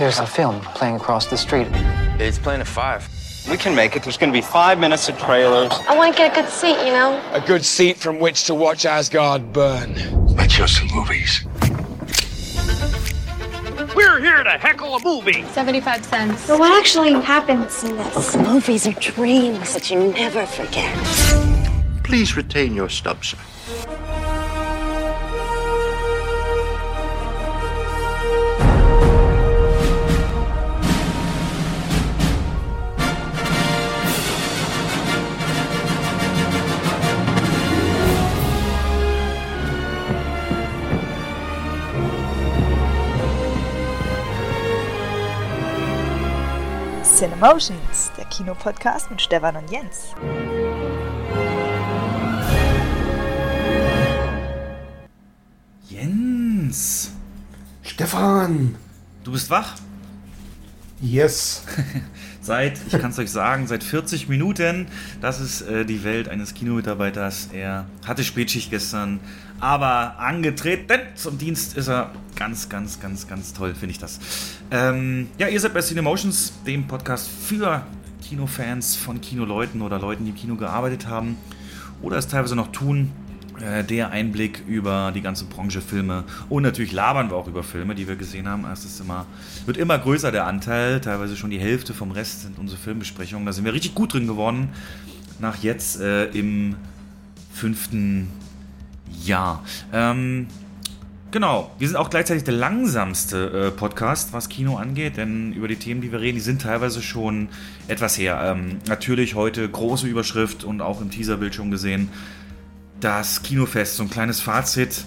There's a film playing across the street. It's playing at five. We can make it. There's going to be five minutes of trailers. I want to get a good seat, you know? A good seat from which to watch Asgard burn. Let's show some movies. We're here to heckle a movie. 75 cents. But what actually happens in this? Movies are dreams that you never forget. Please retain your stub, sir. Cinemotions, der Kinopodcast mit Stefan und Jens. Jens! Stefan! Du bist wach? Yes. seit, ich kann es euch sagen, seit 40 Minuten. Das ist äh, die Welt eines Kinomitarbeiters. Er hatte Spätschicht gestern, aber angetreten zum Dienst ist er ganz, ganz, ganz, ganz toll, finde ich das. Ähm, ja, ihr seid bei Cinemotions, dem Podcast für Kinofans von Kinoleuten oder Leuten, die im Kino gearbeitet haben oder es teilweise noch tun. Äh, der Einblick über die ganze Branche Filme und natürlich labern wir auch über Filme, die wir gesehen haben. Es ist immer, wird immer größer der Anteil, teilweise schon die Hälfte vom Rest sind unsere Filmbesprechungen. Da sind wir richtig gut drin geworden, nach jetzt äh, im fünften Jahr. Ähm, Genau, wir sind auch gleichzeitig der langsamste äh, Podcast, was Kino angeht, denn über die Themen, die wir reden, die sind teilweise schon etwas her. Ähm, natürlich heute große Überschrift und auch im Teaserbild schon gesehen, das Kinofest, so ein kleines Fazit.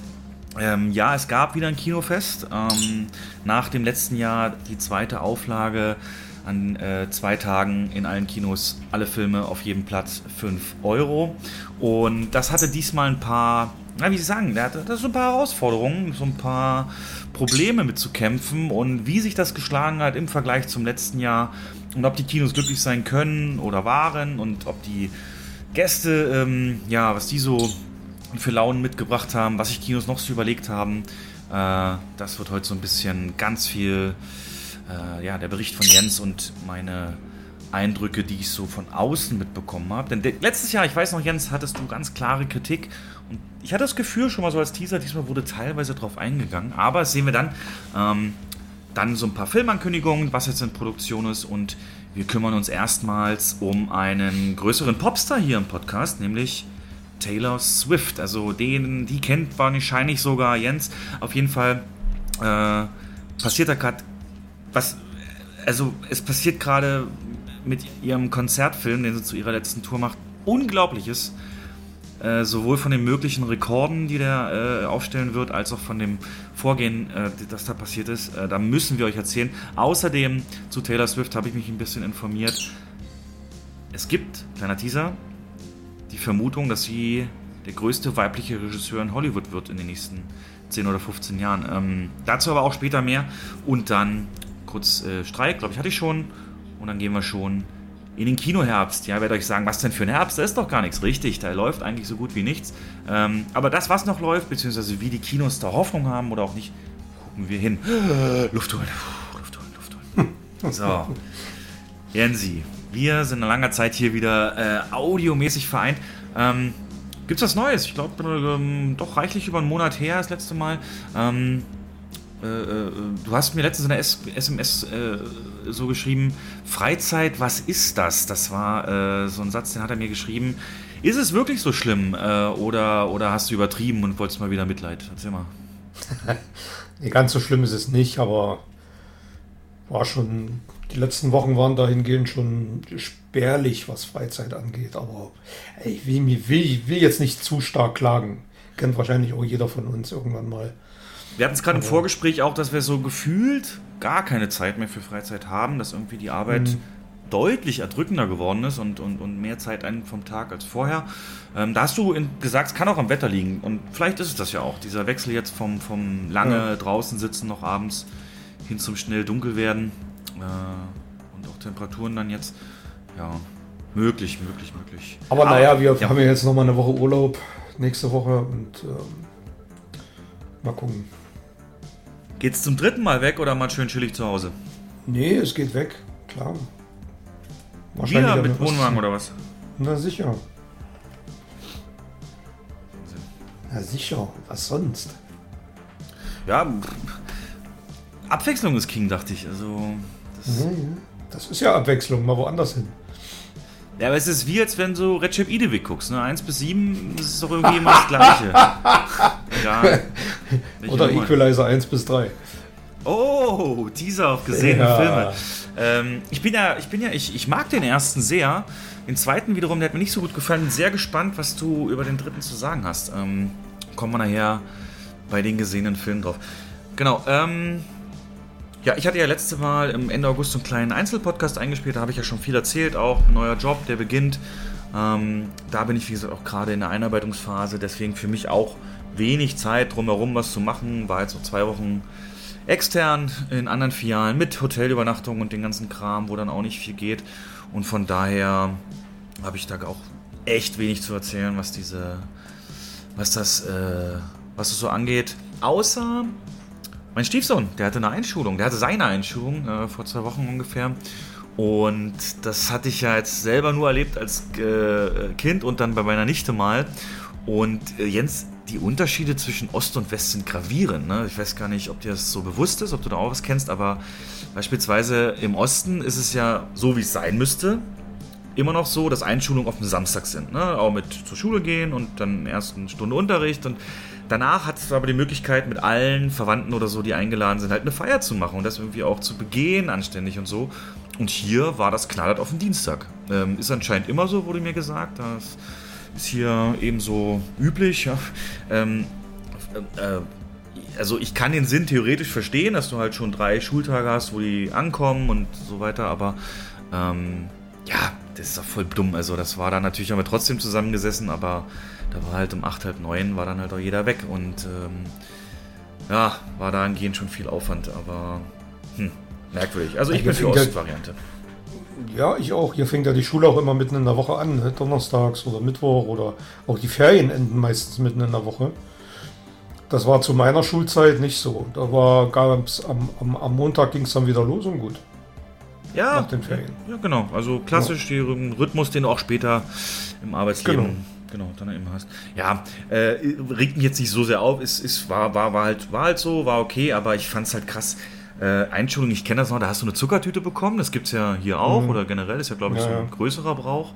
Ähm, ja, es gab wieder ein Kinofest. Ähm, nach dem letzten Jahr die zweite Auflage an äh, zwei Tagen in allen Kinos alle Filme auf jedem Platz 5 Euro. Und das hatte diesmal ein paar, na, wie Sie sagen, da hatte so ein paar Herausforderungen, so ein paar Probleme mit zu kämpfen und wie sich das geschlagen hat im Vergleich zum letzten Jahr und ob die Kinos glücklich sein können oder waren und ob die Gäste, ähm, ja, was die so für Launen mitgebracht haben, was sich Kinos noch so überlegt haben. Äh, das wird heute so ein bisschen ganz viel, äh, ja, der Bericht von Jens und meine Eindrücke, die ich so von außen mitbekommen habe. Denn letztes Jahr, ich weiß noch, Jens, hattest du ganz klare Kritik. Ich hatte das Gefühl schon mal so als Teaser, diesmal wurde teilweise drauf eingegangen. Aber das sehen wir dann. Ähm, dann so ein paar Filmankündigungen, was jetzt in Produktion ist und wir kümmern uns erstmals um einen größeren Popstar hier im Podcast, nämlich Taylor Swift. Also den, die kennt wahrscheinlich sogar Jens. Auf jeden Fall äh, passiert da gerade was. Also es passiert gerade mit ihrem Konzertfilm, den sie zu ihrer letzten Tour macht, Unglaubliches. Äh, sowohl von den möglichen Rekorden, die der äh, aufstellen wird, als auch von dem Vorgehen, äh, das da passiert ist. Äh, da müssen wir euch erzählen. Außerdem zu Taylor Swift habe ich mich ein bisschen informiert. Es gibt, kleiner Teaser, die Vermutung, dass sie der größte weibliche Regisseur in Hollywood wird in den nächsten 10 oder 15 Jahren. Ähm, dazu aber auch später mehr. Und dann kurz äh, Streik, glaube ich, hatte ich schon. Und dann gehen wir schon in den Kinoherbst. Ja, ich werde euch sagen, was denn für ein Herbst? Da ist doch gar nichts richtig. Da läuft eigentlich so gut wie nichts. Ähm, aber das, was noch läuft, beziehungsweise wie die Kinos da Hoffnung haben oder auch nicht, gucken wir hin. Luft holen, Luft holen, Luft holen. So. Jensi, wir sind eine lange Zeit hier wieder äh, audiomäßig vereint. Ähm, Gibt es was Neues? Ich glaube, ähm, doch reichlich über einen Monat her das letzte Mal. Ähm, äh, äh, du hast mir letztens in der S SMS äh, so geschrieben, Freizeit, was ist das? Das war äh, so ein Satz, den hat er mir geschrieben. Ist es wirklich so schlimm äh, oder, oder hast du übertrieben und wolltest mal wieder Mitleid? Erzähl mal. ganz so schlimm ist es nicht, aber war schon, die letzten Wochen waren dahingehend schon spärlich, was Freizeit angeht. Aber ey, ich, will, ich will jetzt nicht zu stark klagen. Kennt wahrscheinlich auch jeder von uns irgendwann mal. Wir hatten es gerade im Vorgespräch auch, dass wir so gefühlt gar keine Zeit mehr für Freizeit haben, dass irgendwie die Arbeit mhm. deutlich erdrückender geworden ist und, und, und mehr Zeit ein vom Tag als vorher. Ähm, da hast du in, gesagt, es kann auch am Wetter liegen. Und vielleicht ist es das ja auch. Dieser Wechsel jetzt vom, vom lange ja. draußen sitzen noch abends hin zum schnell dunkel werden äh, und auch Temperaturen dann jetzt. Ja, möglich, möglich, möglich. Aber, Aber naja, wir ja. haben ja jetzt nochmal eine Woche Urlaub nächste Woche und ähm, mal gucken. Geht's zum dritten Mal weg oder mal schön chillig zu Hause? Nee, es geht weg, klar. Wieder am mit. Wohnwagen oder was? Na sicher. Na sicher, was sonst? Ja, Abwechslung ist King, dachte ich. Also, das, Ja, ja. Das ist ja Abwechslung, mal woanders hin. ja, aber es ist wie, als wenn du Recep Idevik guckst. Ne? 1 bis 7, das ist doch irgendwie immer das Gleiche. Welche Oder Nummer? Equalizer 1 bis 3. Oh, Teaser auf gesehene Ja. Filme. Ähm, ich bin ja, ich bin ja, ich, ich mag den ersten sehr. Den zweiten wiederum, der hat mir nicht so gut gefallen. Bin sehr gespannt, was du über den dritten zu sagen hast. Ähm, kommen wir nachher bei den gesehenen Filmen drauf. Genau, ähm, ja, ich hatte ja letzte Mal im Ende August einen kleinen Einzelpodcast eingespielt, da habe ich ja schon viel erzählt, auch ein neuer Job, der beginnt. Ähm, da bin ich, wie gesagt, auch gerade in der Einarbeitungsphase, deswegen für mich auch wenig Zeit drumherum was zu machen. War jetzt so zwei Wochen extern in anderen Filialen mit Hotelübernachtung und den ganzen Kram, wo dann auch nicht viel geht. Und von daher habe ich da auch echt wenig zu erzählen, was diese, was das, äh, was das so angeht. Außer mein Stiefsohn, der hatte eine Einschulung, der hatte seine Einschulung äh, vor zwei Wochen ungefähr. Und das hatte ich ja jetzt selber nur erlebt als äh, Kind und dann bei meiner Nichte mal. Und äh, Jens, die Unterschiede zwischen Ost und West sind gravierend. Ne? Ich weiß gar nicht, ob dir das so bewusst ist, ob du da auch was kennst, aber beispielsweise im Osten ist es ja so, wie es sein müsste. Immer noch so, dass Einschulungen auf dem Samstag sind. Ne? Auch mit zur Schule gehen und dann der ersten Stunde Unterricht. Und danach hat es aber die Möglichkeit, mit allen Verwandten oder so, die eingeladen sind, halt eine Feier zu machen und das irgendwie auch zu begehen, anständig und so. Und hier war das knallhart auf den Dienstag. Ähm, ist anscheinend immer so, wurde mir gesagt. Das ist hier ebenso üblich. Ja. Ähm, äh, also ich kann den Sinn theoretisch verstehen, dass du halt schon drei Schultage hast, wo die ankommen und so weiter, aber ähm, ja, das ist doch voll dumm. Also das war dann natürlich, haben wir trotzdem zusammengesessen, aber da war halt um 8, halb 9 war dann halt auch jeder weg und ähm, ja, war dahingehend schon viel Aufwand, aber hm, merkwürdig. Also ich Ja, bin für fängt Ostvariante. Ja, ich auch. Hier fängt ja die Schule auch immer mitten in der Woche an, ne? donnerstags oder Mittwoch oder auch die Ferien enden meistens mitten in der Woche. Das war zu meiner Schulzeit nicht so. Da war gab's am, am, am Montag ging es dann wieder los und gut. Ja, nach den Ferien. ja, genau. Also klassisch den Rhythmus, den du auch später im Arbeitsleben Genau. genau, dann immer hast. Ja, äh, regt mich jetzt nicht so sehr auf. Es, es war, war, war, halt, war halt so, war okay, aber ich fand es halt krass. Äh, Einschulung, ich kenne das noch, da hast du eine Zuckertüte bekommen. Das gibt es ja hier auch Mhm. oder generell ist ja, glaube ich, Ja, so ein größerer Brauch.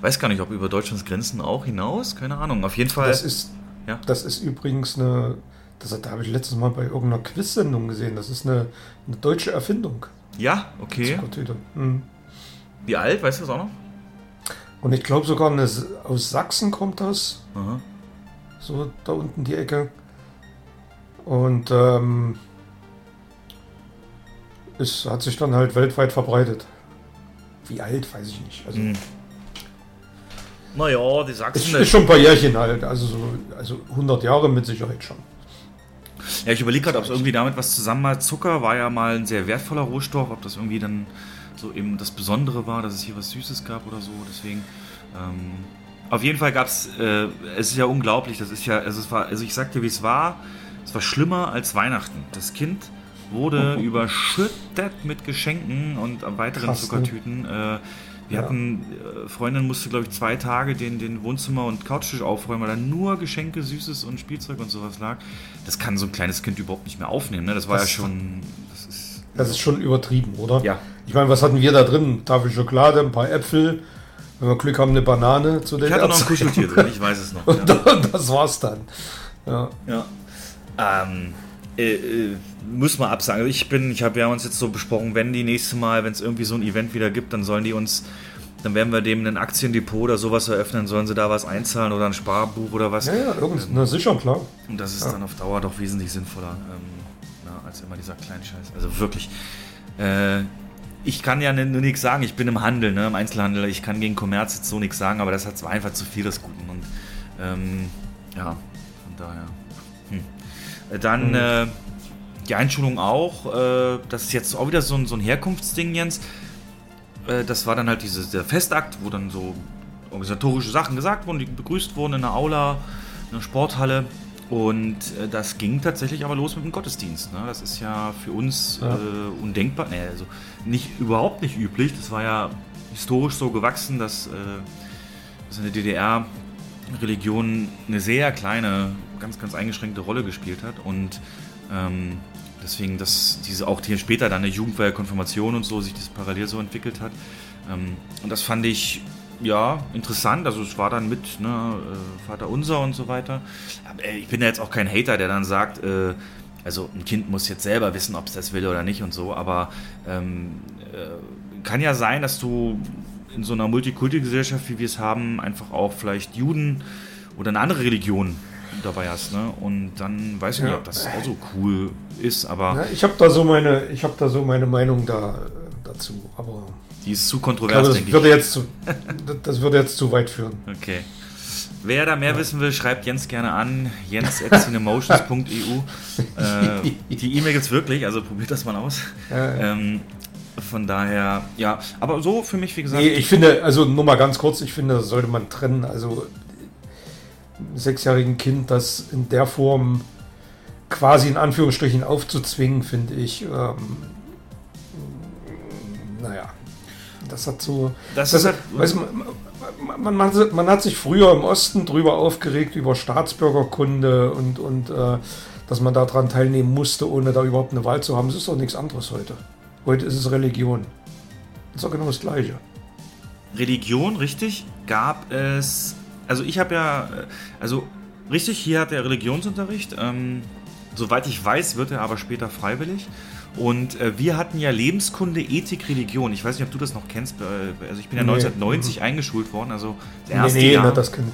Weiß gar nicht, ob über Deutschlands Grenzen auch hinaus. Keine Ahnung. Auf jeden Fall. Das ist, ja. das ist übrigens eine, das da habe ich letztes Mal bei irgendeiner Quiz-Sendung gesehen. Das ist eine, eine deutsche Erfindung. Ja, okay. Zuckertüte. Mhm. Wie alt? Weißt du das auch noch? Und ich glaube sogar eine, aus Sachsen kommt das. Aha. So da unten die Ecke. Und ähm, es hat sich dann halt weltweit verbreitet. Wie alt, weiß ich nicht. Also, Hm. Naja, die es Sachsen. ist schon ein paar Jährchen alt. Also, so, also 100 Jahre mit Sicherheit schon. Ja, ich überlege gerade, ob es irgendwie damit was zusammen hat. Zucker war ja mal ein sehr wertvoller Rohstoff, ob das irgendwie dann so eben das Besondere war, dass es hier was Süßes gab oder so. Deswegen. Ähm, auf jeden Fall gab es, äh, es ist ja unglaublich, das ist ja, also es war, also ich sag dir, wie es war, es war schlimmer als Weihnachten. Das Kind wurde überschüttet mit Geschenken und weiteren Krass, ne? Zuckertüten. Äh, wir Ja. hatten, äh, Freundin musste, glaube ich, zwei Tage den, den Wohnzimmer- und Couchtisch aufräumen, weil da nur Geschenke, Süßes und Spielzeug und sowas lag. Das kann so ein kleines Kind überhaupt nicht mehr aufnehmen. Ne? Das war Das- ja schon. Das ist, Das ist schon übertrieben, oder? Ja. Ich meine, was hatten wir da drin? Tafel Schokolade, ein paar Äpfel. Wenn wir Glück haben, eine Banane zu den ich hatte noch ein. Kuscheltier drin, ich weiß es noch. Ja. das war's dann. Ja. Ja. Ähm, äh, äh, muss man absagen. Also ich bin, ich habe, wir haben uns jetzt so besprochen, wenn die nächste Mal, wenn es irgendwie so ein Event wieder gibt, dann sollen die uns, dann werden wir dem ein Aktiendepot oder sowas eröffnen, sollen sie da was einzahlen oder ein Sparbuch oder was. Ja, ja, irgend, na sicher, klar. Und das ist Ja. dann auf Dauer doch wesentlich sinnvoller ähm, ja, als immer dieser kleine Scheiß. Also wirklich. Äh, ich kann ja nur nichts sagen. Ich bin im Handel, ne, im Einzelhandel. Ich kann gegen Kommerz jetzt so nichts sagen, aber das hat einfach zu viel des Guten. Und ähm, ja, von daher. Dann Mhm. äh, die Einschulung auch. Äh, das ist jetzt auch wieder so ein, so ein Herkunftsding, Jens. Äh, das war dann halt diese, der Festakt, wo dann so organisatorische Sachen gesagt wurden, die begrüßt wurden in der Aula, in der Sporthalle. Und äh, das ging tatsächlich aber los mit dem Gottesdienst. Ne? Das ist ja für uns Ja. äh, undenkbar. Nee, also nicht, überhaupt nicht üblich. Das war ja historisch so gewachsen, dass, äh, dass in der DDR Religion eine sehr kleine, ganz, ganz eingeschränkte Rolle gespielt hat. Und ähm, deswegen, dass diese auch hier später dann eine Jugendweihe, Konfirmation und so sich das parallel so entwickelt hat. Ähm, und das fand ich ja interessant. Also es war dann mit ne, äh, Vater Unser und so weiter. Aber, äh, ich bin ja jetzt auch kein Hater, der dann sagt, äh, also ein Kind muss jetzt selber wissen, ob es das will oder nicht und so. Aber ähm, äh, kann ja sein, dass du in so einer Multikulti-Gesellschaft, wie wir es haben, einfach auch vielleicht Juden oder eine andere Religion dabei hast. Ne? Und dann weiß ich nicht, Ja. ob das auch so cool ist, aber Ja, ich habe da so meine, ich habe da so meine Meinung da, dazu, aber die ist zu ich glaube, kontrovers, das würde jetzt zu, das würde jetzt zu weit führen. Okay. Wer da mehr wissen will, schreibt Jens gerne an. jens.cinemotions.eu. äh, die E-Mail gibt's wirklich, also probiert das mal aus. Ja, ja. Ähm, von daher, ja, aber so für mich, wie gesagt. Nee, ich finde, also nur mal ganz kurz, ich finde, das sollte man trennen. Also sechsjährigen Kind das in der Form quasi in Anführungsstrichen aufzuzwingen, finde ich, ähm, naja, das hat so. Das Das ist hat, halt- weiß man, man, man, man hat sich früher im Osten drüber aufgeregt, über Staatsbürgerkunde und, und äh, dass man daran teilnehmen musste, ohne da überhaupt eine Wahl zu haben. Es ist doch nichts anderes heute. Heute ist es Religion. Das ist doch genau das Gleiche. Religion, richtig, gab es. Also ich habe ja, äh, also richtig, hier hat er Religionsunterricht. Ähm, soweit ich weiß, wird er aber später freiwillig. Und äh, wir hatten ja Lebenskunde, Ethik, Religion. Ich weiß nicht, ob du das noch kennst. äh, Also ich bin ja Nee. 1990 eingeschult worden, also das Nee, erste nee, Jahr. na, das kind,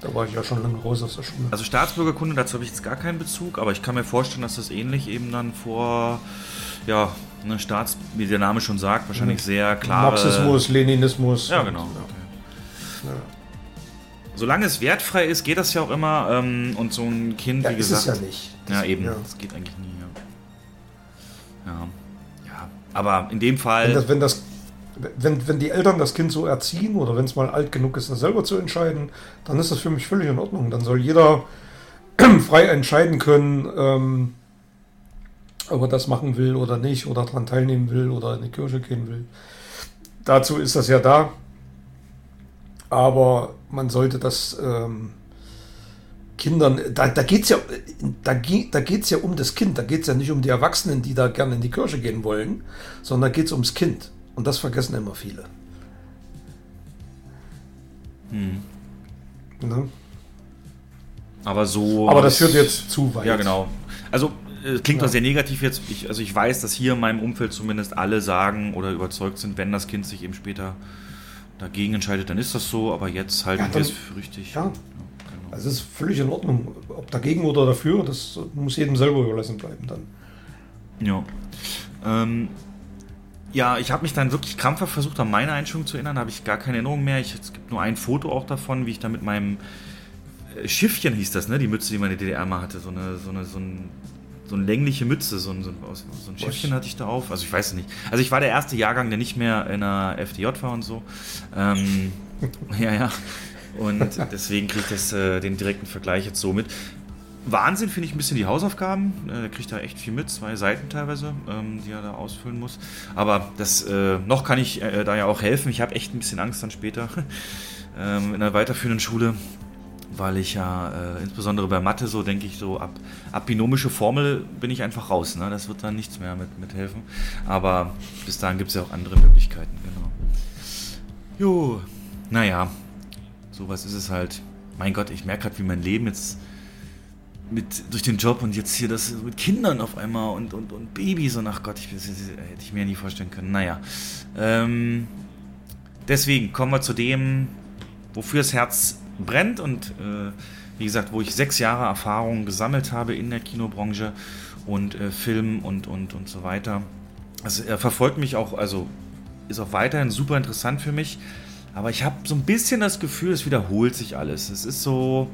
da war ich ja schon lange raus aus der Schule. Also Staatsbürgerkunde, dazu habe ich jetzt gar keinen Bezug, aber ich kann mir vorstellen, dass das ähnlich eben dann vor, ja, ne, Staats, wie der Name schon sagt, wahrscheinlich sehr klare... Marxismus, Leninismus. Ja, und- genau. Ja. Ja. Solange es wertfrei ist, geht das ja auch immer. Ähm, und so ein Kind, Ja, wie ist gesagt. es ja nicht. ja, Das- eben. ja. Das geht eigentlich nie. Ja. ja. Ja. Aber in dem Fall. Wenn, das, wenn, das, wenn, wenn die Eltern das Kind so erziehen oder wenn es mal alt genug ist, das selber zu entscheiden, dann ist das für mich völlig in Ordnung. Dann soll jeder frei entscheiden können, ähm, ob er das machen will oder nicht, oder daran teilnehmen will oder in die Kirche gehen will. Dazu ist das ja da. Aber man sollte das ähm, Kindern, da, da geht es ja, da, da geht's ja um das Kind, da geht es ja nicht um die Erwachsenen, die da gerne in die Kirche gehen wollen, sondern da geht es ums Kind. Und das vergessen immer viele. Hm. Ne? Aber so. Aber das führt jetzt zu weit. Ja, genau. Also, äh, klingt Ja. doch sehr negativ jetzt. Ich, also, ich weiß, dass hier in meinem Umfeld zumindest alle sagen oder überzeugt sind, wenn das Kind sich eben später dagegen entscheidet, dann ist das so. Aber jetzt halten Ja, wir es für richtig. Ja. genau. Also es ist völlig in Ordnung. Ob dagegen oder dafür, das muss jedem selber überlassen bleiben dann. Ja. Ähm, ja, ich habe mich dann wirklich krampfhaft versucht, an meine Einstellung zu erinnern. Da habe ich gar keine Erinnerung mehr. Ich, es gibt nur ein Foto auch davon, wie ich da mit meinem äh, Schiffchen hieß das, ne? Die Mütze, die meine DDR mal hatte. So eine, so eine, so ein, so eine längliche Mütze, so ein, so ein, aus- so ein Schiffchen hatte ich da auf. Also ich weiß es nicht. Also ich war der erste Jahrgang, der nicht mehr in einer FDJ war und so. Ähm, ja, ja. Und deswegen kriege ich das, äh, den direkten Vergleich jetzt so mit. Wahnsinn finde ich ein bisschen die Hausaufgaben. Äh, Er kriegt da echt viel mit, zwei Seiten teilweise, ähm, die er da ausfüllen muss. Aber das äh, noch kann ich äh, da ja auch helfen. Ich habe echt ein bisschen Angst dann später ähm, in einer weiterführenden Schule, weil ich ja äh, insbesondere bei Mathe so denke ich so ab, ab binomische Formel bin ich einfach raus. Ne? Das wird dann nichts mehr mit, mit helfen. Aber bis dahin gibt es ja auch andere Möglichkeiten. Genau. Jo, naja, sowas ist es halt. Mein Gott, ich merke gerade, wie mein Leben jetzt mit durch den Job und jetzt hier das mit Kindern auf einmal und, und, und Babys und ach Gott, ich, das, das hätte ich mir nie vorstellen können. Naja. Ähm, deswegen kommen wir zu dem, wofür das Herz brennt und äh, wie gesagt, wo ich sechs Jahre Erfahrung gesammelt habe in der Kinobranche und äh, Film und, und, und so weiter. Also er verfolgt mich auch, also ist auch weiterhin super interessant für mich. Aber ich habe so ein bisschen das Gefühl, es wiederholt sich alles. Es ist so,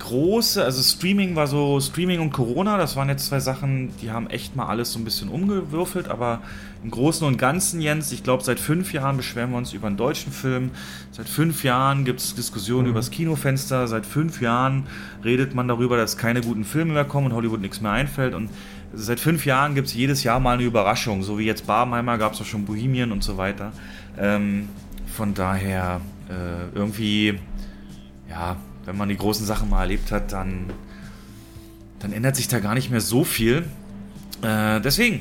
große, also Streaming war so, Streaming und Corona, das waren jetzt zwei Sachen, die haben echt mal alles so ein bisschen umgewürfelt, aber im Großen und Ganzen, Jens, ich glaube, seit fünf Jahren beschweren wir uns über einen deutschen Film, seit fünf Jahren gibt es Diskussionen mhm. über das Kinofenster, seit fünf Jahren redet man darüber, dass keine guten Filme mehr kommen und Hollywood nichts mehr einfällt und seit fünf Jahren gibt es jedes Jahr mal eine Überraschung, so wie jetzt Barbenheimer gab es auch schon Bohemian und so weiter. Ähm, von daher äh, irgendwie, ja, wenn man die großen Sachen mal erlebt hat, dann, dann ändert sich da gar nicht mehr so viel. Äh, deswegen,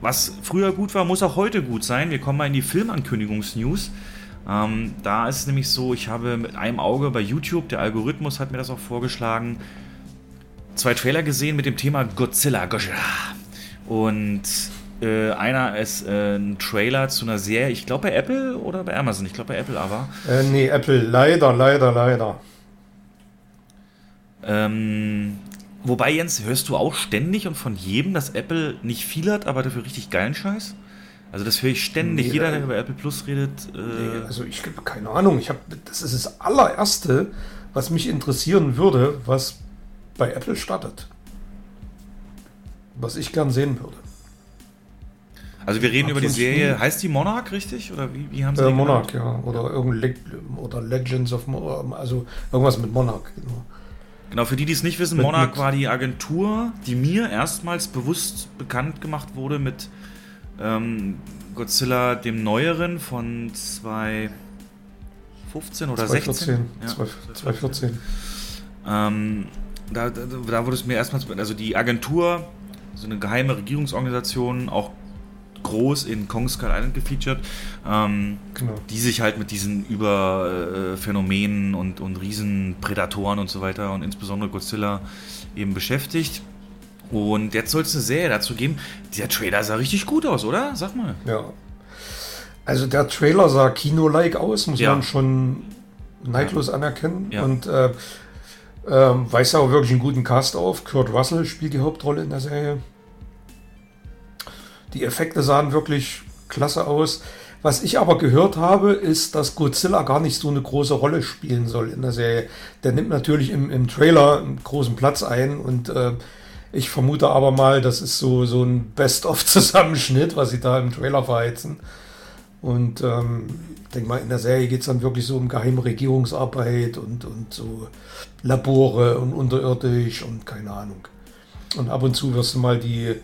was früher gut war, muss auch heute gut sein. Wir kommen mal in die Filmankündigungsnews. Ähm, da ist es nämlich so, ich habe mit einem Auge bei YouTube, der Algorithmus hat mir das auch vorgeschlagen, zwei Trailer gesehen mit dem Thema Godzilla. Godzilla. Und äh, einer ist äh, ein Trailer zu einer Serie, ich glaube bei Apple oder bei Amazon, ich glaube bei Apple aber. Äh, nee, Apple, leider, leider, leider. Ähm, wobei, Jens, hörst du auch ständig und von jedem, dass Apple nicht viel hat, aber dafür richtig geilen Scheiß? Also das höre ich ständig. Nee, Jeder, der äh, über Apple Plus redet. Äh nee, also ich habe keine Ahnung. Ich habe, das ist das allererste, was mich interessieren würde, was bei Apple startet. Was ich gern sehen würde. Also wir reden über die Serie, heißt die Monarch richtig? Oder wie, wie haben sie äh, Monarch, ja. Oder, irgendein oder Legends of Monarch, also irgendwas mit Monarch, genau. Genau, für die, die es nicht wissen, mit, Monarch mit war die Agentur, die mir erstmals bewusst bekannt gemacht wurde mit ähm, Godzilla dem Neueren von 2015 oder 2014, 16. Ja, 2014. Ähm, da, da, da wurde es mir erstmals, also die Agentur, so eine geheime Regierungsorganisation, auch groß in Kong Skull Island gefeatured, ähm, genau. die sich halt mit diesen Überphänomenen äh, und, und Riesenprädatoren und so weiter und insbesondere Godzilla eben beschäftigt. Und jetzt soll es eine Serie dazu geben. Der Trailer sah richtig gut aus, oder? Sag mal. Ja. Also der Trailer sah Kino-like aus, muss ja. man schon neidlos anerkennen. Ja. Und äh, äh, weist auch wirklich einen guten Cast auf. Kurt Russell spielt die Hauptrolle in der Serie. Die Effekte sahen wirklich klasse aus. Was ich aber gehört habe, ist, dass Godzilla gar nicht so eine große Rolle spielen soll in der Serie. Der nimmt natürlich im, im Trailer einen großen Platz ein und äh, ich vermute aber mal, das ist so, so ein Best-of-Zusammenschnitt, was sie da im Trailer verheizen. Und ähm, ich denke mal, in der Serie geht es dann wirklich so um geheime Regierungsarbeit und, und so Labore und unterirdisch und keine Ahnung. Und ab und zu wirst du mal die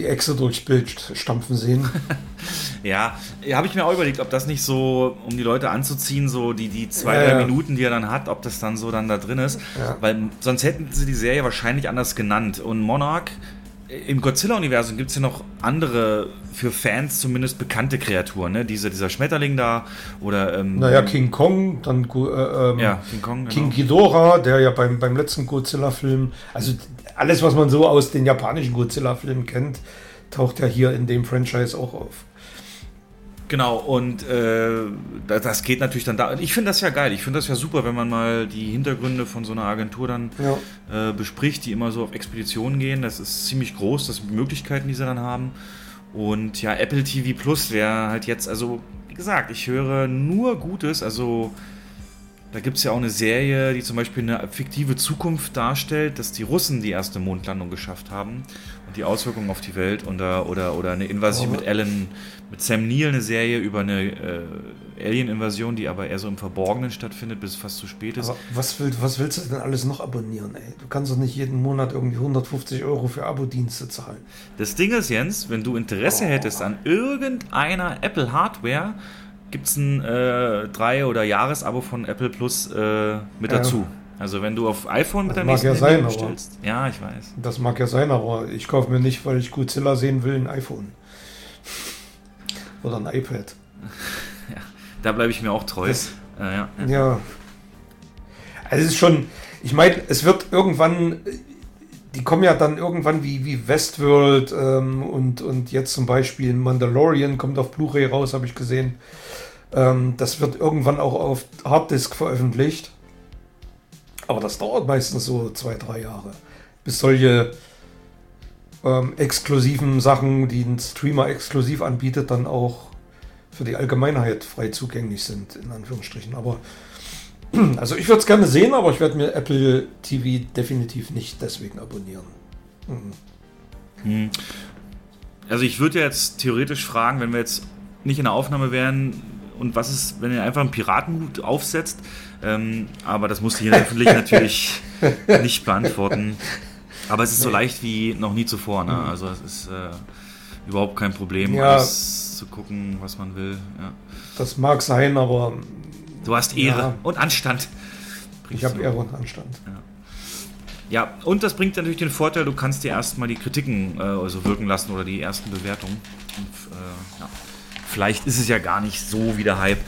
die Echse durchs Bild stampfen sehen. ja, habe ich mir auch überlegt, ob das nicht so, um die Leute anzuziehen, so die, die zwei, ja, drei ja. Minuten, die er dann hat, ob das dann so dann da drin ist. Ja. Weil sonst hätten sie die Serie wahrscheinlich anders genannt. Und Monarch, im Godzilla-Universum gibt es ja noch andere, für Fans zumindest bekannte Kreaturen, ne? Diese, dieser Schmetterling da oder. Ähm, naja, King Kong, dann äh, ähm, ja, King Kong. Genau. King Ghidorah, der ja beim, beim letzten Godzilla-Film, also alles, was man so aus den japanischen Godzilla-Filmen kennt, taucht ja hier in dem Franchise auch auf. Genau, und äh, das geht natürlich dann da. Ich finde das ja geil. Ich finde das ja super, wenn man mal die Hintergründe von so einer Agentur dann ja. äh, bespricht, die immer so auf Expeditionen gehen. Das ist ziemlich groß, das sind Möglichkeiten, die sie dann haben. Und ja, Apple TV Plus wäre halt jetzt, also wie gesagt, ich höre nur Gutes. Also da gibt es ja auch eine Serie, die zum Beispiel eine fiktive Zukunft darstellt, dass die Russen die erste Mondlandung geschafft haben und die Auswirkungen auf die Welt oder, oder, oder eine Invasion oh. mit Alan, mit Sam Neill, eine Serie über eine äh, Alien-Invasion, die aber eher so im Verborgenen stattfindet, bis es fast zu spät ist. Aber was, will, was willst du denn alles noch abonnieren, ey? Du kannst doch nicht jeden Monat irgendwie 150 Euro für Abo-Dienste zahlen. Das Ding ist, Jens, wenn du Interesse oh. hättest an irgendeiner Apple-Hardware, gibt es ein äh, drei- oder Jahresabo von Apple Plus äh, mit ja. dazu. Also wenn du auf iPhone mit deinem nächsten ja sein, bestellst. Ja, ich weiß. Das mag ja sein, aber ich kaufe mir nicht, weil ich Godzilla sehen will, ein iPhone. Oder ein iPad. ja, da bleibe ich mir auch treu. Das, äh, ja. ja. Also es ist schon, ich meine, es wird irgendwann, die kommen ja dann irgendwann wie, wie Westworld ähm, und, und jetzt zum Beispiel Mandalorian kommt auf Blu-ray raus, habe ich gesehen. Ähm, das wird irgendwann auch auf Harddisk veröffentlicht. Aber das dauert meistens so zwei, drei Jahre, bis solche ähm, exklusiven Sachen, die ein Streamer exklusiv anbietet, dann auch für die Allgemeinheit frei zugänglich sind, in Anführungsstrichen. Aber Also ich würde es gerne sehen, aber ich werde mir Apple TV definitiv nicht deswegen abonnieren. Mhm. Also ich würde jetzt theoretisch fragen, wenn wir jetzt nicht in der Aufnahme wären, und was ist, wenn ihr einfach einen Piratenhut aufsetzt? Ähm, aber das musste ich öffentlich natürlich nicht beantworten. Aber es ist so leicht wie noch nie zuvor. Ne? Also es ist äh, überhaupt kein Problem, ja, alles zu gucken, was man will. Ja. Das mag sein, aber du hast Ehre ja. und Anstand. Ich habe Ehre und Anstand. Ja. Ja, und das bringt natürlich den Vorteil, du kannst dir erstmal die Kritiken äh, also wirken lassen oder die ersten Bewertungen. Und, äh, ja. Vielleicht ist es ja gar nicht so wie der Hype.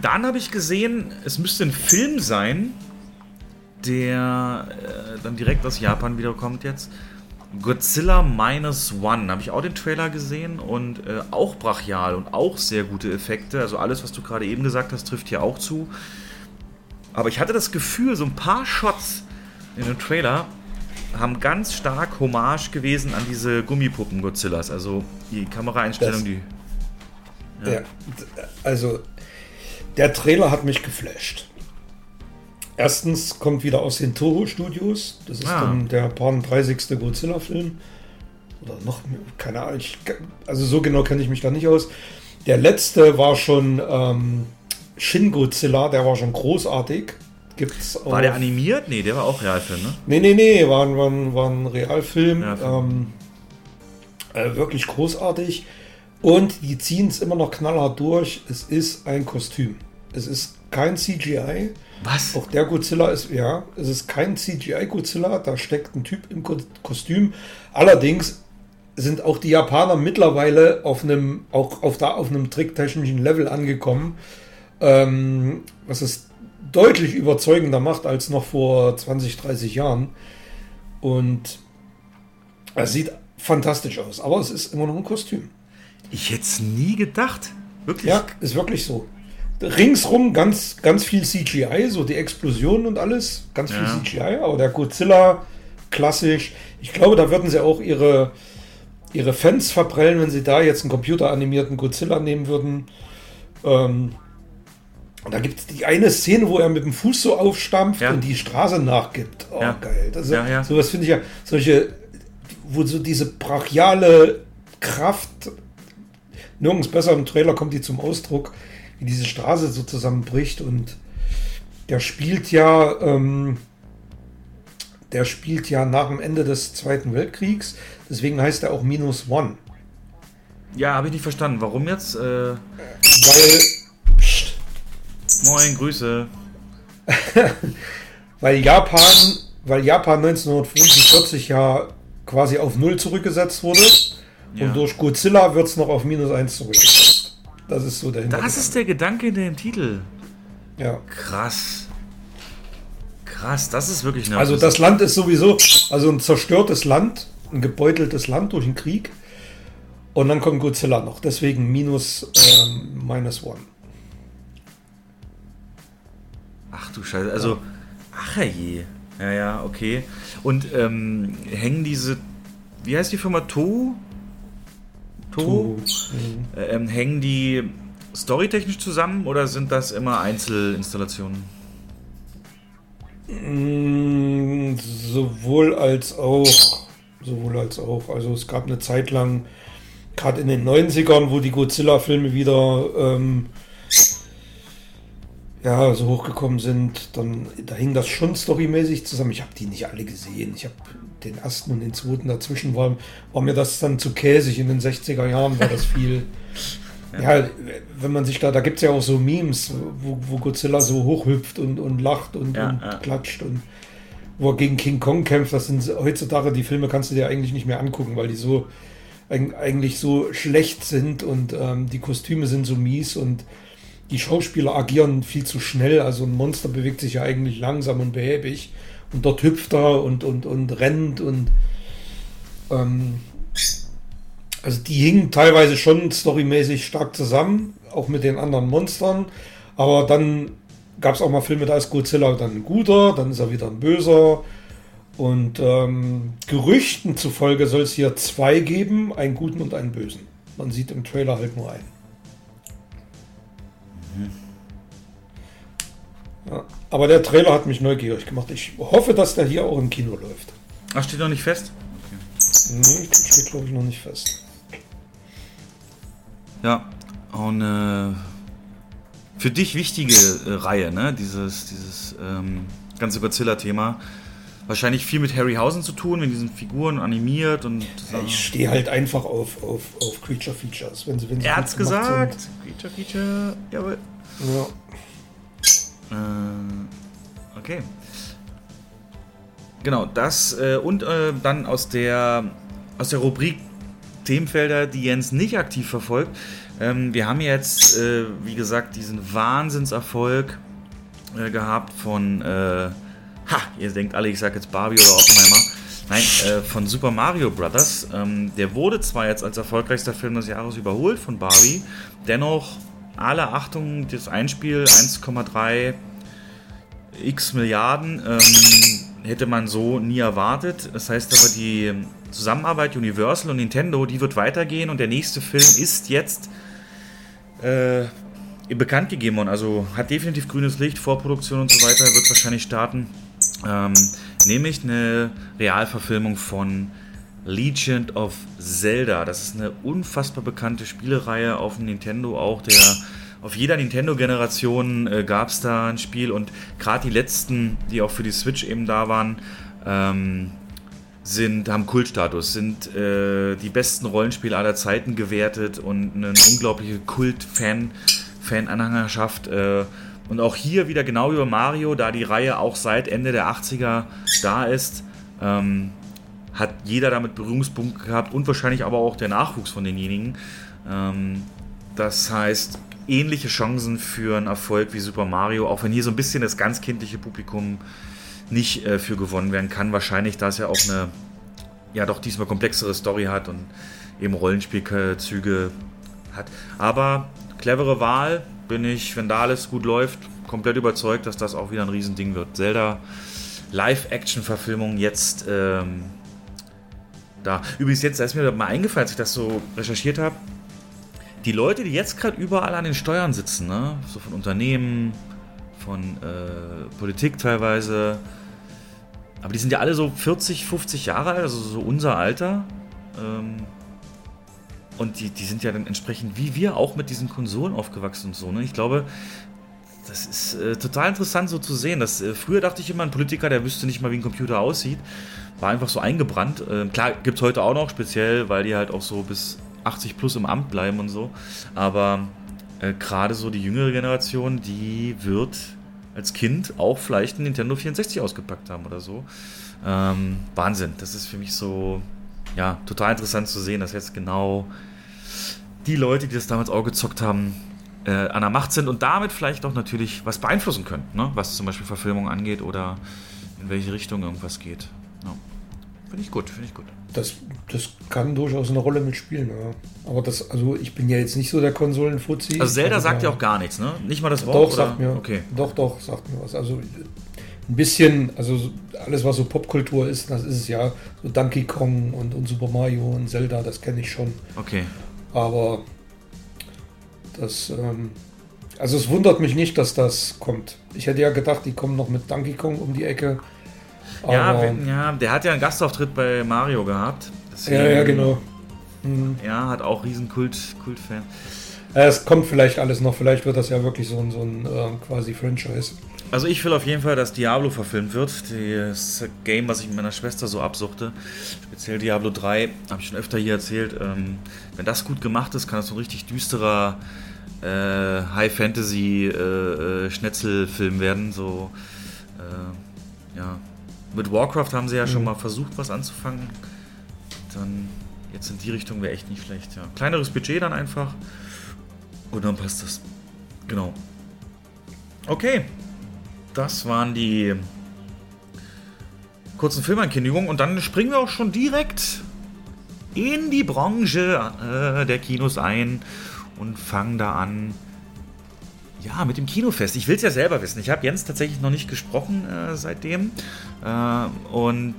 Dann habe ich gesehen, es müsste ein Film sein, der äh, dann direkt aus Japan wiederkommt jetzt. Godzilla Minus One. Habe ich auch den Trailer gesehen und äh, auch brachial und auch sehr gute Effekte. Also alles, was du gerade eben gesagt hast, trifft hier auch zu. Aber ich hatte das Gefühl, so ein paar Shots in dem Trailer haben ganz stark Hommage gewesen an diese Gummipuppen Godzillas. Also die Kameraeinstellung, die. Ja. ja. also der Trailer hat mich geflasht. Erstens kommt wieder aus den Toho Studios. Das ist ah. dann der 30. Godzilla-Film. Oder noch, keine Ahnung. Ich, also so genau kenne ich mich da nicht aus. Der letzte war schon ähm, Shin Godzilla, der war schon großartig. Gibt's war der animiert? Nee, der war auch Realfilm, ne? Nee, nee, nee, war, war, war ein Realfilm. Ähm, äh, wirklich großartig. Und die ziehen es immer noch knallhart durch. Es ist ein Kostüm. Es ist kein CGI. Was? Auch der Godzilla ist, ja, es ist kein CGI-Godzilla. Da steckt ein Typ im Kostüm. Allerdings sind auch die Japaner mittlerweile auf einem, auch auf, da, auf einem tricktechnischen Level angekommen, ähm, was es deutlich überzeugender macht als noch vor 20, 30 Jahren. Und es sieht fantastisch aus, aber es ist immer noch ein Kostüm. Ich hätte es nie gedacht. Wirklich? Ja, ist wirklich so. Ringsrum ganz, ganz viel CGI, so die Explosionen und alles. Ganz viel ja. CGI, aber der Godzilla, klassisch. Ich glaube, da würden sie auch ihre, ihre Fans verprellen, wenn sie da jetzt einen computeranimierten Godzilla nehmen würden. Ähm, da gibt es die eine Szene, wo er mit dem Fuß so aufstampft ja. und die Straße nachgibt. Oh, ja. geil. Also, ja. Sowas finde ich ja, solche, wo so diese brachiale Kraft, nirgends besser im Trailer kommt die zum Ausdruck, wie diese Straße so zusammenbricht und der spielt ja, ähm, der spielt ja nach dem Ende des Zweiten Weltkriegs, deswegen heißt er auch Minus One. Ja, habe ich nicht verstanden. Warum jetzt? Äh... Weil. Pst. Moin, Grüße. weil Japan, weil Japan 1945 ja quasi auf Null zurückgesetzt wurde. Ja. Und durch Godzilla wird es noch auf minus 1 zurückgesetzt. Das ist so der Das ist der Gedanke in dem Titel. Ja. Krass. Krass, das ist wirklich eine. Also das Land ist sowieso, also ein zerstörtes Land, ein gebeuteltes Land durch den Krieg. Und dann kommt Godzilla noch. Deswegen minus ähm, minus one. Ach du Scheiße. Also, ach je. Ja, ja, okay. Und ähm, hängen diese, wie heißt die Firma? To? To? Mhm. Ähm, hängen die storytechnisch zusammen oder sind das immer Einzelinstallationen? Mm, sowohl als auch. Sowohl als auch. Also es gab eine Zeit lang, gerade in den 90ern, wo die Godzilla-Filme wieder ähm, ja, so hochgekommen sind, dann da hing das schon storymäßig zusammen. Ich habe die nicht alle gesehen. Ich habe den ersten und den zweiten dazwischen war, war mir das dann zu käsig. In den 60er Jahren war das viel. ja. ja. wenn man sich da, da gibt es ja auch so Memes, wo, wo Godzilla so hochhüpft und, und lacht und, ja, und ja. klatscht und wo er gegen King Kong kämpft. Das sind heutzutage die Filme kannst du dir eigentlich nicht mehr angucken, weil die so eigentlich so schlecht sind und ähm, die Kostüme sind so mies und die Schauspieler agieren viel zu schnell. Also ein Monster bewegt sich ja eigentlich langsam und behäbig. Und dort hüpft er und, und, und rennt und ähm, also die hingen teilweise schon storymäßig stark zusammen, auch mit den anderen Monstern. Aber dann gab es auch mal Filme, da ist Godzilla dann ein guter, dann ist er wieder ein böser. Und ähm, Gerüchten zufolge soll es hier zwei geben, einen guten und einen bösen. Man sieht im Trailer halt nur einen. Ja, aber der Trailer hat mich neugierig gemacht. Ich hoffe, dass der hier auch im Kino läuft. Ach, steht noch nicht fest? Okay. Nee, steht glaube ich noch nicht fest. Ja, und äh, für dich wichtige äh, Reihe, ne? Dieses, dieses ähm, ganze Godzilla-Thema. Wahrscheinlich viel mit Harryhausen zu tun, mit diesen Figuren animiert und. Ja, ich stehe halt einfach auf, auf, auf Creature Features. Wenn sie, wenn sie er hat's gesagt. Sind. Creature Feature, jawohl. Ja. Äh, okay. Genau, das äh, und äh, dann aus der aus der Rubrik Themenfelder, die Jens nicht aktiv verfolgt. Ähm, wir haben jetzt, äh, wie gesagt, diesen Wahnsinnserfolg äh, gehabt von, äh, ha, ihr denkt alle, ich sage jetzt Barbie oder Oppenheimer. Nein, äh, von Super Mario Brothers. Ähm, der wurde zwar jetzt als erfolgreichster Film des Jahres überholt von Barbie, dennoch alle Achtung, das Einspiel 1,3 x Milliarden ähm, hätte man so nie erwartet. Das heißt aber, die Zusammenarbeit Universal und Nintendo, die wird weitergehen und der nächste Film ist jetzt äh, bekannt gegeben worden. Also hat definitiv grünes Licht, Vorproduktion und so weiter, wird wahrscheinlich starten. Ähm, nämlich eine Realverfilmung von Legend of Zelda. Das ist eine unfassbar bekannte Spielereihe auf dem Nintendo, auch der auf jeder Nintendo-Generation äh, gab es da ein Spiel und gerade die letzten, die auch für die Switch eben da waren, ähm, sind, haben Kultstatus, sind äh, die besten Rollenspiele aller Zeiten gewertet und eine unglaubliche Kult-Fan, Fan-Anhängerschaft. Äh, und auch hier wieder genau bei Mario, da die Reihe auch seit Ende der 80er da ist, ähm, hat jeder damit Berührungspunkte gehabt und wahrscheinlich aber auch der Nachwuchs von denjenigen. Ähm, das heißt, ähnliche Chancen für einen Erfolg wie Super Mario, auch wenn hier so ein bisschen das ganz kindliche Publikum nicht äh, für gewonnen werden kann. Wahrscheinlich, da es ja auch eine, ja doch diesmal komplexere Story hat und eben Rollenspielzüge hat. Aber clevere Wahl, bin ich, wenn da alles gut läuft, komplett überzeugt, dass das auch wieder ein Riesending wird. Zelda Live-Action-Verfilmung jetzt ähm, da. Übrigens, jetzt ist mir mal eingefallen, als ich das so recherchiert habe. Die Leute, die jetzt gerade überall an den Steuern sitzen, ne? so von Unternehmen, von äh, Politik teilweise, aber die sind ja alle so 40, 50 Jahre alt, also so unser Alter. Ähm, und die, die sind ja dann entsprechend wie wir auch mit diesen Konsolen aufgewachsen und so. Ne? Ich glaube, das ist äh, total interessant so zu sehen. Dass, äh, früher dachte ich immer, ein Politiker, der wüsste nicht mal, wie ein Computer aussieht. War einfach so eingebrannt. Äh, klar, gibt es heute auch noch, speziell, weil die halt auch so bis 80 plus im Amt bleiben und so. Aber äh, gerade so die jüngere Generation, die wird als Kind auch vielleicht ein Nintendo 64 ausgepackt haben oder so. Ähm, Wahnsinn. Das ist für mich so, ja, total interessant zu sehen, dass jetzt genau die Leute, die das damals auch gezockt haben, äh, an der Macht sind und damit vielleicht auch natürlich was beeinflussen können, ne? was zum Beispiel Verfilmung angeht oder in welche Richtung irgendwas geht. Ja. Finde ich gut, finde ich gut. Das, das kann durchaus eine Rolle mitspielen, ja. Aber das, also ich bin ja jetzt nicht so der Konsolenfuzzi. Also Zelda sagt ja auch gar nichts, ne? Nicht mal das Wort. Doch, oder? sagt mir. Okay. Doch, doch, sagt mir was. Also ein bisschen, also alles, was so Popkultur ist, das ist es ja. So Donkey Kong und, und Super Mario und Zelda, das kenne ich schon. Okay. Aber das, ähm, also es wundert mich nicht, dass das kommt. Ich hätte ja gedacht, die kommen noch mit Donkey Kong um die Ecke. Ja, ja, der hat ja einen Gastauftritt bei Mario gehabt. Deswegen, ja, ja, genau. Mhm. Ja, hat auch riesen Kult, Kultfan. Es kommt vielleicht alles noch, vielleicht wird das ja wirklich so ein, so ein äh, quasi Franchise. Also ich will auf jeden Fall, dass Diablo verfilmt wird. Das Game, was ich mit meiner Schwester so absuchte. Speziell Diablo 3, habe ich schon öfter hier erzählt. Ähm, wenn das gut gemacht ist, kann das so ein richtig düsterer äh, High-Fantasy-Schnetzelfilm äh, äh werden. So, äh, ja. Mit Warcraft haben sie ja mhm. schon mal versucht, was anzufangen. Dann jetzt in die Richtung wäre echt nicht schlecht. Ja. Kleineres Budget dann einfach. Und dann passt das. Genau. Okay, das waren die kurzen Filmankündigungen und dann springen wir auch schon direkt in die Branche äh, der Kinos ein und fangen da an. Ja, mit dem Kinofest. Ich will es ja selber wissen. Ich habe Jens tatsächlich noch nicht gesprochen äh, seitdem. Äh, und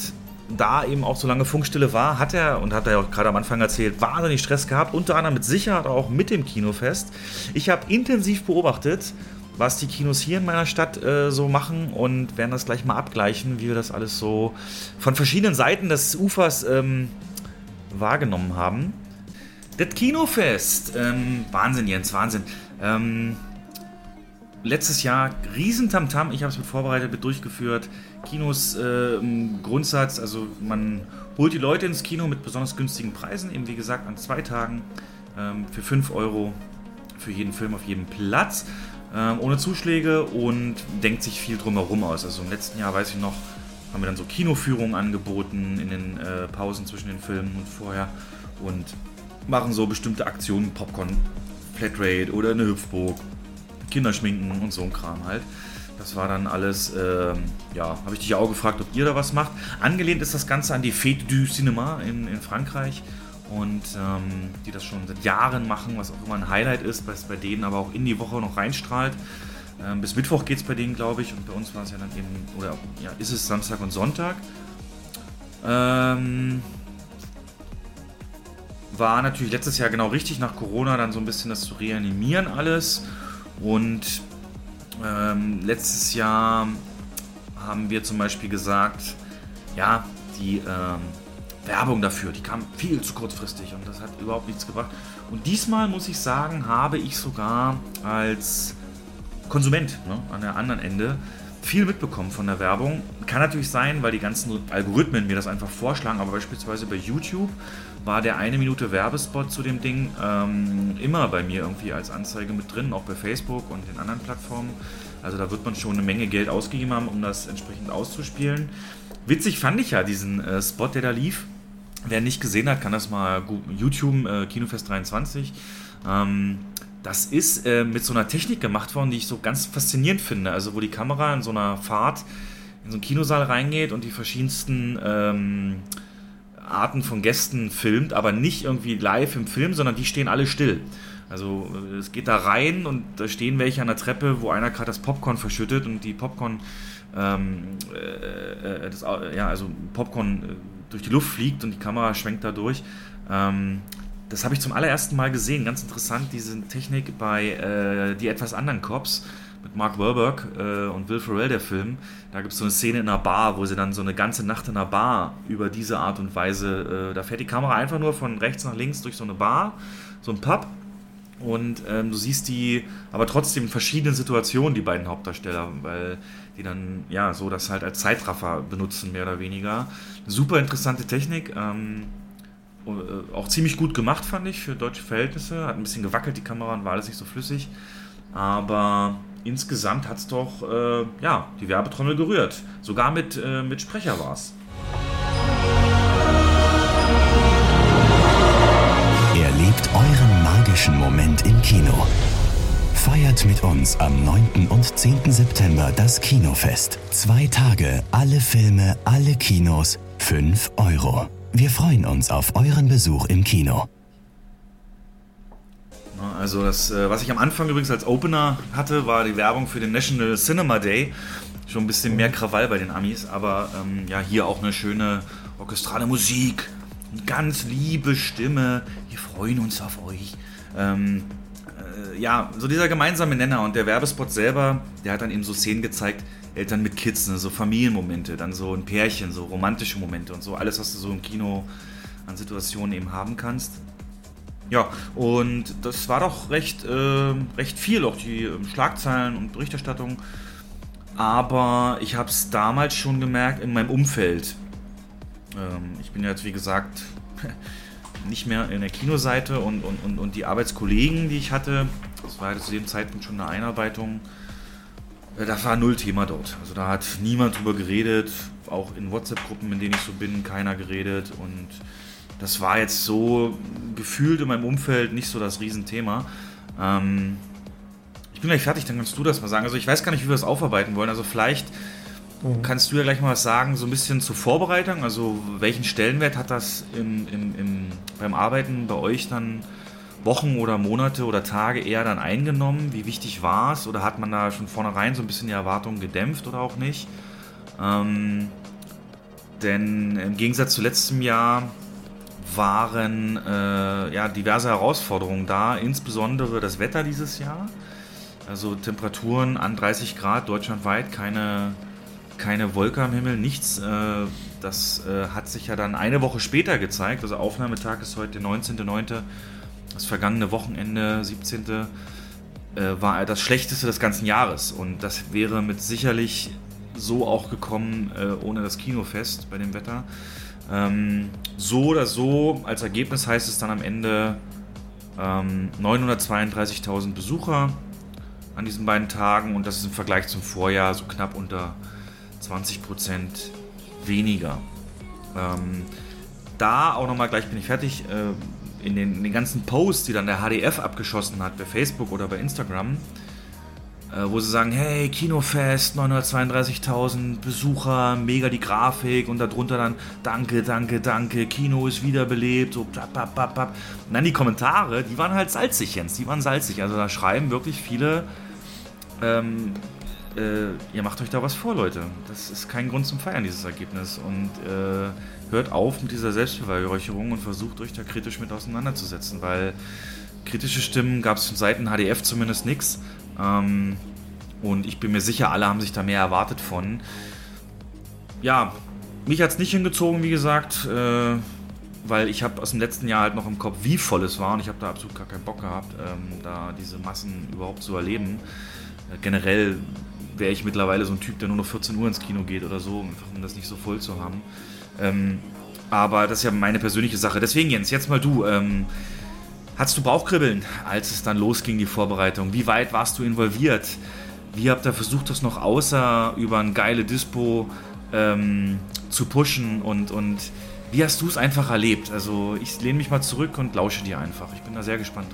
da eben auch so lange Funkstille war, hat er, und hat er auch gerade am Anfang erzählt, wahnsinnig Stress gehabt, unter anderem mit Sicherheit auch mit dem Kinofest. Ich habe intensiv beobachtet, was die Kinos hier in meiner Stadt äh, so machen und werden das gleich mal abgleichen, wie wir das alles so von verschiedenen Seiten des Ufers ähm, wahrgenommen haben. Das Kinofest. Ähm, Wahnsinn, Jens, Wahnsinn. Ähm, letztes Jahr Riesentamtam. Ich habe es mit vorbereitet, mit durchgeführt. Kinos äh, Grundsatz, also man holt die Leute ins Kino mit besonders günstigen Preisen, eben wie gesagt an zwei Tagen ähm, für 5 Euro für jeden Film auf jedem Platz, ähm, ohne Zuschläge und denkt sich viel drumherum aus. Also im letzten Jahr, weiß ich noch, haben wir dann so Kinoführungen angeboten in den äh, Pausen zwischen den Filmen und vorher und machen so bestimmte Aktionen, Popcorn, Flatrate oder eine Hüpfburg, Kinderschminken und so ein Kram halt. Das war dann alles, ähm, ja, habe ich dich auch gefragt, ob ihr da was macht. Angelehnt ist das Ganze an die Fête du Cinéma in, in Frankreich und ähm, die das schon seit Jahren machen, was auch immer ein Highlight ist, was bei denen aber auch in die Woche noch reinstrahlt. Ähm, bis Mittwoch geht es bei denen, glaube ich, und bei uns war es ja dann eben, oder ja, ist es Samstag und Sonntag. Ähm, war natürlich letztes Jahr genau richtig nach Corona dann so ein bisschen das zu reanimieren alles und ähm, letztes Jahr haben wir zum Beispiel gesagt, ja, die ähm, Werbung dafür, die kam viel zu kurzfristig und das hat überhaupt nichts gebracht. Und diesmal muss ich sagen, habe ich sogar als Konsument ne, an der anderen Ende viel mitbekommen von der Werbung. Kann natürlich sein, weil die ganzen Algorithmen mir das einfach vorschlagen, aber beispielsweise bei YouTube war der eine Minute Werbespot zu dem Ding ähm, immer bei mir irgendwie als Anzeige mit drin, auch bei Facebook und den anderen Plattformen. Also da wird man schon eine Menge Geld ausgegeben haben, um das entsprechend auszuspielen. Witzig fand ich ja diesen äh, Spot, der da lief. Wer nicht gesehen hat, kann das mal YouTube, äh, Kinofest 23. Ähm, das ist äh, mit so einer Technik gemacht worden, die ich so ganz faszinierend finde. Also wo die Kamera in so einer Fahrt in so einen Kinosaal reingeht und die verschiedensten ähm, Arten von Gästen filmt, aber nicht irgendwie live im Film, sondern die stehen alle still. Also äh, es geht da rein und da stehen welche an der Treppe, wo einer gerade das Popcorn verschüttet und die Popcorn, ähm, äh, äh das, ja, also Popcorn äh, durch die Luft fliegt und die Kamera schwenkt da durch. Ähm, das habe ich zum allerersten Mal gesehen. Ganz interessant, diese Technik bei äh, die etwas anderen Cops mit Mark Wahlberg äh, und Will Ferrell, der Film. Da gibt es so eine Szene in einer Bar, wo sie dann so eine ganze Nacht in einer Bar über diese Art und Weise, äh, da fährt die Kamera einfach nur von rechts nach links durch so eine Bar, so ein Pub. Und ähm, du siehst die, aber trotzdem in verschiedenen Situationen, die beiden Hauptdarsteller, weil die dann, ja, so das halt als Zeitraffer benutzen, mehr oder weniger. Super interessante Technik. Ähm, äh, auch ziemlich gut gemacht, fand ich, für deutsche Verhältnisse. Hat ein bisschen gewackelt, die Kamera, und war alles nicht so flüssig. Aber insgesamt hat es doch, äh, ja, die Werbetrommel gerührt. Sogar mit, äh, mit Sprecher war es. Erlebt euren magischen Moment im Kino. Feiert mit uns am 9. und 10. September das Kinofest. Zwei Tage, alle Filme, alle Kinos, 5 Euro. Wir freuen uns auf euren Besuch im Kino. Also das, äh, was ich am Anfang übrigens als Opener hatte, war die Werbung für den National Cinema Day. Schon ein bisschen mehr Krawall bei den Amis, aber ähm, ja, hier auch eine schöne orchestrale Musik, eine ganz liebe Stimme. Wir freuen uns auf euch. Ähm, äh, ja, so dieser gemeinsame Nenner und der Werbespot selber, der hat dann eben so Szenen gezeigt, Eltern mit Kids, ne, so Familienmomente, dann so ein Pärchen, so romantische Momente und so, alles, was du so im Kino an Situationen eben haben kannst. Ja, und das war doch recht, äh, recht viel, auch die äh, Schlagzeilen und Berichterstattung. Aber ich habe es damals schon gemerkt in meinem Umfeld. Ähm, ich bin jetzt, wie gesagt, nicht mehr in der Kinoseite und, und, und, und die Arbeitskollegen, die ich hatte, das war ja zu dem Zeitpunkt schon eine Einarbeitung, äh, da war null Thema dort. Also da hat niemand drüber geredet, auch in WhatsApp-Gruppen, in denen ich so bin, keiner geredet und das war jetzt so gefühlt in meinem Umfeld nicht so das Riesenthema. Ähm, ich bin gleich fertig, dann kannst du das mal sagen. Also ich weiß gar nicht, wie wir das aufarbeiten wollen. Also vielleicht mhm. kannst du ja gleich mal was sagen, so ein bisschen zur Vorbereitung. Also welchen Stellenwert hat das im, im, im, beim Arbeiten bei euch dann Wochen oder Monate oder Tage eher dann eingenommen? Wie wichtig war es? Oder hat man da schon vornherein so ein bisschen die Erwartungen gedämpft oder auch nicht? Ähm, denn im Gegensatz zu letztem Jahr waren äh, ja, diverse Herausforderungen da, insbesondere das Wetter dieses Jahr. Also Temperaturen an 30 Grad deutschlandweit, keine, keine Wolke am Himmel, nichts. Äh, das äh, hat sich ja dann eine Woche später gezeigt. Also Aufnahmetag ist heute der 19.09. Das vergangene Wochenende, 17. Äh, war das schlechteste des ganzen Jahres. Und das wäre mit sicherlich so auch gekommen ohne das Kinofest bei dem Wetter. Ähm, so oder so, als Ergebnis heißt es dann am Ende ähm, 932.000 Besucher an diesen beiden Tagen und das ist im Vergleich zum Vorjahr so knapp unter 20 Prozent weniger. Ähm, da auch nochmal, gleich bin ich fertig, äh, in, den, in, den, ganzen Posts, die dann der HDF abgeschossen hat, bei Facebook oder bei Instagram, wo sie sagen, hey, Kinofest, 932.000 Besucher, mega die Grafik und darunter dann, danke, danke, danke, Kino ist wiederbelebt, so, bap, bap, bap, bap. Und dann die Kommentare, die waren halt salzig, Jens, die waren salzig. Also da schreiben wirklich viele, ähm, äh, ihr macht euch da was vor, Leute. Das ist kein Grund zum Feiern, dieses Ergebnis. Und äh, hört auf mit dieser Selbstbeweihräucherung und versucht euch da kritisch mit auseinanderzusetzen, weil kritische Stimmen gab es von Seiten HDF zumindest nichts. Ähm, und ich bin mir sicher, alle haben sich da mehr erwartet von. Ja, mich hat es nicht hingezogen, wie gesagt, äh, weil ich habe aus dem letzten Jahr halt noch im Kopf, wie voll es war und ich habe da absolut gar keinen Bock gehabt, ähm, da diese Massen überhaupt zu erleben. Äh, generell wäre ich mittlerweile so ein Typ, der nur noch 14 Uhr ins Kino geht oder so, einfach um das nicht so voll zu haben. Ähm, aber das ist ja meine persönliche Sache. Deswegen, Jens, jetzt mal du. Ähm, hattest du Bauchkribbeln, als es dann losging, die Vorbereitung? Wie weit warst du involviert? Wie habt ihr versucht, das noch außer über ein geile Dispo ähm, zu pushen? Und, und wie hast du es einfach erlebt? Also, ich lehne mich mal zurück und lausche dir einfach. Ich bin da sehr gespannt.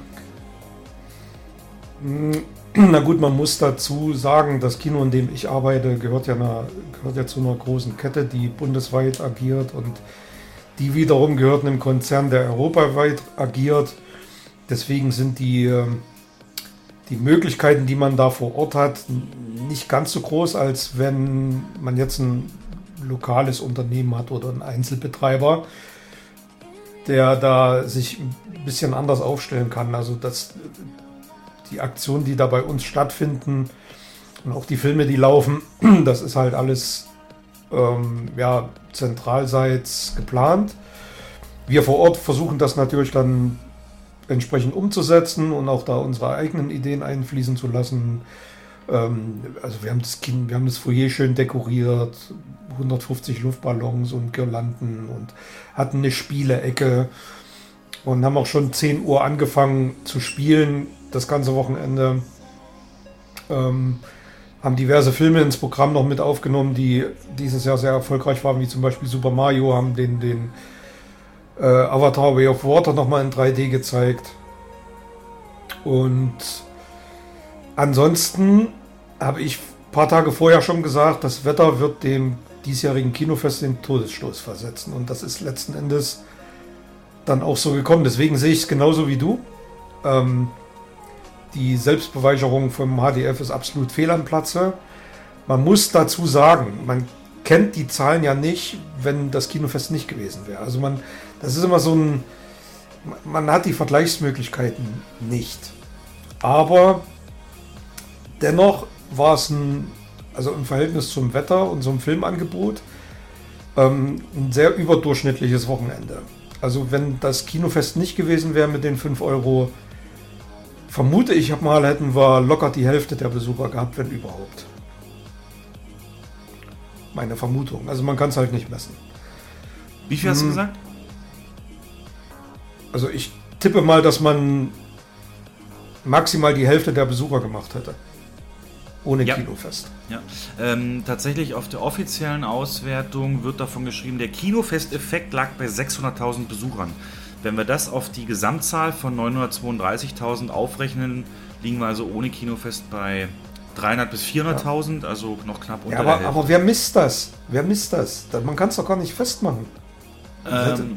Na gut, man muss dazu sagen, das Kino, in dem ich arbeite, gehört ja, einer, gehört ja zu einer großen Kette, die bundesweit agiert und die wiederum gehört einem Konzern, der europaweit agiert. Deswegen sind die, ähm, die Möglichkeiten, die man da vor Ort hat, nicht ganz so groß, als wenn man jetzt ein lokales Unternehmen hat oder ein Einzelbetreiber, der da sich ein bisschen anders aufstellen kann. Also das, die Aktionen, die da bei uns stattfinden und auch die Filme, die laufen, das ist halt alles ähm, ja, zentralseits geplant. Wir vor Ort versuchen das natürlich dann entsprechend umzusetzen und auch da unsere eigenen Ideen einfließen zu lassen. Ähm, also wir haben das wir haben das Foyer schön dekoriert, 150 Luftballons und Girlanden und hatten eine Spielecke und haben auch schon 10 Uhr angefangen zu spielen das ganze Wochenende. Ähm, haben diverse Filme ins Programm noch mit aufgenommen, die dieses Jahr sehr erfolgreich waren, wie zum Beispiel Super Mario, haben den, den äh, Avatar Way of Water nochmal in 3D gezeigt. Und ansonsten habe ich ein paar Tage vorher schon gesagt, das Wetter wird dem diesjährigen Kinofest den Todesstoß versetzen. Und das ist letzten Endes dann auch so gekommen. Deswegen sehe ich es genauso wie du. Ähm, die Selbstbeweicherung vom HDF ist absolut fehl am Platze. Man muss dazu sagen, man kennt die Zahlen ja nicht, wenn das Kinofest nicht gewesen wäre. Also man, das ist immer so ein, man hat die Vergleichsmöglichkeiten nicht. Aber dennoch war es ein, also im Verhältnis zum Wetter und zum Filmangebot, ähm, ein sehr überdurchschnittliches Wochenende. Also wenn das Kinofest nicht gewesen wäre mit den 5 Euro, vermute ich mal, hätten wir locker die Hälfte der Besucher gehabt, wenn überhaupt. Meine Vermutung. Also man kann es halt nicht messen. Wie viel hast hm. du gesagt? Also ich tippe mal, dass man maximal die Hälfte der Besucher gemacht hätte. Ohne ja. Kinofest. Ja. Ähm, tatsächlich auf der offiziellen Auswertung wird davon geschrieben, der Kinofest-Effekt lag bei 600.000 Besuchern. Wenn wir das auf die Gesamtzahl von 932.000 aufrechnen, liegen wir also ohne Kinofest bei 300 bis 400.000, ja. also noch knapp unter ja, aber, aber wer misst das? Wer misst das? Man kann es doch gar nicht festmachen. Ähm,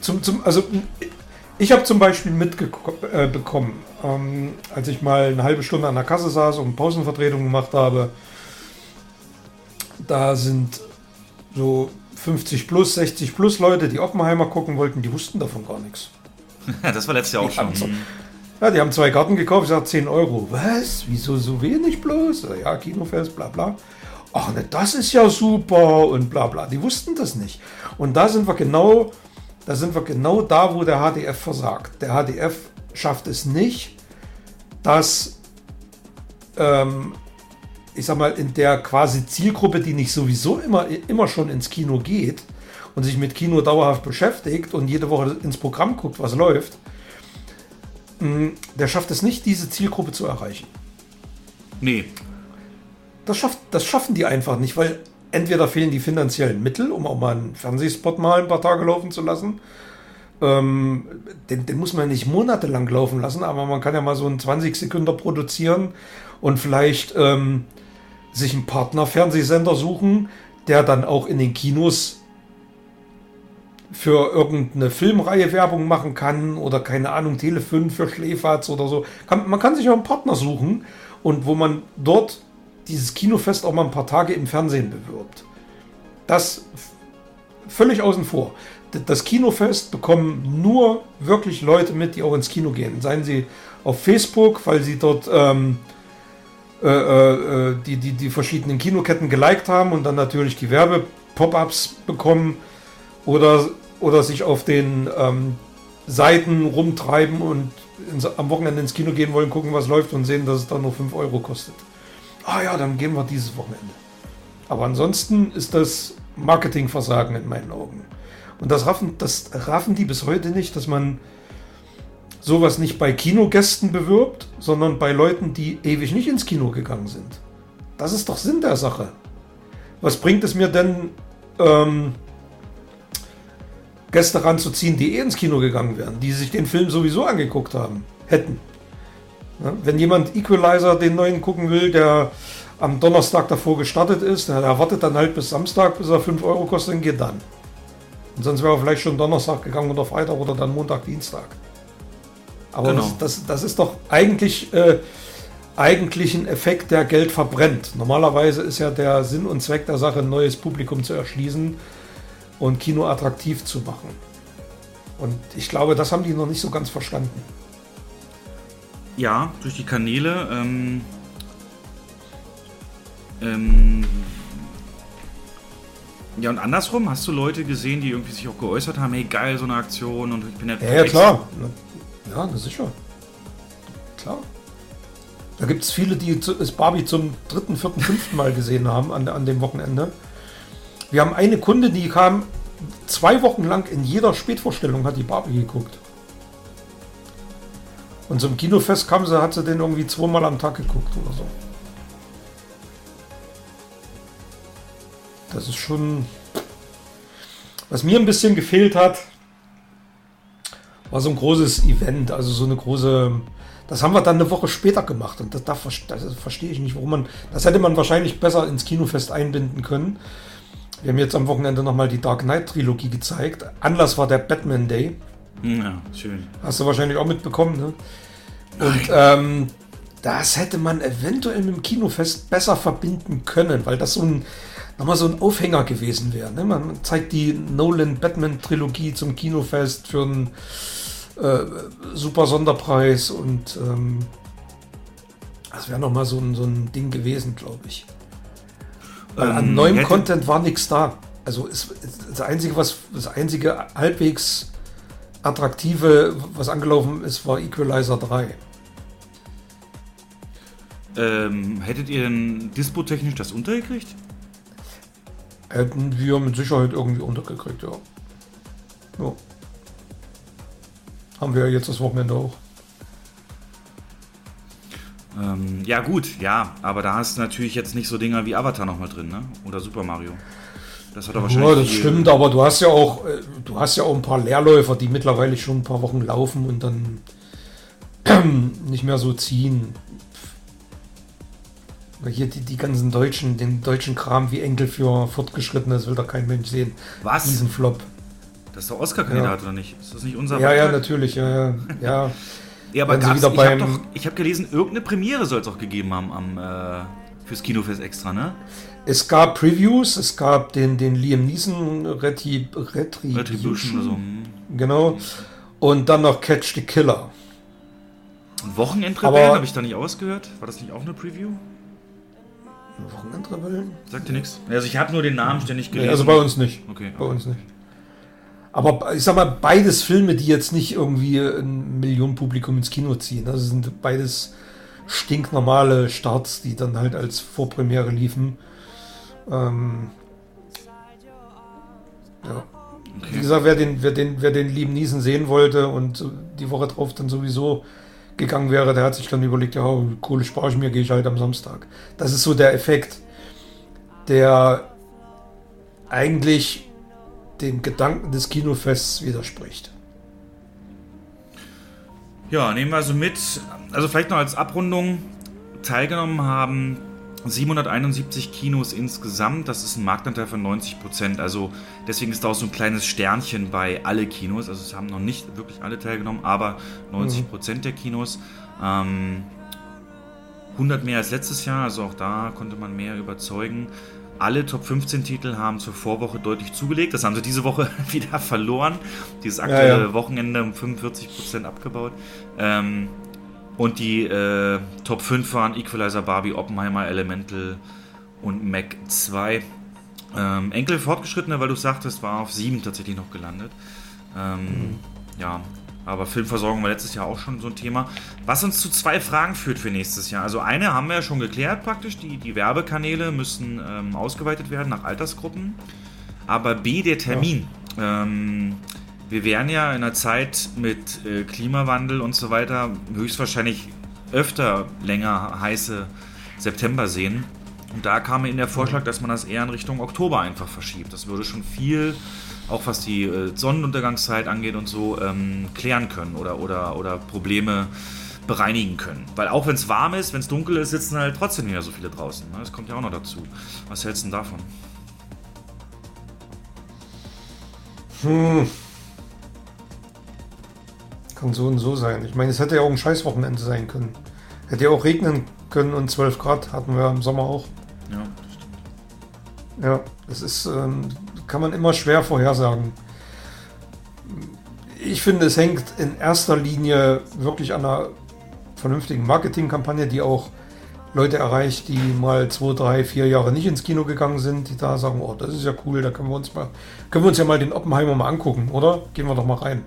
zum, zum, also ich habe zum Beispiel mitbekommen, äh, ähm, als ich mal eine halbe Stunde an der Kasse saß und Pausenvertretung gemacht habe, da sind so 50 plus, 60 plus Leute, die Oppenheimer gucken wollten, die wussten davon gar nichts. das war letztes Jahr auch die schon. Haben, Ja, die haben zwei Karten gekauft, ich sage 10 Euro. Was? Wieso so wenig bloß? Ja, Kinofest, bla bla. Ach ne, das ist ja super und bla bla. Die wussten das nicht. Und da sind wir genau, da sind wir genau da, wo der HDF versagt. Der HDF schafft es nicht, dass ähm, ich sag mal, in der quasi Zielgruppe, die nicht sowieso immer, immer schon ins Kino geht und sich mit Kino dauerhaft beschäftigt und jede Woche ins Programm guckt, was läuft, der schafft es nicht, diese Zielgruppe zu erreichen. Nee. Das, schafft, das schaffen die einfach nicht, weil entweder fehlen die finanziellen Mittel, um auch mal einen Fernsehspot mal ein paar Tage laufen zu lassen. Ähm, den, den, muss man nicht monatelang laufen lassen, aber man kann ja mal so einen 20 Sekunden produzieren und vielleicht ähm, sich einen Partner-Fernsehsender suchen, der dann auch in den Kinos für irgendeine Filmreihe Werbung machen kann oder keine Ahnung, Telefon für Schläferz oder so. Kann, man kann sich auch einen Partner suchen und wo man dort dieses Kinofest auch mal ein paar Tage im Fernsehen bewirbt. Das völlig außen vor. Das Kinofest bekommen nur wirklich Leute mit, die auch ins Kino gehen. Seien sie auf Facebook, weil sie dort ähm, äh, äh, die, die, die verschiedenen Kinoketten geliked haben und dann natürlich die Werbe-Pop-Ups bekommen oder, oder sich auf den ähm, Seiten rumtreiben und ins, am Wochenende ins Kino gehen wollen, gucken, was läuft und sehen, dass es dann nur 5 Euro kostet. Ah ja, dann gehen wir dieses Wochenende. Aber ansonsten ist das Marketingversagen in meinen Augen. Und das raffen, das raffen die bis heute nicht, dass man sowas nicht bei Kinogästen bewirbt, sondern bei Leuten, die ewig nicht ins Kino gegangen sind. Das ist doch Sinn der Sache. Was bringt es mir denn, ähm, Gäste ranzuziehen, die eh ins Kino gegangen wären, die sich den Film sowieso angeguckt haben, hätten? Wenn jemand Equalizer, den neuen, gucken will, der am Donnerstag davor gestartet ist, der wartet dann halt bis Samstag, bis er 5 Euro kostet und geht dann. Und sonst wäre er vielleicht schon Donnerstag gegangen oder Freitag oder dann Montag, Dienstag. Aber genau. das, das, das, ist doch eigentlich, äh, eigentlich ein Effekt, der Geld verbrennt. Normalerweise ist ja der Sinn und Zweck der Sache, ein neues Publikum zu erschließen und Kino attraktiv zu machen. Und ich glaube, das haben die noch nicht so ganz verstanden. Ja, durch die Kanäle. Ähm, ähm, ja, und andersrum, hast du Leute gesehen, die irgendwie sich auch geäußert haben, hey geil, so eine Aktion und ich bin ja Ja, ja klar. Ja, das ist sicher. Klar. Da gibt es viele, die es Barbie zum dritten, vierten, fünften Mal gesehen haben an, an dem Wochenende. Wir haben eine Kunde, die kam zwei Wochen lang in jeder Spätvorstellung, hat die Barbie geguckt. Und zum Kinofest kam sie, hat sie den irgendwie zweimal am Tag geguckt oder so. Das ist schon. Was mir ein bisschen gefehlt hat, war so ein großes Event, also so eine große. Das haben wir dann eine Woche später gemacht und das, das, das verstehe ich nicht, warum man. Das hätte man wahrscheinlich besser ins Kinofest einbinden können. Wir haben jetzt am Wochenende nochmal die Dark Knight Trilogie gezeigt. Anlass war der Batman Day. Ja, schön. Hast du wahrscheinlich auch mitbekommen, ne? Und ähm, das hätte man eventuell mit dem Kinofest besser verbinden können, weil das so ein nochmal so ein Aufhänger gewesen wäre. Ne? Man zeigt die Nolan-Batman-Trilogie zum Kinofest für einen äh, super Sonderpreis und ähm, das wäre nochmal so ein, so ein Ding gewesen, glaube ich. Weil ähm, an neuem Content war nichts da. Also ist, das einzige, was das einzige halbwegs attraktive, was angelaufen ist, war Equalizer 3. Ähm, hättet ihr denn dispotechnisch das untergekriegt? Hätten wir mit Sicherheit irgendwie untergekriegt, ja. ja. Haben wir jetzt das Wochenende auch. Ähm, ja, gut, ja, aber da hast du natürlich jetzt nicht so Dinger wie Avatar nochmal drin, ne? Oder Super Mario. Das hat er wahrscheinlich. Ja, das stimmt, aber du hast ja auch, äh, du hast ja auch ein paar Leerläufer, die mittlerweile schon ein paar Wochen laufen und dann nicht mehr so ziehen. Hier die, die ganzen deutschen, den deutschen Kram wie Enkel für Fortgeschrittene, das will doch kein Mensch sehen. Was? Diesen Flop. Das ist der Oscar-Kandidat, ja. oder nicht? Ist das nicht unser Ja, Beitrag? ja, natürlich, ja. ja. ja aber gab's, wieder ich habe hab gelesen, irgendeine Premiere soll es auch gegeben haben am, äh, fürs Kinofest extra, ne? Es gab Previews, es gab den, den Liam Neeson Retri Retribution. Retribution oder so. Hm. Genau. Und dann noch Catch the Killer. Wochenendrebellen habe ich da nicht ausgehört? War das nicht auch eine Preview? Wochenendrebellen? Sagt dir nichts? Also ich habe nur den Namen ständig gelesen. Nee, also bei uns nicht. Okay. Bei uns nicht. Aber ich sag mal, beides Filme, die jetzt nicht irgendwie ein Millionenpublikum ins Kino ziehen. Also sind beides stinknormale Starts, die dann halt als Vorpremiere liefen. Ähm, ja. Okay. Wie gesagt, wer den, wer, den, wer den lieben Niesen sehen wollte und die Woche drauf dann sowieso gegangen wäre, der hat sich dann überlegt, ja, Kohle spare ich mir, gehe ich halt am Samstag. Das ist so der Effekt, der eigentlich dem Gedanken des Kinofests widerspricht. Ja, nehmen wir also mit, also vielleicht noch als Abrundung, teilgenommen haben 771 Kinos insgesamt, das ist ein Marktanteil von 90 Prozent. Also deswegen ist da auch so ein kleines Sternchen bei alle Kinos. Also es haben noch nicht wirklich alle teilgenommen, aber 90 Prozent mhm. der Kinos. Ähm, 100 mehr als letztes Jahr, also auch da konnte man mehr überzeugen. Alle Top 15 Titel haben zur Vorwoche deutlich zugelegt. Das haben sie diese Woche wieder verloren. Dieses aktuelle ja, ja. Wochenende um 45 Prozent abgebaut. Ähm, und die äh, Top 5 waren Equalizer, Barbie, Oppenheimer, Elemental und Mac 2. Ähm, Enkel Fortgeschrittene, weil du sagtest, war auf 7 tatsächlich noch gelandet. Ähm, mhm. Ja, aber Filmversorgung war letztes Jahr auch schon so ein Thema. Was uns zu zwei Fragen führt für nächstes Jahr. Also eine haben wir ja schon geklärt praktisch, die, die Werbekanäle müssen ähm, ausgeweitet werden nach Altersgruppen. Aber B, der Termin. Ja. Ähm, wir werden ja in einer Zeit mit äh, Klimawandel und so weiter höchstwahrscheinlich öfter länger heiße September sehen. Und da kam mir in der Vorschlag, dass man das eher in Richtung Oktober einfach verschiebt. Das würde schon viel, auch was die äh, Sonnenuntergangszeit angeht und so, ähm, klären können oder, oder, oder Probleme bereinigen können. Weil auch wenn es warm ist, wenn es dunkel ist, sitzen halt trotzdem nicht mehr so viele draußen. Ne? Das kommt ja auch noch dazu. Was hältst du denn davon? Hm. Kann so und so sein. Ich meine, es hätte ja auch ein Scheißwochenende sein können. Hätte ja auch regnen können und 12 Grad hatten wir im Sommer auch. Ja, das stimmt. Ja, das ist, ähm, kann man immer schwer vorhersagen. Ich finde, es hängt in erster Linie wirklich an einer vernünftigen Marketingkampagne, die auch Leute erreicht, die mal zwei, drei, vier Jahre nicht ins Kino gegangen sind, die da sagen, oh, das ist ja cool, da können wir uns mal, können wir uns ja mal den Oppenheimer mal angucken, oder? Gehen wir doch mal rein.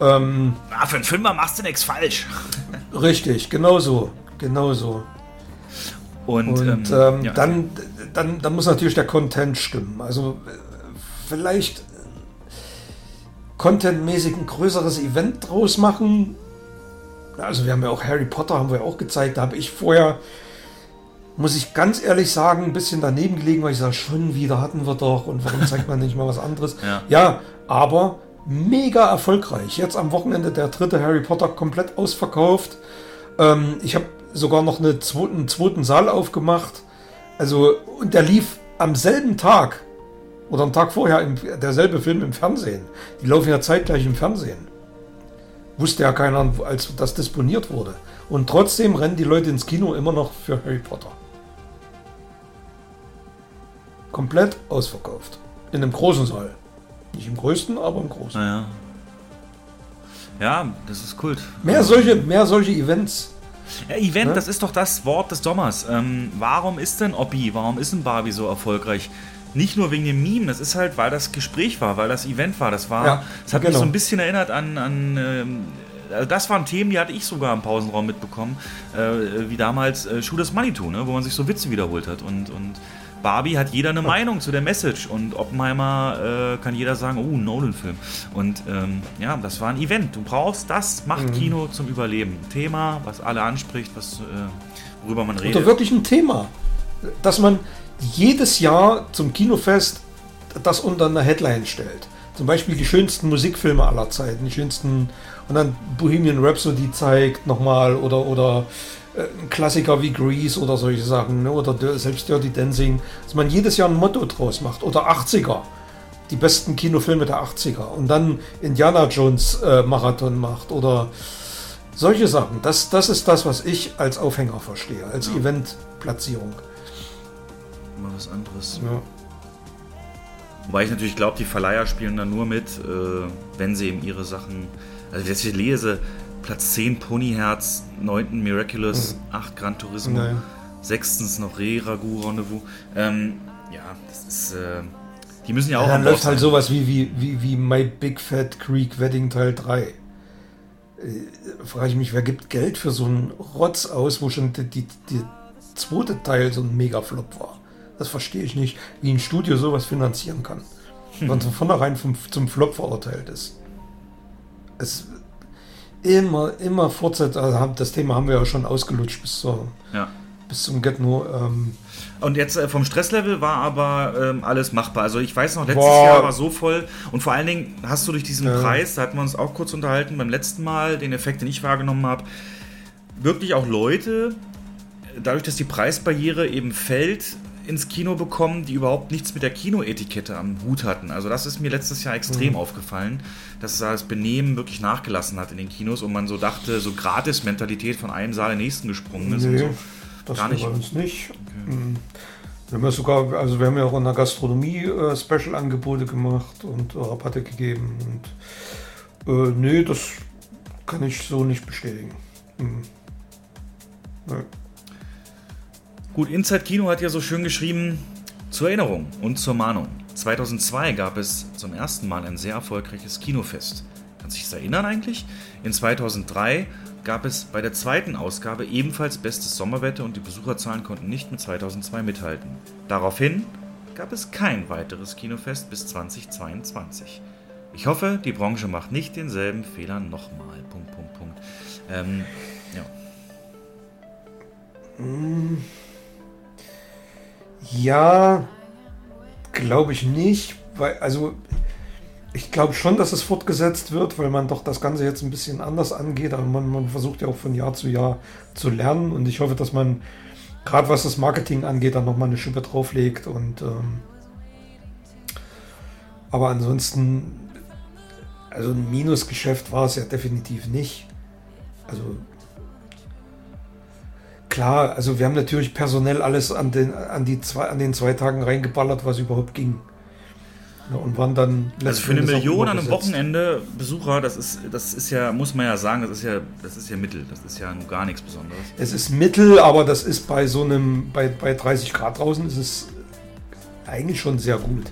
Ähm, ah, für einen Filmer machst du nichts falsch. Richtig, genau so. Genau so. Und, Und ähm, ähm, ja, dann, dann, dann muss natürlich der Content stimmen. Also vielleicht contentmäßig ein größeres Event draus machen. Also wir haben ja auch Harry Potter, haben wir auch gezeigt. Da habe ich vorher, muss ich ganz ehrlich sagen, ein bisschen daneben gelegen, weil ich sage, schon wieder hatten wir doch und warum zeigt man nicht mal was anderes? ja. ja, aber mega erfolgreich. Jetzt am Wochenende der dritte Harry Potter komplett ausverkauft. Ähm, ich habe sogar noch eine zweiten, einen zweiten Saal aufgemacht. Also, und der lief am selben Tag oder am Tag vorher im, derselbe Film im Fernsehen. Die laufen ja zeitgleich im Fernsehen. Wusste ja keiner, als das disponiert wurde. Und trotzdem rennen die Leute ins Kino immer noch für Harry Potter. Komplett ausverkauft. In einem großen Saal. Nicht im größten, aber im großen. Naja. Ja, das ist Kult. Mehr solche, mehr solche Events. Ja, Event, ne? das ist doch das Wort des Sommers. Ähm, warum ist denn Oppi, warum ist denn Barbie so erfolgreich? Nicht nur wegen dem Meme, das ist halt, weil das Gespräch war, weil das Event war. Das war, ja, das hat genau. mich so ein bisschen erinnert an, an ähm, also das waren Themen, die hatte ich sogar im Pausenraum mitbekommen, äh, wie damals äh, Shooters Money Too, ne, wo man sich so Witze wiederholt hat und, und Barbie hat jeder eine Meinung zu der Message und Oppenheimer äh, kann jeder sagen, oh, Nolan-Film. Und ähm, ja, das war ein Event. Du brauchst das, macht mhm. Kino zum Überleben. Thema, was alle anspricht, was, äh, worüber man redet. Oder wirklich ein Thema, dass man jedes Jahr zum Kinofest das unter einer Headline stellt. Zum Beispiel die schönsten Musikfilme aller Zeiten, die schönsten und dann Bohemian Rhapsody zeigt nochmal oder oder Klassiker wie Grease oder solche Sachen, ne? oder selbst Dirty Dancing, dass man jedes Jahr ein Motto draus macht. Oder 80er, die besten Kinofilme der 80er. Und dann Indiana Jones äh, Marathon macht oder solche Sachen. Das, das ist das, was ich als Aufhänger verstehe, als ja. Eventplatzierung. Mal was anderes. Ja. Wobei ich natürlich glaube, die Verleiher spielen da nur mit, äh, wenn sie eben ihre Sachen. Also, wenn ich lese, Platz 10 Ponyherz, 9. Miraculous, mhm. 8 Gran Turismo, Nein. 6. noch Re Ragu Rendezvous. Ähm, ja, das ist. Äh, die müssen ja auch. Ja, dann läuft halt sowas wie, wie, wie, wie My Big Fat Creek Wedding Teil 3. Äh, frage ich mich, wer gibt Geld für so einen Rotz aus, wo schon die, die, die zweite Teil so ein Mega-Flop war? Das verstehe ich nicht, wie ein Studio sowas finanzieren kann. Hm. Wenn von vornherein vom, zum Flop verurteilt ist. Es immer, immer Fortsetzung, also das Thema haben wir ja schon ausgelutscht bis, zur, ja. bis zum Get No. Ähm, und jetzt äh, vom Stresslevel war aber ähm, alles machbar. Also ich weiß noch, letztes Boah. Jahr war so voll. Und vor allen Dingen hast du durch diesen ja. Preis, da hatten wir uns auch kurz unterhalten, beim letzten Mal, den Effekt, den ich wahrgenommen habe, wirklich auch Leute, dadurch, dass die Preisbarriere eben fällt, ins Kino bekommen, die überhaupt nichts mit der Kinoetikette am Hut hatten. Also das ist mir letztes Jahr extrem mhm. aufgefallen, dass das Benehmen wirklich nachgelassen hat in den Kinos und man so dachte, so Gratis-Mentalität von einem Saal in den nächsten gesprungen ist. Nee, so. das Gar nicht. bei uns nicht. Okay. Mhm. Wir haben ja sogar, also wir haben ja auch in der Gastronomie äh, Special-Angebote gemacht und äh, Rabatte gegeben. Und äh, nee, das kann ich so nicht bestätigen. Mhm. Nee. Gut, Inside Kino hat ja so schön geschrieben, zur Erinnerung und zur Mahnung. 2002 gab es zum ersten Mal ein sehr erfolgreiches Kinofest. Kannst du dich erinnern eigentlich? In 2003 gab es bei der zweiten Ausgabe ebenfalls bestes Sommerwetter und die Besucherzahlen konnten nicht mit 2002 mithalten. Daraufhin gab es kein weiteres Kinofest bis 2022. Ich hoffe, die Branche macht nicht denselben Fehler nochmal. Punkt, Punkt, Punkt. Ähm, ja. Mmh. Ja, glaube ich nicht, weil, also ich glaube schon, dass es fortgesetzt wird, weil man doch das Ganze jetzt ein bisschen anders angeht, aber man, man versucht ja auch von Jahr zu Jahr zu lernen und ich hoffe, dass man gerade was das Marketing angeht, dann nochmal eine Schippe drauflegt und ähm, aber ansonsten, also ein Minusgeschäft war es ja definitiv nicht. Also Klar, also wir haben natürlich personell alles an den, an die zwei, an den zwei Tagen reingeballert, was überhaupt ging. Ja, und waren dann also für eine Million an einem Wochenende Besucher, das ist, das ist ja, muss man ja sagen, das ist ja, das ist ja Mittel, das ist ja gar nichts Besonderes. Es ist Mittel, aber das ist bei so einem, bei, bei 30 Grad draußen ist es eigentlich schon sehr gut.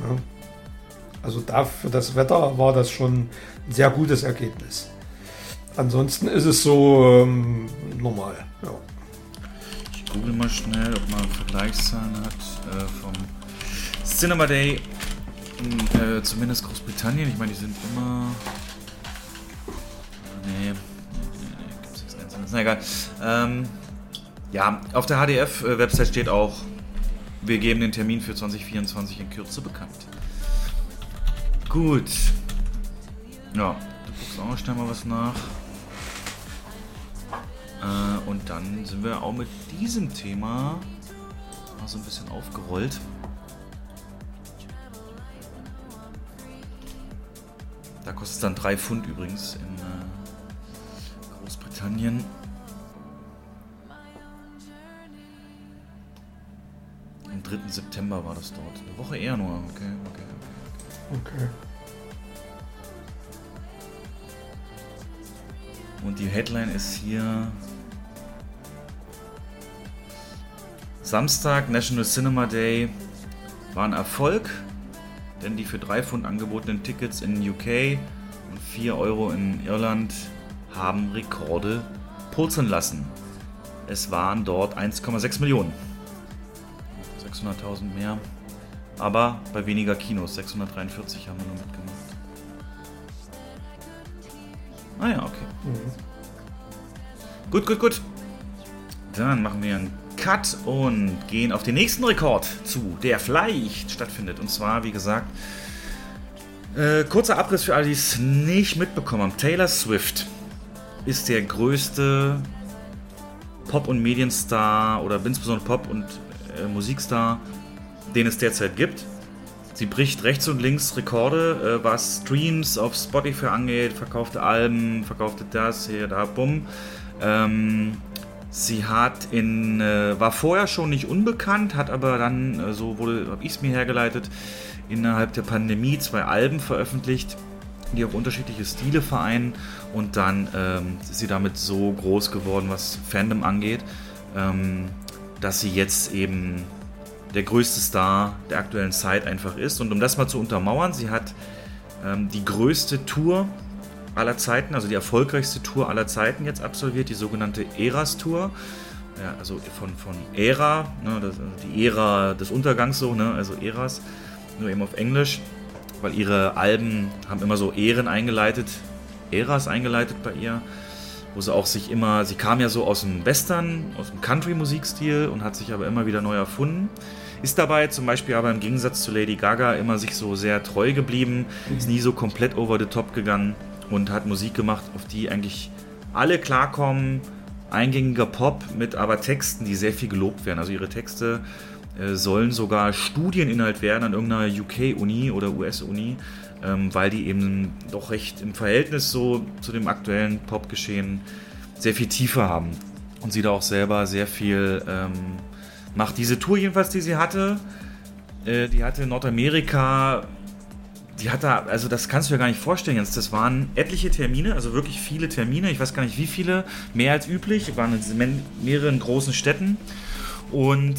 Ja. Also dafür das Wetter war das schon ein sehr gutes Ergebnis. Ansonsten ist es so ähm, normal. Ja. Ich google mal schnell, ob man Vergleichszahlen hat äh, vom Cinema Day in äh, zumindest Großbritannien. Ich meine, die sind immer. Nee, nee, nee, gibt es nichts Einzelnes. Na egal. Ähm, ja, auf der HDF-Website steht auch, wir geben den Termin für 2024 in Kürze bekannt. Gut. Ja, du guckst auch noch schnell mal was nach. Äh, und dann sind wir auch mit diesem Thema mal so ein bisschen aufgerollt. Da kostet es dann 3 Pfund übrigens in äh, Großbritannien. Am 3. September war das dort. Eine Woche eher nur. Okay, okay, okay. Okay. Und die Headline ist hier Samstag, National Cinema Day, war ein Erfolg, denn die für 3 Pfund angebotenen Tickets in UK und 4 Euro in Irland haben Rekorde purzeln lassen. Es waren dort 1,6 Millionen. 600.000 mehr. Aber bei weniger Kinos. 643 haben wir nur mitgemacht. Ah ja, okay. Mhm. Gut, gut, gut. Dann machen wir einen Cut und gehen auf den nächsten Rekord zu, der vielleicht stattfindet. Und zwar, wie gesagt, äh, kurzer Abriss für alle, die es nicht mitbekommen haben. Taylor Swift ist der größte Pop- und Medienstar oder insbesondere Pop- und äh, Musikstar, den es derzeit gibt. Sie bricht rechts und links Rekorde, äh, was Streams auf Spotify angeht, verkaufte Alben, verkaufte das, hier, da, bumm. Ähm, Sie hat in, äh, war vorher schon nicht unbekannt, hat aber dann, äh, so wurde, habe ich es mir hergeleitet, innerhalb der Pandemie zwei Alben veröffentlicht, die auch unterschiedliche Stile vereinen und dann ähm, ist sie damit so groß geworden, was Fandom angeht, ähm, dass sie jetzt eben der größte Star der aktuellen Zeit einfach ist. Und um das mal zu untermauern, sie hat ähm, die größte Tour aller Zeiten, also die erfolgreichste Tour aller Zeiten jetzt absolviert, die sogenannte Eras Tour. Ja, also von, von Ära, ne, das, also die Ära des Untergangs so, ne, also Eras, nur eben auf Englisch, weil ihre Alben haben immer so Ehren eingeleitet, Eras eingeleitet bei ihr, wo sie auch sich immer, sie kam ja so aus dem Western, aus dem Country-Musikstil und hat sich aber immer wieder neu erfunden. Ist dabei zum Beispiel aber im Gegensatz zu Lady Gaga immer sich so sehr treu geblieben, ist nie so komplett over the top gegangen und hat Musik gemacht, auf die eigentlich alle klarkommen. Eingängiger Pop mit aber Texten, die sehr viel gelobt werden. Also ihre Texte äh, sollen sogar Studieninhalt werden an irgendeiner UK-Uni oder US-Uni, ähm, weil die eben doch recht im Verhältnis so zu dem aktuellen Popgeschehen sehr viel Tiefe haben. Und sie da auch selber sehr viel ähm, macht. Diese Tour jedenfalls, die sie hatte, äh, die hatte Nordamerika, die hatte, also das kannst du dir gar nicht vorstellen jetzt. Das waren etliche Termine, also wirklich viele Termine. Ich weiß gar nicht wie viele, mehr als üblich. Waren in mehreren großen Städten. Und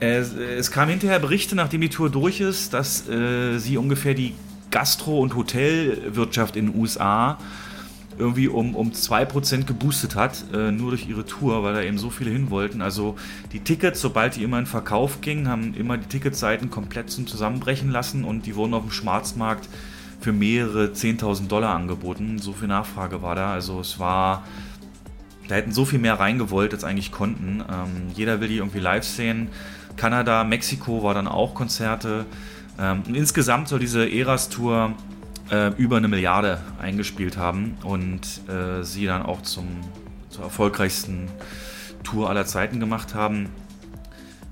es, es kam hinterher Berichte, nachdem die Tour durch ist, dass äh, sie ungefähr die Gastro- und Hotelwirtschaft in den USA irgendwie um, um 2% geboostet hat, äh, nur durch ihre Tour, weil da eben so viele hin wollten. Also die Tickets, sobald die immer in Verkauf gingen, haben immer die Ticketseiten komplett zum Zusammenbrechen lassen und die wurden auf dem Schwarzmarkt für mehrere 10.000 Dollar angeboten. So viel Nachfrage war da. Also es war, da hätten so viel mehr reingewollt, als eigentlich konnten. Ähm, jeder will die irgendwie live sehen. Kanada, Mexiko war dann auch Konzerte. Ähm, und insgesamt soll diese Eras-Tour äh, über eine Milliarde eingespielt haben und äh, sie dann auch zum, zur erfolgreichsten Tour aller Zeiten gemacht haben.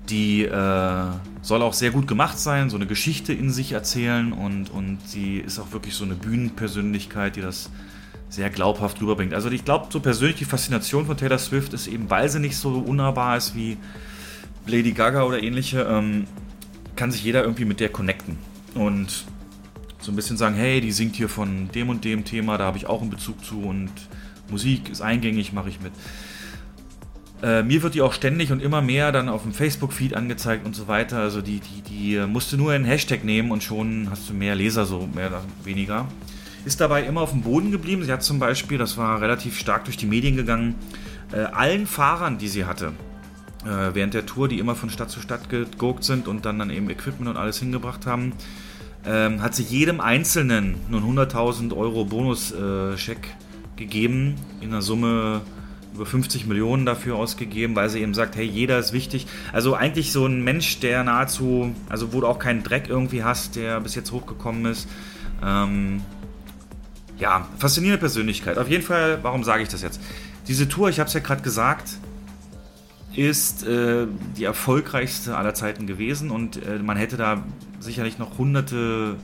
Die äh, soll auch sehr gut gemacht sein, so eine Geschichte in sich erzählen und, und sie ist auch wirklich so eine Bühnenpersönlichkeit, die das sehr glaubhaft rüberbringt. Also ich glaube, so persönlich die Faszination von Taylor Swift ist eben, weil sie nicht so unnahbar ist wie Lady Gaga oder ähnliche, ähm, kann sich jeder irgendwie mit der connecten. Und so ein bisschen sagen, hey, die singt hier von dem und dem Thema, da habe ich auch einen Bezug zu und Musik ist eingängig, mache ich mit. Äh, mir wird die auch ständig und immer mehr dann auf dem Facebook-Feed angezeigt und so weiter. Also die, die, die musst du nur einen Hashtag nehmen und schon hast du mehr Leser, so mehr oder weniger. Ist dabei immer auf dem Boden geblieben. Sie hat zum Beispiel, das war relativ stark durch die Medien gegangen, äh, allen Fahrern, die sie hatte, äh, während der Tour, die immer von Stadt zu Stadt geguckt sind und dann, dann eben Equipment und alles hingebracht haben, ähm, hat sie jedem Einzelnen einen 100.000 Euro Bonuscheck äh, gegeben, in einer Summe über 50 Millionen dafür ausgegeben, weil sie eben sagt, hey, jeder ist wichtig. Also eigentlich so ein Mensch, der nahezu, also wo du auch keinen Dreck irgendwie hast, der bis jetzt hochgekommen ist. Ähm, ja, faszinierende Persönlichkeit. Auf jeden Fall, warum sage ich das jetzt? Diese Tour, ich habe es ja gerade gesagt, ist äh, die erfolgreichste aller Zeiten gewesen und äh, man hätte da sicherlich noch hunderte,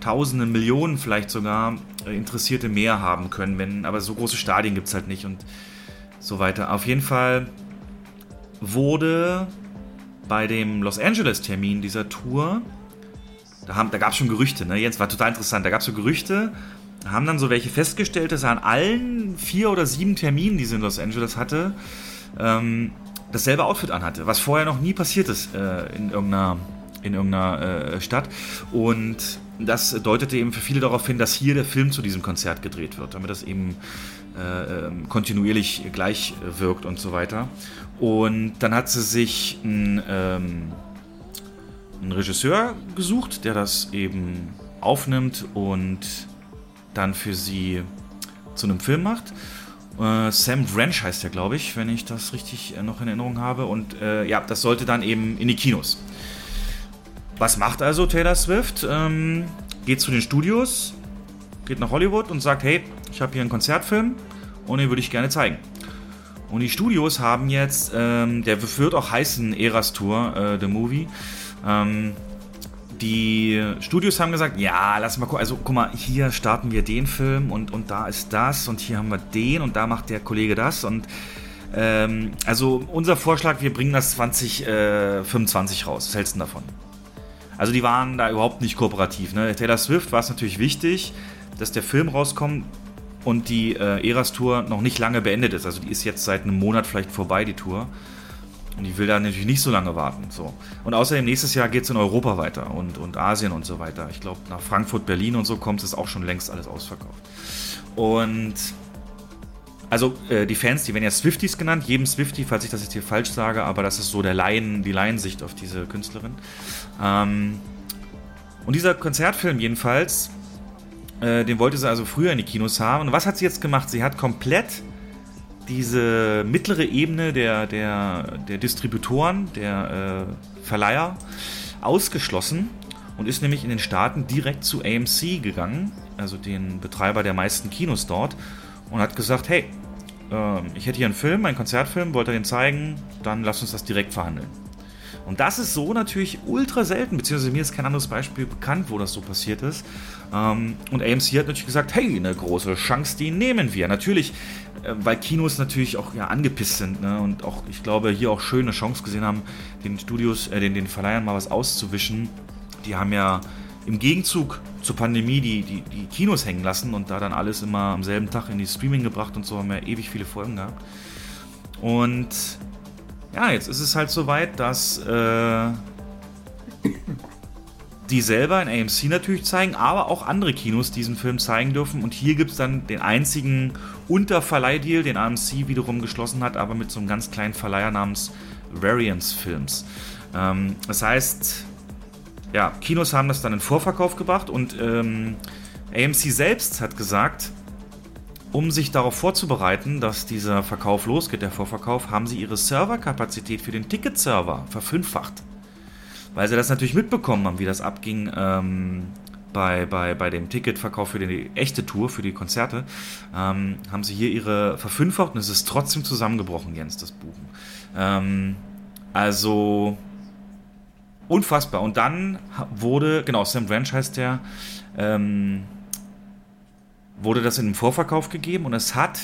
tausende, Millionen vielleicht sogar äh, Interessierte mehr haben können, wenn, aber so große Stadien gibt es halt nicht und so weiter. Auf jeden Fall wurde bei dem Los Angeles-Termin dieser Tour, da, da gab es schon Gerüchte, ne? Jens war total interessant, da gab es so Gerüchte, haben dann so welche festgestellt, dass er an allen vier oder sieben Terminen, die sie in Los Angeles hatte, ähm, dasselbe Outfit anhatte, was vorher noch nie passiert ist äh, in irgendeiner, in irgendeiner äh, Stadt. Und das deutete eben für viele darauf hin, dass hier der Film zu diesem Konzert gedreht wird, damit das eben äh, ähm, kontinuierlich gleich wirkt und so weiter. Und dann hat sie sich einen, ähm, einen Regisseur gesucht, der das eben aufnimmt und dann für sie zu einem Film macht. Äh, Sam Wrench heißt der, glaube ich, wenn ich das richtig äh, noch in Erinnerung habe. Und äh, ja, das sollte dann eben in die Kinos. Was macht also Taylor Swift? Ähm, geht zu den Studios, geht nach Hollywood und sagt, hey, ich habe hier einen Konzertfilm und den würde ich gerne zeigen. Und die Studios haben jetzt, ähm, der wird auch heißen Eras Tour, äh, The Movie. Ähm, die Studios haben gesagt, ja, lass mal gucken. Also guck mal, hier starten wir den Film und, und da ist das und hier haben wir den und da macht der Kollege das. Und ähm, also unser Vorschlag, wir bringen das 2025 äh, raus. Was hältst du davon? Also die waren da überhaupt nicht kooperativ. Ne? Taylor Swift war es natürlich wichtig, dass der Film rauskommt und die äh, Eras Tour noch nicht lange beendet ist. Also die ist jetzt seit einem Monat vielleicht vorbei, die Tour. Und die will da natürlich nicht so lange warten. So. Und außerdem nächstes Jahr geht es in Europa weiter und, und Asien und so weiter. Ich glaube, nach Frankfurt, Berlin und so kommt es auch schon längst alles ausverkauft. Und also äh, die Fans, die werden ja Swifties genannt, jedem Swifty, falls ich das jetzt hier falsch sage, aber das ist so der Laien, die Laiensicht auf diese Künstlerin. Ähm, und dieser Konzertfilm jedenfalls, äh, den wollte sie also früher in die Kinos haben. Und was hat sie jetzt gemacht? Sie hat komplett diese mittlere Ebene der, der, der Distributoren, der äh, Verleiher ausgeschlossen und ist nämlich in den Staaten direkt zu AMC gegangen, also den Betreiber der meisten Kinos dort, und hat gesagt, hey, äh, ich hätte hier einen Film, einen Konzertfilm, wollte den zeigen, dann lass uns das direkt verhandeln. Und das ist so natürlich ultra selten, beziehungsweise mir ist kein anderes Beispiel bekannt, wo das so passiert ist. Ähm, und AMC hat natürlich gesagt, hey, eine große Chance, die nehmen wir. Natürlich, äh, weil Kinos natürlich auch ja, angepisst sind ne? und auch, ich glaube, hier auch schöne Chance gesehen haben, den Studios, äh, den, den Verleihern mal was auszuwischen. Die haben ja im Gegenzug zur Pandemie die, die, die Kinos hängen lassen und da dann alles immer am selben Tag in die Streaming gebracht und so haben wir ewig viele Folgen gehabt. Und ja, jetzt ist es halt soweit, dass äh, die selber in AMC natürlich zeigen, aber auch andere Kinos diesen Film zeigen dürfen. Und hier gibt es dann den einzigen Unterverleihdeal, den AMC wiederum geschlossen hat, aber mit so einem ganz kleinen Verleiher namens Variance Films. Ähm, das heißt, ja, Kinos haben das dann in Vorverkauf gebracht und ähm, AMC selbst hat gesagt, um sich darauf vorzubereiten, dass dieser Verkauf losgeht, der Vorverkauf, haben sie ihre Serverkapazität für den Ticketserver verfünffacht. Weil sie das natürlich mitbekommen haben, wie das abging ähm, bei, bei, bei dem Ticketverkauf für die echte Tour, für die Konzerte, ähm, haben sie hier ihre verfünffacht und es ist trotzdem zusammengebrochen, Jens, das Buchen. Ähm, also unfassbar. Und dann wurde, genau, Sam Branch heißt der, ähm, wurde das in den Vorverkauf gegeben und es hat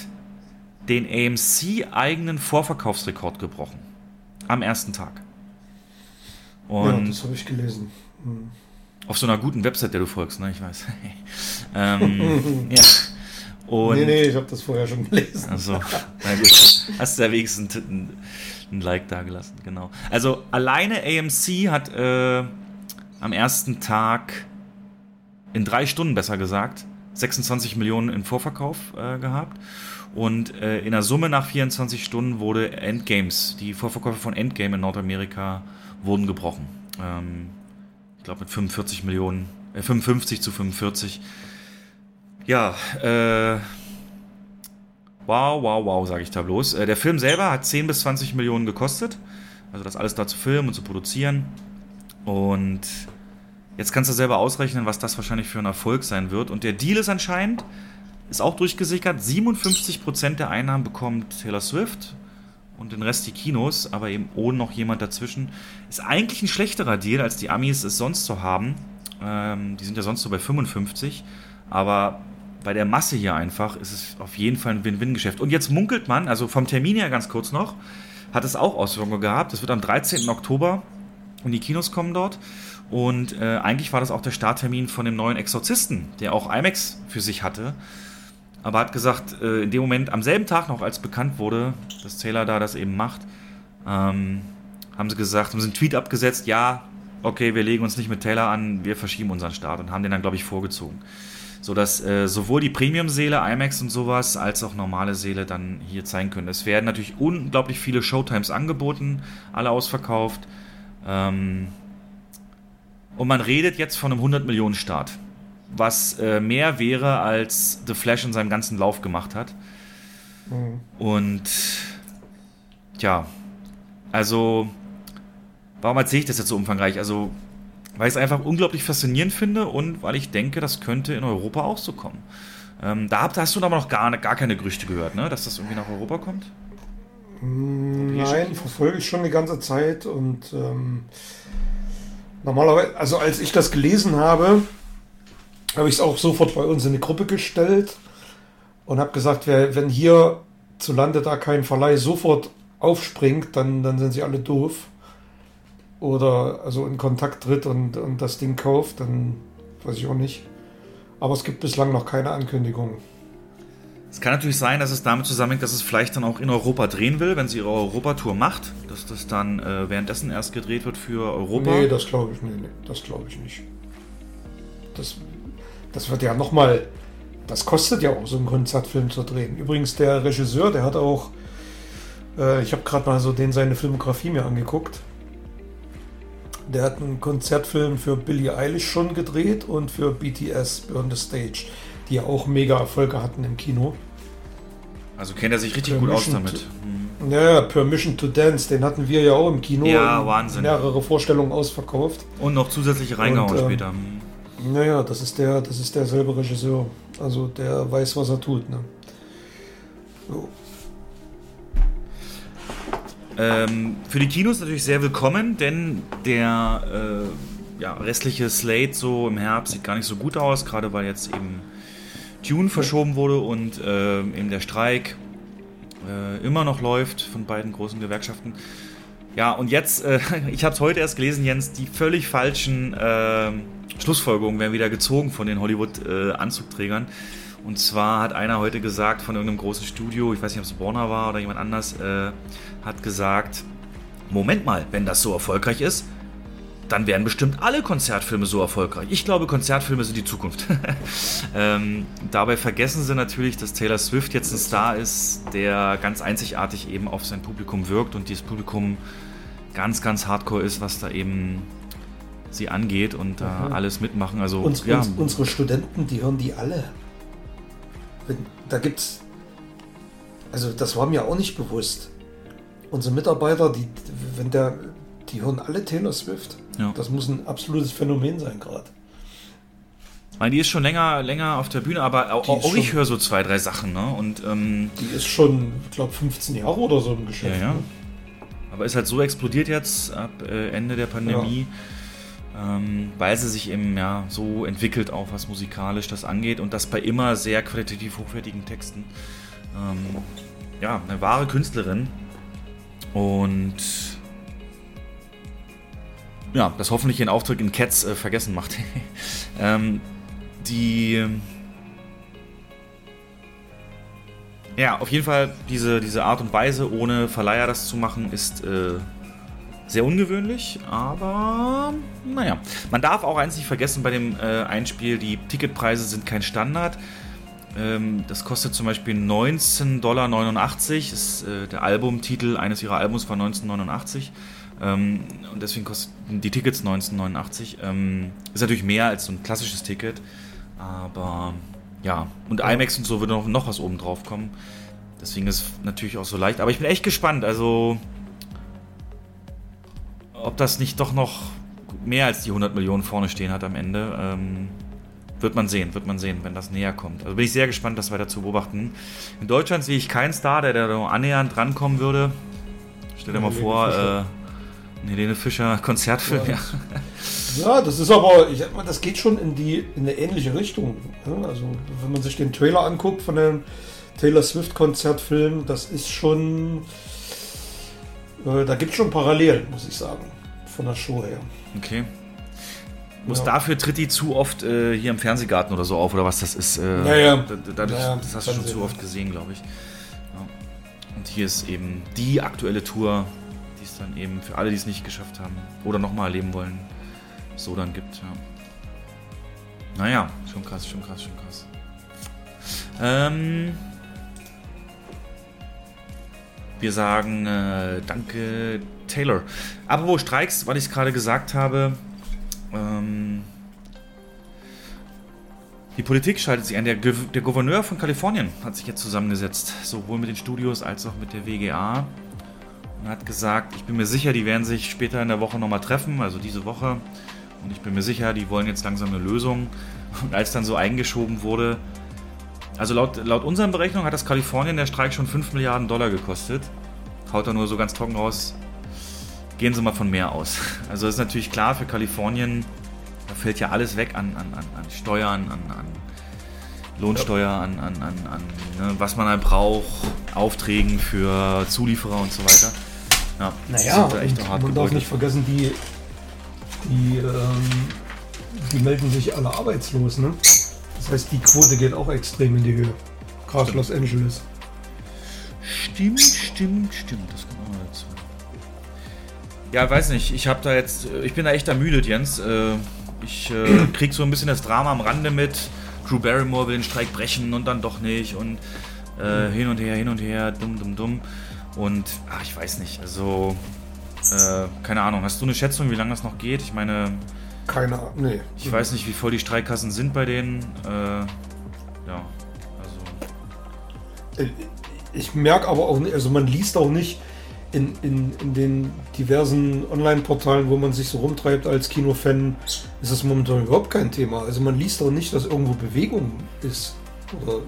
den AMC-eigenen Vorverkaufsrekord gebrochen. Am ersten Tag. Und ja, das habe ich gelesen. Hm. Auf so einer guten Website, der du folgst, ne? Ich weiß. ähm, ja. Und, nee, nee, ich habe das vorher schon gelesen. Also, na gut. Hast du ja wenigstens ein, ein Like da gelassen, genau. Also, alleine AMC hat äh, am ersten Tag, in drei Stunden besser gesagt, 26 Millionen in Vorverkauf äh, gehabt. Und äh, in der Summe nach 24 Stunden wurde Endgames, die Vorverkäufe von Endgame in Nordamerika wurden gebrochen. Ähm, ich glaube mit 45 Millionen, äh, 55 zu 45. Ja, äh, wow, wow, wow, sage ich da bloß. Äh, der Film selber hat 10 bis 20 Millionen gekostet. Also das alles da zu filmen und zu produzieren. Und Jetzt kannst du selber ausrechnen, was das wahrscheinlich für ein Erfolg sein wird. Und der Deal ist anscheinend, ist auch durchgesickert, 57% der Einnahmen bekommt Taylor Swift und den Rest die Kinos, aber eben ohne noch jemand dazwischen. Ist eigentlich ein schlechterer Deal, als die Amis es sonst so haben. Ähm, die sind ja sonst so bei 55, aber bei der Masse hier einfach ist es auf jeden Fall ein Win-Win-Geschäft. Und jetzt munkelt man, also vom Termin her ganz kurz noch, hat es auch Auswirkungen gehabt. Es wird am 13. Oktober und die Kinos kommen dort. Und äh, eigentlich war das auch der Starttermin von dem neuen Exorzisten, der auch IMAX für sich hatte. Aber hat gesagt, äh, in dem Moment, am selben Tag noch, als bekannt wurde, dass Taylor da das eben macht, ähm, haben sie gesagt, haben sie einen Tweet abgesetzt, ja, okay, wir legen uns nicht mit Taylor an, wir verschieben unseren Start und haben den dann, glaube ich, vorgezogen. Sodass äh, sowohl die Premium-Seele, IMAX und sowas, als auch normale Seele dann hier zeigen können. Es werden natürlich unglaublich viele Showtimes angeboten, alle ausverkauft. Ähm, und man redet jetzt von einem 100 Millionen Start, was äh, mehr wäre, als The Flash in seinem ganzen Lauf gemacht hat. Mhm. Und ja, also warum erzähle ich das jetzt so umfangreich? Also weil ich es einfach unglaublich faszinierend finde und weil ich denke, das könnte in Europa auch so kommen. Ähm, da hast du aber noch gar, gar keine Gerüchte gehört, ne? dass das irgendwie nach Europa kommt? Nein, verfolge ich schon die ganze Zeit und ähm, Normalerweise, also als ich das gelesen habe, habe ich es auch sofort bei uns in die Gruppe gestellt und habe gesagt, wer, wenn hier zu Lande da kein Verleih sofort aufspringt, dann, dann sind sie alle doof. Oder also in Kontakt tritt und, und das Ding kauft, dann weiß ich auch nicht. Aber es gibt bislang noch keine Ankündigung. Es kann natürlich sein, dass es damit zusammenhängt, dass es vielleicht dann auch in Europa drehen will, wenn sie ihre Europatour macht, dass das dann äh, währenddessen erst gedreht wird für Europa. Nee, das glaube ich, nee, nee, das glaube ich nicht. Das, das wird ja nochmal, das kostet ja auch so einen Konzertfilm zu drehen. Übrigens, der Regisseur, der hat auch, äh, ich habe gerade mal so den seine Filmografie mir angeguckt. Der hat einen Konzertfilm für Billie Eilish schon gedreht und für BTS, Burn the Stage, die ja auch mega Erfolge hatten im Kino. Also kennt er sich richtig gut aus damit. Hm. Ja, Permission to Dance, den hatten wir ja auch im Kino. Ja, Wahnsinn. Mehrere Vorstellungen ausverkauft. Und noch zusätzliche reingehauen ähm, später. Naja, das ist der, das ist derselbe Regisseur. Also der weiß, was er tut. Ne? So. Ähm, für die Kinos natürlich sehr willkommen, denn der äh, ja, restliche Slate so im Herbst sieht gar nicht so gut aus, gerade weil jetzt eben Tune verschoben wurde und äh, eben der Streik äh, immer noch läuft von beiden großen Gewerkschaften. Ja, und jetzt, äh, ich habe es heute erst gelesen, Jens, die völlig falschen ähm, Schlussfolgerungen werden wieder gezogen von den Hollywood-Anzugträgern. Und zwar hat einer heute gesagt von irgendeinem großen Studio, ich weiß nicht, ob es Warner war oder jemand anders, äh, hat gesagt, Moment mal, wenn das so erfolgreich ist, dann werden bestimmt alle Konzertfilme so erfolgreich. Ich glaube, Konzertfilme sind die Zukunft. ähm, dabei vergessen sie natürlich, dass Taylor Swift jetzt ein Star ist, der ganz einzigartig eben auf sein Publikum wirkt und dieses Publikum ganz, ganz hardcore ist, was da eben sie angeht und da mhm. alles mitmachen. Also uns, ja. uns, unsere Studenten, die hören die alle. Da gibt's, also das war mir auch nicht bewusst unsere Mitarbeiter, die, wenn der, die hören alle Taylor Swift. Ja. Das muss ein absolutes Phänomen sein gerade. die ist schon länger, länger auf der Bühne, aber auch, auch ich höre so zwei, drei Sachen. Ne? Und, ähm, die ist schon, ich glaube, 15 Jahre oder so im Geschäft. Ja, ja. Ne? Aber ist halt so explodiert jetzt ab äh, Ende der Pandemie, ja. Ähm, weil sie sich eben ja so entwickelt, auch was musikalisch das angeht und das bei immer sehr qualitativ hochwertigen Texten. Ähm, ja, eine wahre Künstlerin. Und ja, das hoffentlich ihren Auftritt in Cats äh, vergessen macht. ähm, die. Ja, auf jeden Fall, diese, diese Art und Weise, ohne Verleiher das zu machen, ist äh, sehr ungewöhnlich, aber naja. Man darf auch eins nicht vergessen bei dem äh, Einspiel, die Ticketpreise sind kein Standard. Ähm, das kostet zum Beispiel 19,89 Dollar. Ist, äh, der Albumtitel eines ihrer Albums war 1989. Ähm, und deswegen kosten die Tickets 1989. Ähm, ist natürlich mehr als so ein klassisches Ticket. Aber ja, und IMAX und so würde noch, noch was oben drauf kommen. Deswegen ist es natürlich auch so leicht. Aber ich bin echt gespannt. Also, ob das nicht doch noch mehr als die 100 Millionen vorne stehen hat am Ende. Ähm, wird man sehen, wird man sehen, wenn das näher kommt. Also bin ich sehr gespannt, das weiter zu beobachten. In Deutschland sehe ich keinen Star, der da annähernd rankommen würde. Stell dir mal vor, äh, Helene Fischer Konzertfilm, ja. Ja, das ist aber, ich sag mal, das geht schon in die in eine ähnliche Richtung. Also wenn man sich den Trailer anguckt von dem Taylor Swift Konzertfilm, das ist schon, äh, da gibt es schon Parallelen, muss ich sagen, von der Show her. Okay. Muss ja. dafür tritt die zu oft äh, hier im Fernsehgarten oder so auf oder was das ist. Äh, ja, ja. Dadurch, ja, das hast du schon zu oft gesehen, glaube ich. Ja. Und hier ist eben die aktuelle Tour, die es dann eben für alle, die es nicht geschafft haben oder nochmal erleben wollen, so dann gibt. Ja. Naja, schon krass, schon krass, schon krass. Ähm, wir sagen äh, danke Taylor. Aber wo Streiks, weil ich gerade gesagt habe, ähm, die Politik schaltet sich ein. Der, der, Gouverneur von Kalifornien hat sich jetzt zusammengesetzt, sowohl mit den Studios als auch mit der WGA. Und hat gesagt, ich bin mir sicher, die werden sich später in der Woche nochmal treffen, also diese Woche. Und ich bin mir sicher, die wollen jetzt langsam eine Lösung. Und als dann so eingeschoben wurde, also laut, laut unseren Berechnungen hat das Kalifornien der Streik schon 5 Milliarden Dollar gekostet. Haut er nur so ganz trocken raus, gehen Sie mal von mehr aus. Also ist natürlich klar für Kalifornien, da fällt ja alles weg an, an, an Steuern, an, an Lohnsteuer, an, an, an, an ne, was man halt braucht, Aufträgen für Zulieferer und so weiter. Ja, naja, echt man darf nicht vergessen, die, die, ähm, die melden sich alle arbeitslos, ne? Das heißt, die Quote geht auch extrem in die Höhe. Gerade Los Angeles. Stimmt, stimmt, stimmt. Das Ja, weiß nicht. Ich habe da jetzt, ich bin da echt ermüdet, Jens. Äh, ich äh, krieg so ein bisschen das Drama am Rande mit. Drew Barrymore will den Streik brechen und dann doch nicht und äh, hin und her, hin und her, dumm, dumm, dumm. Und ach, ich weiß nicht. Also äh, keine Ahnung. Hast du eine Schätzung, wie lange das noch geht? Ich meine, keine Ahnung. Nee. Ich weiß nicht, wie voll die Streikkassen sind bei denen. Äh, ja, also. Ich merke aber auch nicht, also man liest auch nicht in, in, in den diversen Online-Portalen, wo man sich so rumtreibt als Kinofan, ist das momentan überhaupt kein Thema. Also man liest auch nicht, dass irgendwo Bewegung ist oder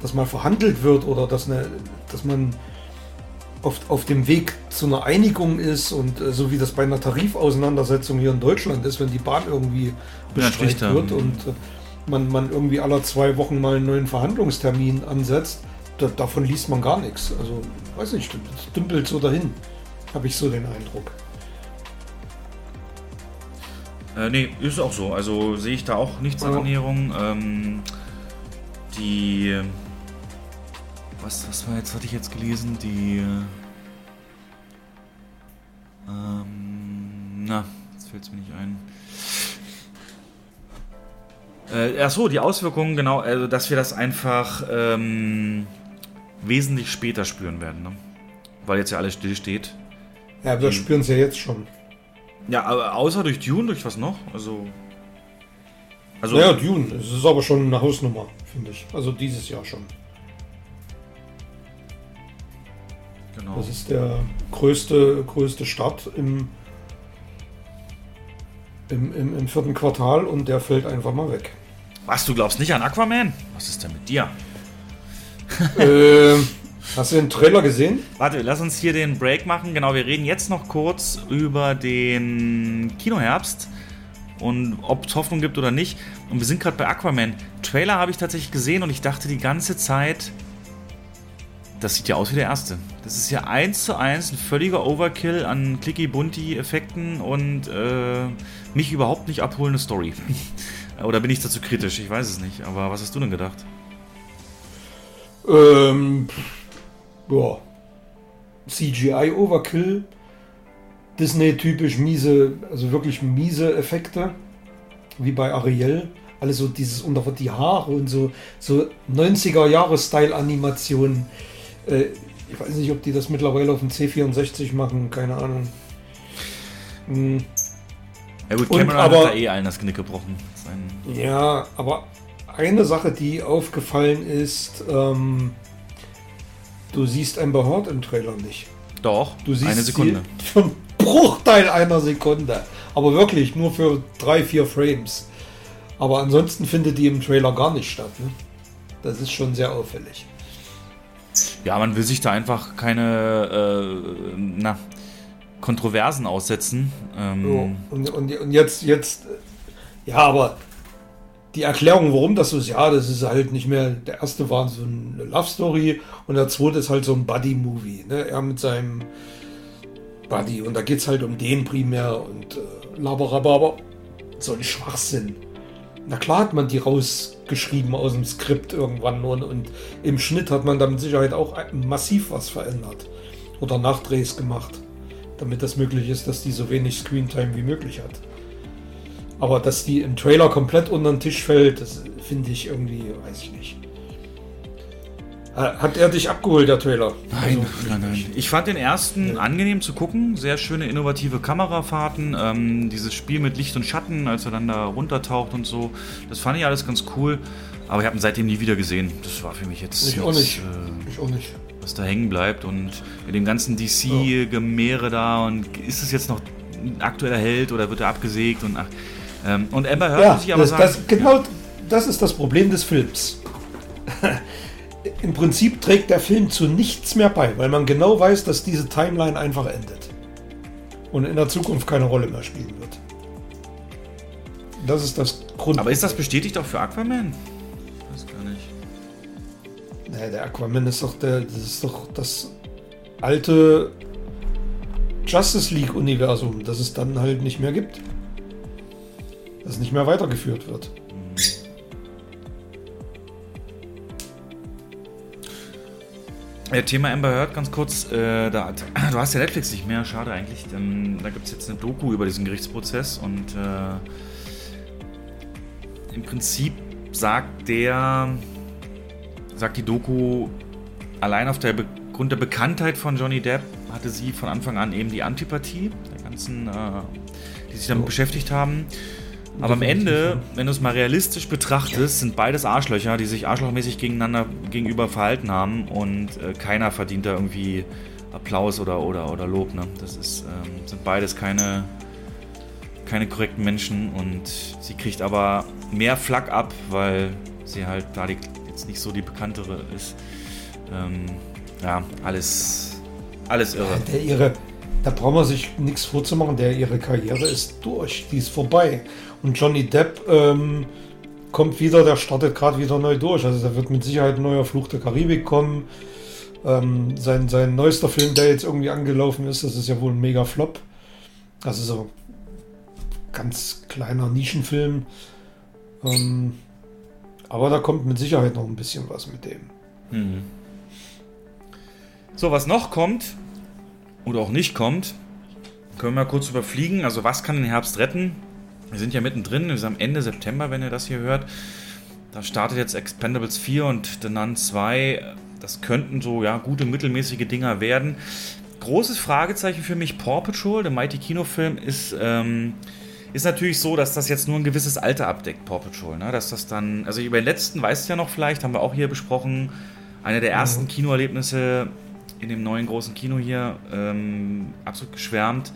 dass mal verhandelt wird oder dass, eine, dass man auf, auf dem Weg zu einer Einigung ist und äh, so wie das bei einer Tarifauseinandersetzung hier in Deutschland ist, wenn die Bahn irgendwie bestreikt ja, wird und äh, man, man irgendwie alle zwei Wochen mal einen neuen Verhandlungstermin ansetzt, da, davon liest man gar nichts. Also, weiß nicht, das dümpelt so dahin, habe ich so den Eindruck. Äh, nee, ist auch so. Also sehe ich da auch nichts an Ernährung. Ähm, die was, was war jetzt, hatte ich jetzt gelesen? Die. Ähm, na, jetzt fällt es mir nicht ein. Äh, achso, die Auswirkungen, genau, also dass wir das einfach ähm, wesentlich später spüren werden, ne? Weil jetzt ja alles still steht. Ja, wir spüren es ja jetzt schon. Ja, aber außer durch Dune, durch was noch? Also. Also. Naja, Dune, es ist aber schon eine Hausnummer, finde ich. Also dieses Jahr schon. Genau. Das ist der größte, größte Start im, im, im, im vierten Quartal und der fällt einfach mal weg. Was, du glaubst nicht an Aquaman? Was ist denn mit dir? äh, hast du den Trailer gesehen? Warte, lass uns hier den Break machen. Genau, wir reden jetzt noch kurz über den Kinoherbst und ob es Hoffnung gibt oder nicht. Und wir sind gerade bei Aquaman. Trailer habe ich tatsächlich gesehen und ich dachte die ganze Zeit, das sieht ja aus wie der erste. Das ist ja eins zu eins ein völliger Overkill an Clicky-Bunty-Effekten und äh, mich überhaupt nicht abholende Story. Oder bin ich dazu kritisch? Ich weiß es nicht. Aber was hast du denn gedacht? Ähm, ja. CGI-Overkill. Disney-typisch miese, also wirklich miese Effekte. Wie bei Ariel. Alles so dieses unter die Haare und so, so 90er-Jahre-Style-Animationen äh, ich weiß nicht, ob die das mittlerweile auf dem C64 machen, keine Ahnung. Hm. Ja gut, Cameron aber, hat da eh allen das Knick gebrochen. Sein ja, aber eine Sache, die aufgefallen ist, ähm, du siehst Amber Heard im Trailer nicht. Doch, du siehst eine Sekunde. Für einen Bruchteil einer Sekunde. Aber wirklich nur für drei, vier Frames. Aber ansonsten findet die im Trailer gar nicht statt. Ne? Das ist schon sehr auffällig. Ja, man will sich da einfach keine äh, na, Kontroversen aussetzen. Ähm so, und, und, und jetzt, jetzt, ja, aber die Erklärung, warum das so ist, ja, das ist halt nicht mehr, der erste war so eine Love Story und der zweite ist halt so ein Buddy-Movie. Ne? Er mit seinem Buddy und da geht es halt um den primär und äh, Laberababa, so ein Schwachsinn. Na klar hat man die rausgeschrieben aus dem Skript irgendwann und, und im Schnitt hat man da mit Sicherheit auch massiv was verändert oder Nachdrehs gemacht, damit das möglich ist, dass die so wenig Screentime wie möglich hat. Aber dass die im Trailer komplett unter den Tisch fällt, das finde ich irgendwie, weiß ich nicht. Hat er dich abgeholt, der Trailer? Nein, also, nein, nein. Ich fand den ersten ja. angenehm zu gucken. Sehr schöne, innovative Kamerafahrten. Ähm, dieses Spiel mit Licht und Schatten, als er dann da runtertaucht und so. Das fand ich alles ganz cool. Aber ich habe ihn seitdem nie wieder gesehen. Das war für mich jetzt. Ich auch nicht. Äh, ich auch nicht. Was da hängen bleibt. Und mit dem ganzen DC-Gemäre da. Und ist es jetzt noch ein aktueller Held oder wird er abgesägt? Und, ach, ähm, und Amber hört ja, sich aber das, sagen. Das, genau ja. das ist das Problem des Films. im Prinzip trägt der Film zu nichts mehr bei, weil man genau weiß, dass diese Timeline einfach endet. Und in der Zukunft keine Rolle mehr spielen wird. Das ist das Grund. Aber ist das bestätigt auch für Aquaman? Ich weiß gar nicht. Naja, der Aquaman ist doch der, das ist doch das alte Justice League-Universum, das es dann halt nicht mehr gibt. Das nicht mehr weitergeführt wird. Ja, Thema Amber Heard ganz kurz. Äh, da, du hast ja Netflix nicht mehr, schade eigentlich. Ähm, da gibt es jetzt eine Doku über diesen Gerichtsprozess und äh, im Prinzip sagt der, sagt die Doku, allein auf der Grund der Bekanntheit von Johnny Depp hatte sie von Anfang an eben die Antipathie der ganzen, äh, die sich damit oh. beschäftigt haben. Aber am Ende, wenn du es mal realistisch betrachtest, sind beides Arschlöcher, die sich arschlochmäßig gegeneinander gegenüber verhalten haben und äh, keiner verdient da irgendwie Applaus oder, oder, oder Lob. Ne? Das ist, ähm, sind beides keine, keine korrekten Menschen und sie kriegt aber mehr Flack ab, weil sie halt da die, jetzt nicht so die bekanntere ist. Ähm, ja, alles, alles irre. Der ihre, da braucht man sich nichts vorzumachen, der ihre Karriere ist durch, die ist vorbei. Und Johnny Depp ähm, kommt wieder, der startet gerade wieder neu durch. Also da wird mit Sicherheit ein neuer Fluch der Karibik kommen. Ähm, sein, sein neuester Film, der jetzt irgendwie angelaufen ist, das ist ja wohl ein mega Flop. Ist so ganz kleiner Nischenfilm. Ähm, aber da kommt mit Sicherheit noch ein bisschen was mit dem. Mhm. So, was noch kommt oder auch nicht kommt, können wir kurz überfliegen. Also, was kann den Herbst retten? Wir sind ja mittendrin, wir sind am Ende September, wenn ihr das hier hört. Da startet jetzt Expendables 4 und The Nun 2. Das könnten so ja gute mittelmäßige Dinger werden. Großes Fragezeichen für mich: Paw Patrol, der Mighty Kinofilm, ist, ähm, ist natürlich so, dass das jetzt nur ein gewisses Alter abdeckt, Paw Patrol. Ne? Dass das dann, also über den letzten weißt du ja noch vielleicht, haben wir auch hier besprochen. Einer der ersten mhm. Kinoerlebnisse in dem neuen großen Kino hier, ähm, absolut geschwärmt.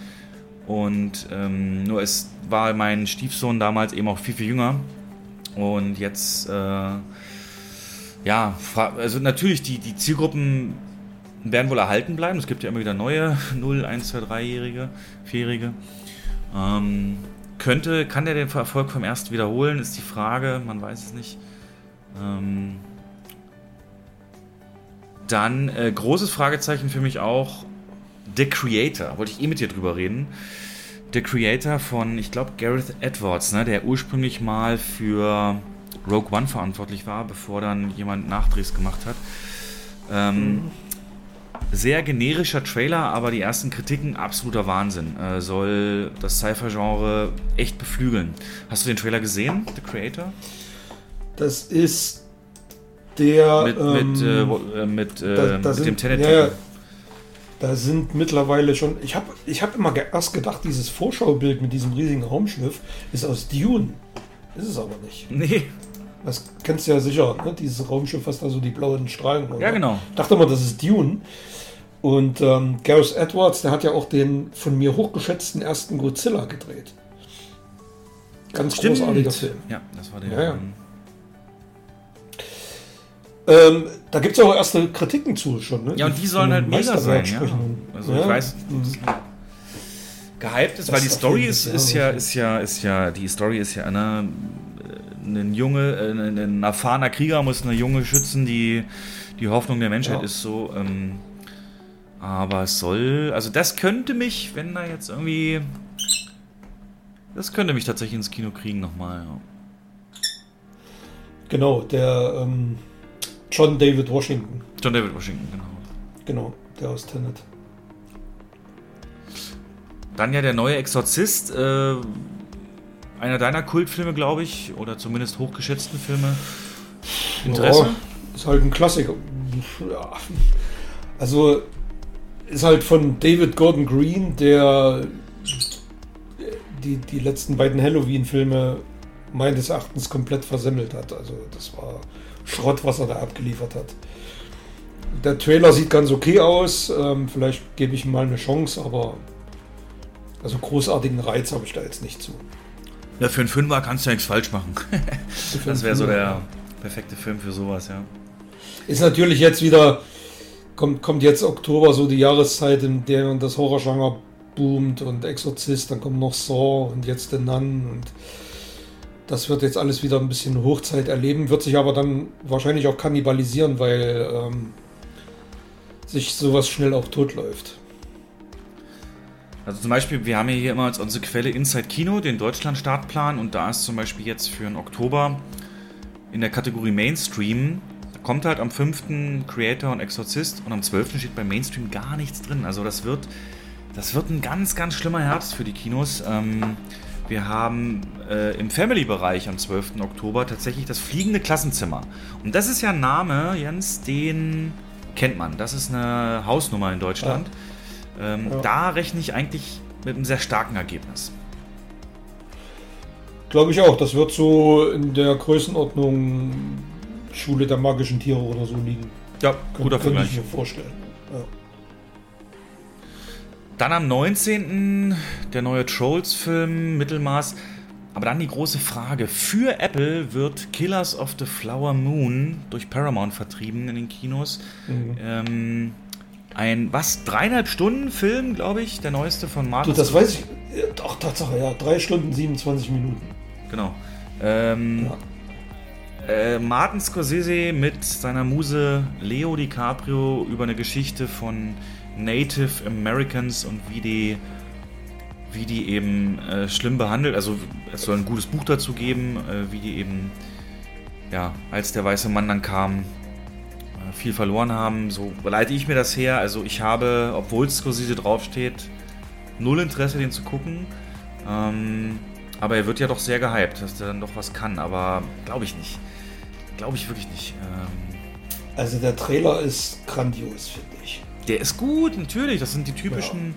Und ähm, nur es war mein Stiefsohn damals eben auch viel, viel jünger. Und jetzt, äh, ja, also natürlich, die, die Zielgruppen werden wohl erhalten bleiben. Es gibt ja immer wieder neue 0, 1, 2, 3-Jährige, 4-Jährige. Ähm, könnte, kann der den Erfolg vom ersten wiederholen, ist die Frage, man weiß es nicht. Ähm, dann äh, großes Fragezeichen für mich auch, The Creator, wollte ich eh mit dir drüber reden. The Creator von, ich glaube, Gareth Edwards, ne, der ursprünglich mal für Rogue One verantwortlich war, bevor dann jemand Nachdrehs gemacht hat. Ähm. Sehr generischer Trailer, aber die ersten Kritiken absoluter Wahnsinn. Äh, soll das Cypher-Genre echt beflügeln. Hast du den Trailer gesehen, The Creator? Das ist der. Mit, ähm, mit, äh, mit, äh, da, da mit sind, dem Tenet. Ja, da sind mittlerweile schon. Ich habe ich hab immer erst gedacht, dieses Vorschaubild mit diesem riesigen Raumschiff ist aus Dune. Ist es aber nicht. Nee. Das kennst du ja sicher, ne? dieses Raumschiff, was da so die blauen Strahlen. Oder? Ja, genau. Ich dachte immer, das ist Dune. Und ähm, Gareth Edwards, der hat ja auch den von mir hochgeschätzten ersten Godzilla gedreht. Ganz Stimmt. großartiger Film. Ja, das war der. Ja, ja. Ähm, ähm, da gibt es auch erste Kritiken zu schon. Ne? Ja, und die sollen halt mega sein. Ja. Also ja. ich weiß, mhm. gehypt ist, das weil die Story ist, ist, ja, ist ja, ist ja, die Story ist ja eine, ein junge, ein, ein erfahrener Krieger muss eine junge schützen, die die Hoffnung der Menschheit ja. ist so. Ähm, aber es soll, also das könnte mich, wenn da jetzt irgendwie, das könnte mich tatsächlich ins Kino kriegen nochmal. Ja. Genau, der ähm, John David Washington. John David Washington, genau. Genau, der aus Tenet. Dann ja der neue Exorzist, äh, einer deiner Kultfilme, glaube ich, oder zumindest hochgeschätzten Filme. Interesse? Ja, ist halt ein Klassiker. Ja. Also ist halt von David Gordon Green, der die, die letzten beiden Halloween-Filme meines Erachtens komplett versemmelt hat. Also das war Schrott, was er da abgeliefert hat. Der Trailer sieht ganz okay aus. Ähm, vielleicht gebe ich ihm mal eine Chance, aber also großartigen Reiz habe ich da jetzt nicht zu. Ja, für einen Fünfer kannst du ja nichts falsch machen. das wäre so der perfekte Film für sowas, ja. Ist natürlich jetzt wieder, kommt, kommt jetzt Oktober, so die Jahreszeit, in der das Horrorgenre boomt und Exorzist, dann kommt noch Saw und jetzt The Nun und das wird jetzt alles wieder ein bisschen Hochzeit erleben, wird sich aber dann wahrscheinlich auch kannibalisieren, weil ähm, sich sowas schnell auch totläuft. Also zum Beispiel, wir haben ja hier immer als unsere Quelle Inside Kino, den Deutschland-Startplan und da ist zum Beispiel jetzt für den Oktober in der Kategorie Mainstream, kommt halt am 5. Creator und Exorzist und am 12. steht bei Mainstream gar nichts drin. Also das wird, das wird ein ganz, ganz schlimmer Herbst für die Kinos. Ähm, wir haben äh, im Family-Bereich am 12. Oktober tatsächlich das fliegende Klassenzimmer. Und das ist ja ein Name, Jens, den kennt man. Das ist eine Hausnummer in Deutschland. Ja. Ähm, ja. Da rechne ich eigentlich mit einem sehr starken Ergebnis. Glaube ich auch. Das wird so in der Größenordnung Schule der magischen Tiere oder so liegen. Ja, guter Kann, Vergleich. ich mir vorstellen. Ja. Dann am 19. der neue Trolls-Film Mittelmaß. Aber dann die große Frage: Für Apple wird Killers of the Flower Moon durch Paramount vertrieben in den Kinos. Mhm. Ähm, ein, was, dreieinhalb Stunden Film, glaube ich, der neueste von Martin. Du, das weiß ich. Doch, Tatsache, ja. Drei Stunden 27 Minuten. Genau. Ähm, ja. äh, Martin Scorsese mit seiner Muse Leo DiCaprio über eine Geschichte von Native Americans und wie die, wie die eben äh, schlimm behandelt. Also es soll ein gutes Buch dazu geben, äh, wie die eben, ja, als der weiße Mann dann kam, viel verloren haben. So leite ich mir das her. Also ich habe, obwohl Scorsese draufsteht, null Interesse, den zu gucken. Ähm, aber er wird ja doch sehr gehypt, dass der dann doch was kann. Aber glaube ich nicht. Glaube ich wirklich nicht. Ähm, also der Trailer ist grandios, finde ich. Der ist gut, natürlich. Das sind die typischen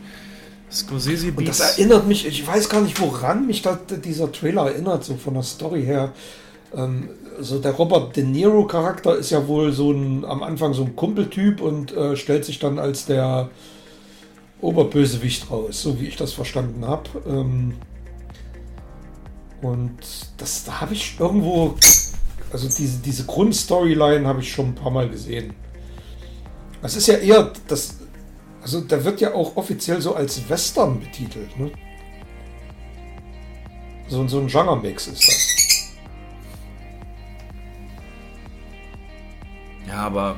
ja. Scorsese-Beats. Und das erinnert mich, ich weiß gar nicht, woran mich da, dieser Trailer erinnert, so von der Story her. Ähm, so der Robert De Niro Charakter ist ja wohl so ein am Anfang so ein Kumpeltyp und äh, stellt sich dann als der Oberbösewicht raus, so wie ich das verstanden habe. Ähm, und das da habe ich irgendwo, also diese, diese Grundstoryline habe ich schon ein paar Mal gesehen. Das ist ja eher das, also da wird ja auch offiziell so als Western betitelt, ne? So, so ein Genre-Mix ist das. Ja, aber.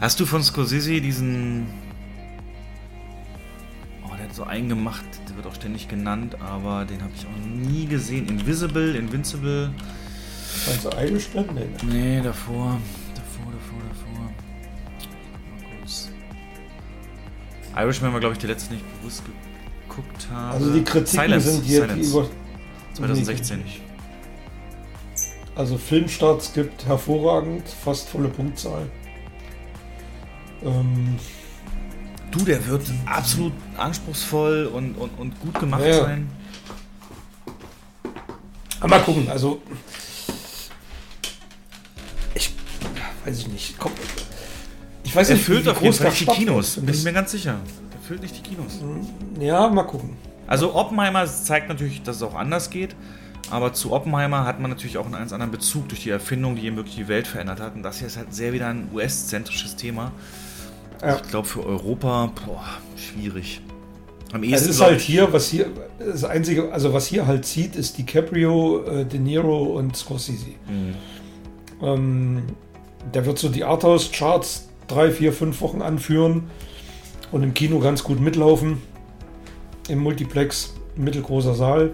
Hast du von Scorsese diesen. Oh, der hat so einen gemacht, der wird auch ständig genannt, aber den habe ich auch nie gesehen. Invisible, Invincible. Meinst du Irishman? Nee. Davor, davor, Irishman war, glaube ich, der letzte, den ich bewusst geguckt habe. Also die Kritiken Silence, sind hier Silence. über. 2016. Nee, also Filmstarts gibt hervorragend, fast volle Punktzahl. Ähm, du, der wird absolut anspruchsvoll und, und, und gut gemacht ja. sein. Aber mal gucken, also ich weiß ich nicht. Komm, ich weiß er nicht, füllt auf jeden Fall nicht die Kinos, bin ich mir ganz sicher. Der füllt nicht die Kinos. Ja, mal gucken. Also Oppenheimer zeigt natürlich, dass es auch anders geht. Aber zu Oppenheimer hat man natürlich auch einen ganz anderen Bezug durch die Erfindung, die eben wirklich die Welt verändert hat. Und das hier ist halt sehr wieder ein US-zentrisches Thema. Ja. Ich glaube, für Europa, boah, schwierig. Am ehesten, es ist halt hier, was hier, das Einzige, also was hier halt zieht, ist DiCaprio, äh, De Niro und Scorsese. Mhm. Ähm, der wird so die Arthouse-Charts drei, vier, fünf Wochen anführen und im Kino ganz gut mitlaufen. Im Multiplex, mittelgroßer Saal.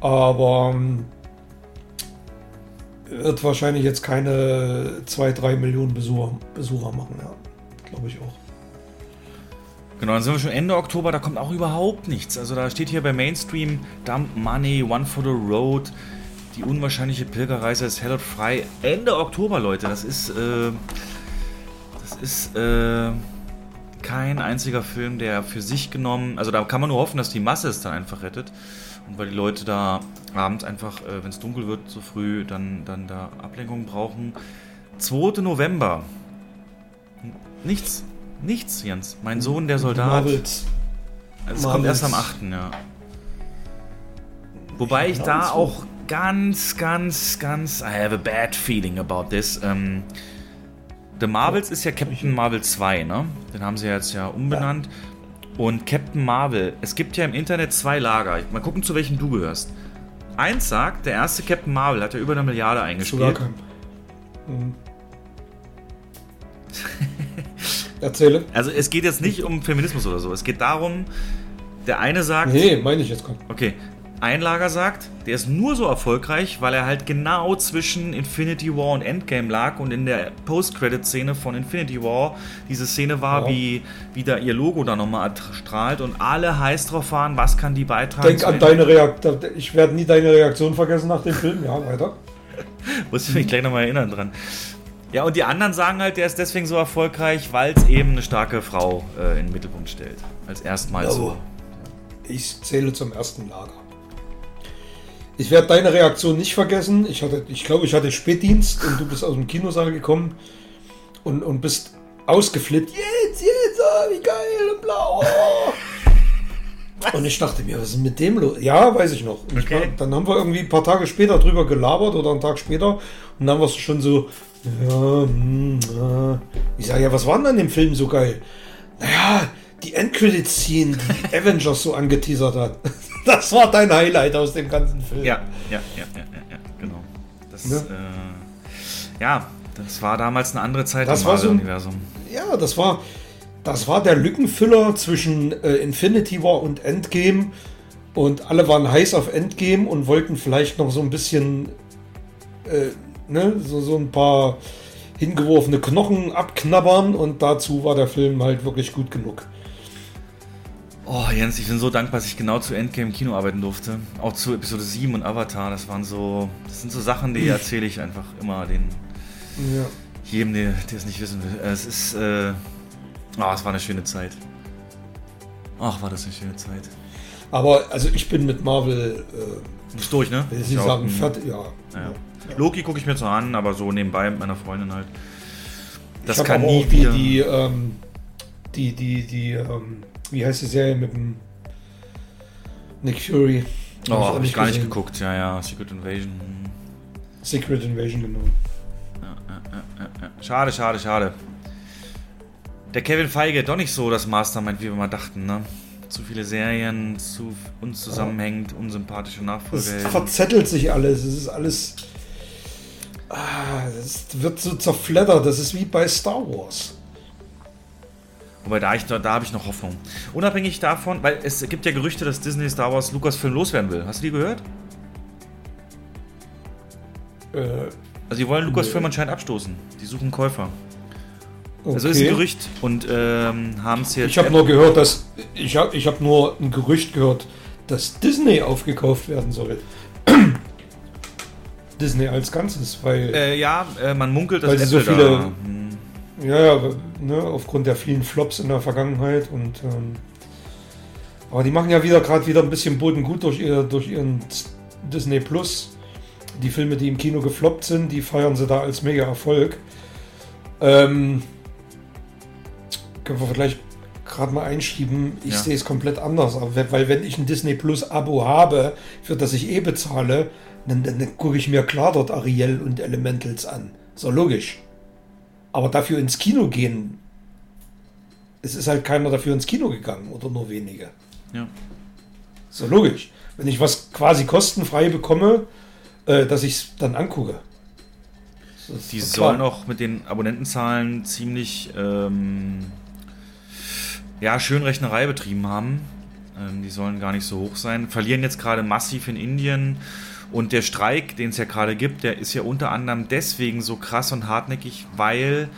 Aber ähm, wird wahrscheinlich jetzt keine 2, 3 Millionen Besucher, Besucher machen, ja. Glaube ich auch. Genau, dann sind wir schon Ende Oktober, da kommt auch überhaupt nichts. Also da steht hier bei Mainstream Dump Money, One for the Road, die unwahrscheinliche Pilgerreise ist Hell frei. Ende Oktober, Leute, das ist, äh, das ist, äh, kein einziger Film, der für sich genommen, also da kann man nur hoffen, dass die Masse es dann einfach rettet. Und weil die Leute da abends einfach, äh, wenn es dunkel wird, so früh, dann, dann da Ablenkung brauchen. 2. November. Nichts. Nichts, Jens. Mein Sohn, der Soldat. Marvels. Es kommt erst am 8. Ja. Wobei ich da auch ganz, ganz, ganz. I have a bad feeling about this. Ähm, The Marvels ist ja Captain Marvel 2, ne? Den haben sie jetzt ja umbenannt. Ja. Und Captain Marvel, es gibt ja im Internet zwei Lager. Mal gucken, zu welchem du gehörst. Eins sagt, der erste Captain Marvel hat ja über eine Milliarde eingespielt. Mhm. Erzähle. Also es geht jetzt nicht um Feminismus oder so. Es geht darum, der eine sagt. Nee, meine ich jetzt gerade. Okay. Ein Lager sagt, der ist nur so erfolgreich, weil er halt genau zwischen Infinity War und Endgame lag und in der Post-Credit-Szene von Infinity War diese Szene war, ja. wie, wie da ihr Logo da nochmal strahlt und alle heiß drauf waren, was kann die beitragen. Denk an deine Reaktion. Ich werde nie deine Reaktion vergessen nach dem Film. Ja, weiter. Muss ich mich gleich nochmal erinnern dran. Ja, und die anderen sagen halt, der ist deswegen so erfolgreich, weil es eben eine starke Frau äh, in den Mittelpunkt stellt. Als erstmal ja, so. Ich zähle zum ersten Lager. Ich werde deine Reaktion nicht vergessen. Ich hatte, ich glaube, ich hatte Spätdienst und du bist aus dem Kinosaal gekommen und, und bist ausgeflippt. Jetzt, jetzt, oh, wie geil und blau. Oh. Und ich dachte mir, was ist mit dem los? Ja, weiß ich noch. Okay. War, dann haben wir irgendwie ein paar Tage später drüber gelabert oder einen Tag später und dann war es schon so, ja, hm, ja. ich sage ja, was war denn an dem Film so geil? Naja, die Endcredit-Scene, die Avengers so angeteasert hat. Das war dein Highlight aus dem ganzen Film. Ja, ja, ja, ja, ja, genau. Das, ja. Äh, ja, das war damals eine andere Zeit das im. So, ja, das war, das war der Lückenfüller zwischen äh, Infinity War und Endgame. Und alle waren heiß auf Endgame und wollten vielleicht noch so ein bisschen, äh, ne, so, so ein paar hingeworfene Knochen abknabbern. Und dazu war der Film halt wirklich gut genug. Oh, Jens, ich bin so dankbar, dass ich genau zu Endgame im Kino arbeiten durfte. Auch zu Episode 7 und Avatar. Das waren so. Das sind so Sachen, die erzähle ich einfach immer den. Ja. Jedem, der, der es nicht wissen will. Es ist. Äh, oh, es war eine schöne Zeit. Ach, war das eine schöne Zeit. Aber, also ich bin mit Marvel. Äh, Bist durch, ne? Sie sagen, fertig, ja. ja. ja. Loki gucke ich mir so an, aber so nebenbei mit meiner Freundin halt. Das ich kann nie wieder. Die, ähm, die, die, die, ähm, wie heißt die Serie mit dem Nick Fury? Oh, habe hab ich gar gesehen. nicht geguckt. Ja, ja, Secret Invasion. Secret Invasion, genau. Ja, ja, ja, schade, schade, schade. Der Kevin Feige, doch nicht so das Mastermind, wie wir mal dachten, ne? Zu viele Serien, zu uns zusammenhängend, unsympathische Nachfolger. Es verzettelt sich alles, es ist alles. Ah, es wird so zerfleddert, das ist wie bei Star Wars. Wobei da, ich, da, da habe ich noch Hoffnung. Unabhängig davon, weil es gibt ja Gerüchte, dass Disney Star Wars Lucasfilm loswerden will. Hast du die gehört? Äh, also die wollen Lucasfilm nee. anscheinend abstoßen. Die suchen Käufer. Okay. Also ist ein Gerücht und ähm, haben es jetzt. Ich habe nur gehört, dass ich habe ich habe nur ein Gerücht gehört, dass Disney aufgekauft werden soll. Disney als Ganzes, weil äh, ja, äh, man munkelt, dass weil sie so viele da, hm. Ja, ja, ne, aufgrund der vielen Flops in der Vergangenheit und ähm, aber die machen ja wieder gerade wieder ein bisschen Boden gut durch, ihr, durch ihren Disney Plus. Die Filme, die im Kino gefloppt sind, die feiern sie da als mega Erfolg. Ähm, können wir vielleicht gerade mal einschieben. Ich ja. sehe es komplett anders. Weil wenn ich ein Disney Plus Abo habe, für das ich eh bezahle, dann, dann, dann gucke ich mir klar dort Ariel und Elementals an. So logisch. Aber dafür ins Kino gehen, es ist halt keiner dafür ins Kino gegangen oder nur wenige. Ja. So logisch. Wenn ich was quasi kostenfrei bekomme, äh, dass ich es dann angucke. Die sollen auch mit den Abonnentenzahlen ziemlich ähm, ja, Schönrechnerei betrieben haben. Ähm, die sollen gar nicht so hoch sein. Verlieren jetzt gerade massiv in Indien und der Streik, den es ja gerade gibt, der ist ja unter anderem deswegen so krass und hartnäckig, weil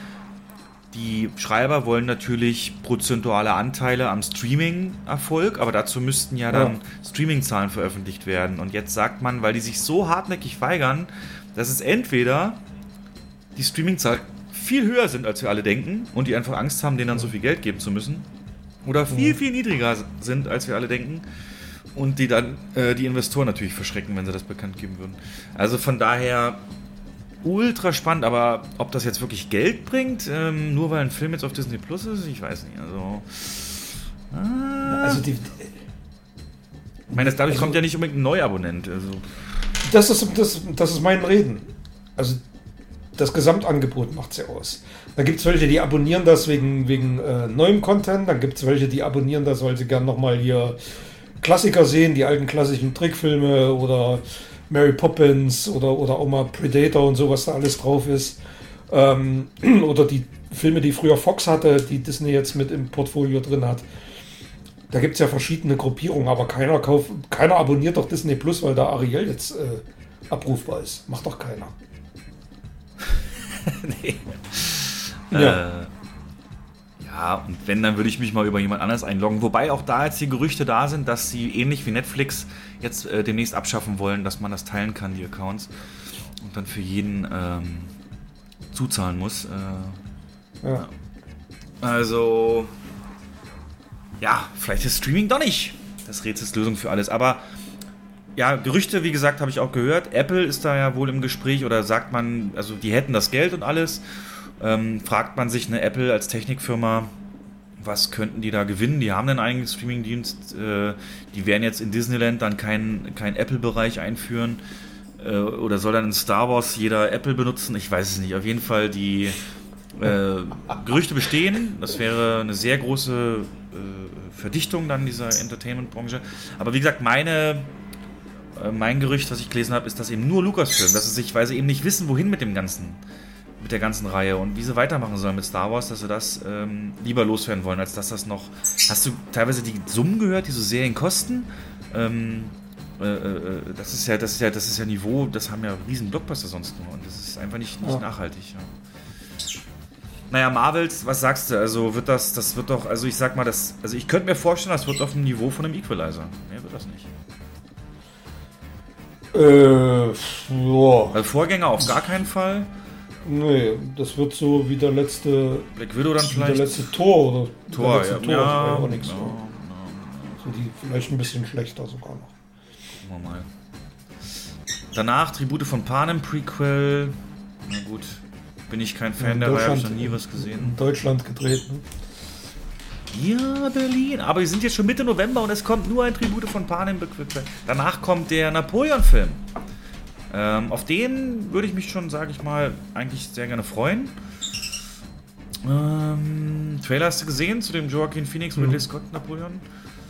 die Schreiber wollen natürlich prozentuale Anteile am Streaming-Erfolg, aber dazu müssten ja dann ja. Streaming-Zahlen veröffentlicht werden. Und jetzt sagt man, weil die sich so hartnäckig weigern, dass es entweder die Streaming-Zahlen viel höher sind, als wir alle denken, und die einfach Angst haben, denen dann so viel Geld geben zu müssen, oder viel, viel niedriger sind, als wir alle denken und die dann äh, die Investoren natürlich verschrecken, wenn sie das bekannt geben würden. Also von daher ultra spannend, aber ob das jetzt wirklich Geld bringt, ähm, nur weil ein Film jetzt auf Disney Plus ist, ich weiß nicht. Also, ah, also die, ich meine, dadurch also, kommt ja nicht unbedingt ein Neuabonnent. Also. Das, ist, das, das ist mein Reden. Also das Gesamtangebot macht es ja aus. Da gibt es welche, die abonnieren das wegen, wegen äh, neuem Content, dann gibt es welche, die abonnieren das, weil sie gern nochmal hier Klassiker sehen, die alten klassischen Trickfilme oder Mary Poppins oder, oder auch mal Predator und so, was da alles drauf ist. Ähm, oder die Filme, die früher Fox hatte, die Disney jetzt mit im Portfolio drin hat. Da gibt es ja verschiedene Gruppierungen, aber keiner kauft, keiner abonniert doch Disney Plus, weil da Ariel jetzt äh, abrufbar ist. Macht doch keiner. nee. Ja. Äh, ja, und wenn, dann würde ich mich mal über jemand anderes einloggen. Wobei auch da jetzt die Gerüchte da sind, dass sie ähnlich wie Netflix jetzt äh, demnächst abschaffen wollen, dass man das teilen kann, die Accounts. Und dann für jeden ähm, zuzahlen muss. Äh, ja. Also, ja, vielleicht ist Streaming doch nicht das Rätselslösung für alles. Aber ja, Gerüchte, wie gesagt, habe ich auch gehört. Apple ist da ja wohl im Gespräch oder sagt man, also die hätten das Geld und alles. Ähm, fragt man sich eine Apple als Technikfirma, was könnten die da gewinnen? Die haben einen eigenen Streamingdienst. Äh, die werden jetzt in Disneyland dann keinen kein Apple-Bereich einführen. Äh, oder soll dann in Star Wars jeder Apple benutzen? Ich weiß es nicht. Auf jeden Fall, die äh, Gerüchte bestehen. Das wäre eine sehr große äh, Verdichtung dann dieser Entertainment-Branche. Aber wie gesagt, meine äh, mein Gerücht, was ich gelesen habe, ist, dass eben nur Lucasfilm, dass sie sich, weil sie eben nicht wissen, wohin mit dem ganzen, mit der ganzen Reihe und wie sie weitermachen sollen mit Star Wars, dass sie das ähm, lieber loswerden wollen, als dass das noch. Hast du teilweise die Summen gehört, die so Serien kosten? Ähm, äh, äh, das ist ja, das ist ja, das ist ja Niveau, das haben ja riesen Blockbuster sonst nur und das ist einfach nicht, nicht ja. nachhaltig. Ja. Naja, Marvels, was sagst du? Also wird das, das wird doch, also ich sag mal, das, also ich könnte mir vorstellen, das wird auf dem Niveau von einem Equalizer. Nee, wird das nicht. Äh, ja. Also Vorgänger auf gar keinen Fall. Nee, das wird so wie der letzte. Black Widow dann vielleicht? Der letzte Tor oder Tor, letzte ja. Tor, ja, auch nichts ja, so. Sind die vielleicht ein bisschen schlechter sogar noch. Gucken wir mal. Danach Tribute von Panem Prequel. Na gut, bin ich kein Fan der Reihe, habe ich noch nie was gesehen. In Deutschland gedreht, ne? Ja, Berlin. Aber wir sind jetzt schon Mitte November und es kommt nur ein Tribute von Panem. Danach kommt der Napoleon-Film. Ähm, auf den würde ich mich schon, sage ich mal, eigentlich sehr gerne freuen. Ähm, Trailer hast du gesehen zu dem Joaquin Phoenix und mhm. Ridley Scott Napoleon?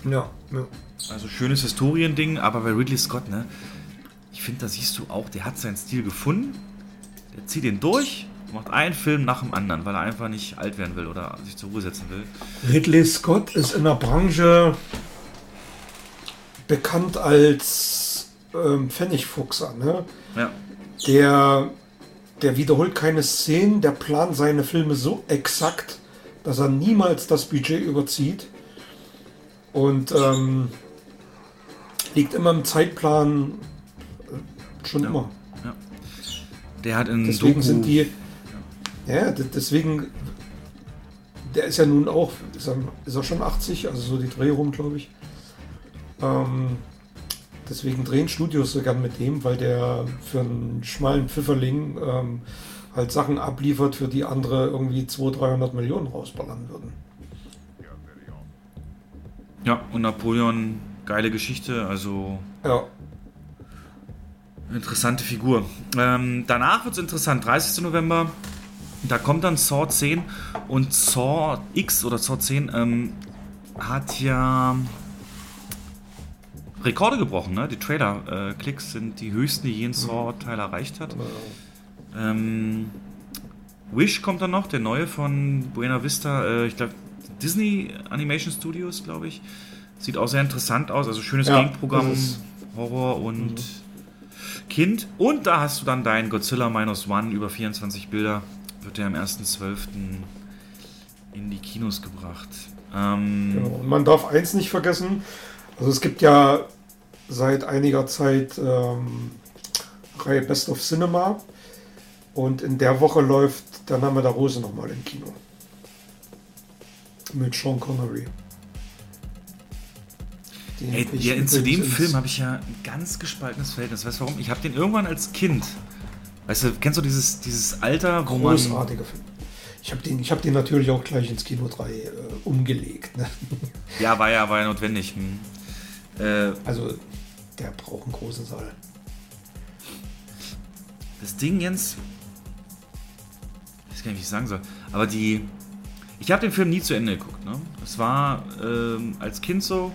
Ja, ja. Also schönes Historiending, aber bei Ridley Scott, ne? Ich finde, da siehst du auch, der hat seinen Stil gefunden. Der zieht den durch macht einen Film nach dem anderen, weil er einfach nicht alt werden will oder sich zur Ruhe setzen will. Ridley Scott ist in der Branche bekannt als ähm, Pfennigfuchser. Ne? Ja. Der, der wiederholt keine Szenen, der plant seine Filme so exakt, dass er niemals das Budget überzieht. Und ähm, liegt immer im Zeitplan äh, schon ja. immer. Ja. Der hat in Deswegen Doku sind die ja, deswegen, der ist ja nun auch, ist er, ist er schon 80, also so die Dreh rum, glaube ich. Ähm, deswegen drehen Studios so gern mit dem, weil der für einen schmalen Pfifferling ähm, halt Sachen abliefert, für die andere irgendwie 200, 300 Millionen rausballern würden. Ja, und Napoleon, geile Geschichte, also. Ja. Interessante Figur. Ähm, danach wird es interessant. 30. November da kommt dann Saw 10 und Saw X oder Saw 10 ähm, hat ja Rekorde gebrochen, ne? Die Trailer-Klicks sind die höchsten, die jeden Saw-Teil erreicht hat. Ähm, Wish kommt dann noch, der neue von Buena Vista, äh, ich glaube Disney Animation Studios, glaube ich. Sieht auch sehr interessant aus, also schönes ja, Gegenprogramm, Horror und mhm. Kind. Und da hast du dann dein Godzilla Minus One über 24 Bilder wird ja am 1.12. in die Kinos gebracht. Ähm genau. Und man darf eins nicht vergessen, also es gibt ja seit einiger Zeit ähm, Reihe Best of Cinema und in der Woche läuft der Name der Rose nochmal im Kino. Mit Sean Connery. Ey, ja, zu dem Film habe ich ja ein ganz gespaltenes Verhältnis. Weißt du warum? Ich habe den irgendwann als Kind Weißt du, kennst du dieses, dieses Alter, wo Großartiger Film. Ich habe den, hab den natürlich auch gleich ins Kino 3 äh, umgelegt. Ne? Ja, war ja, war ja notwendig. Hm. Äh, also, der braucht einen großen Saal. Das Ding, Jens, ich weiß gar nicht, wie ich sagen soll, aber die. Ich habe den Film nie zu Ende geguckt. Ne? Es war ähm, als Kind so,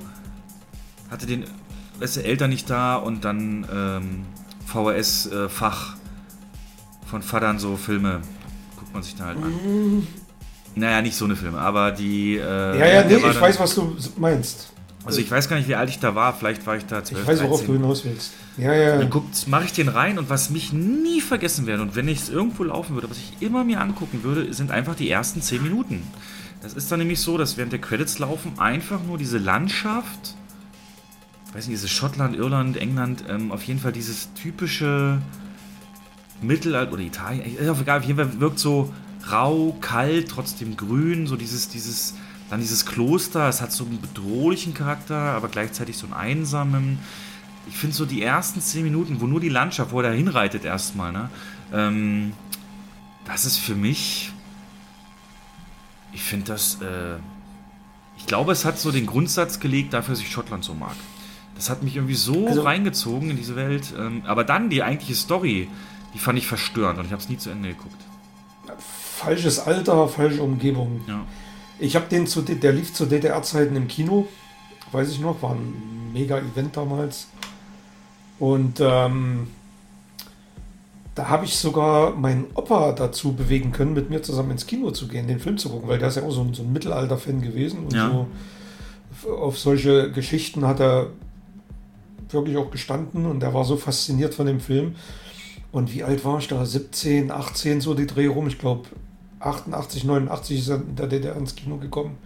hatte den, weißt du, Eltern nicht da und dann ähm, VHS-Fach. Von Vatern so Filme guckt man sich da halt an. Naja, nicht so eine Filme, aber die. Äh, ja, ja, nee, ich weiß, was du meinst. Also ich weiß gar nicht, wie alt ich da war. Vielleicht war ich da 12, Ich weiß, worauf 13. du hinaus willst. Ja, ja. Dann mache ich den rein und was mich nie vergessen werde und wenn ich es irgendwo laufen würde, was ich immer mir angucken würde, sind einfach die ersten 10 Minuten. Das ist dann nämlich so, dass während der Credits laufen einfach nur diese Landschaft, ich weiß nicht, dieses Schottland, Irland, England, ähm, auf jeden Fall dieses typische Mittelalter oder Italien, ist auch egal, auf jeden Fall wirkt so rau, kalt, trotzdem grün, so dieses, dieses dann dieses Kloster, es hat so einen bedrohlichen Charakter, aber gleichzeitig so einen einsamen. Ich finde so die ersten zehn Minuten, wo nur die Landschaft, wo er da hinreitet erstmal, ne? Ähm, das ist für mich. Ich finde das. Äh, ich glaube, es hat so den Grundsatz gelegt, dafür, dass ich Schottland so mag. Das hat mich irgendwie so also, reingezogen in diese Welt. Ähm, aber dann die eigentliche Story, die fand ich verstörend und ich habe es nie zu Ende geguckt. Falsches Alter, falsche Umgebung. Ja. Ich habe den zu, der lief zu DDR-Zeiten im Kino, weiß ich noch, war ein mega Event damals. Und ähm, da habe ich sogar meinen Opa dazu bewegen können, mit mir zusammen ins Kino zu gehen, den Film zu gucken, weil der ist ja auch so ein, so ein Mittelalter-Fan gewesen und ja. so auf solche Geschichten hat er wirklich auch gestanden und er war so fasziniert von dem Film. Und wie alt war ich da? 17, 18, so die Dreh rum. Ich glaube, 88, 89 ist er in der DDR ins Kino gekommen.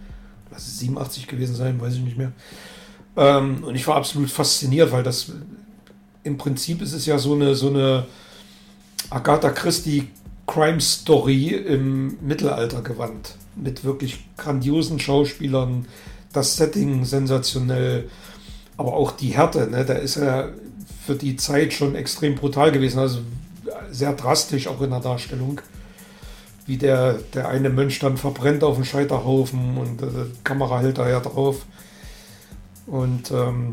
Lass es 87 gewesen sein, weiß ich nicht mehr. Ähm, und ich war absolut fasziniert, weil das im Prinzip ist es ja so eine, so eine Agatha Christie Crime Story im Mittelalter gewandt. Mit wirklich grandiosen Schauspielern, das Setting sensationell, aber auch die Härte. Ne? Da ist er für die Zeit schon extrem brutal gewesen, also sehr drastisch auch in der Darstellung wie der, der eine Mönch dann verbrennt auf dem Scheiterhaufen und äh, die Kamera hält daher drauf. Und ähm,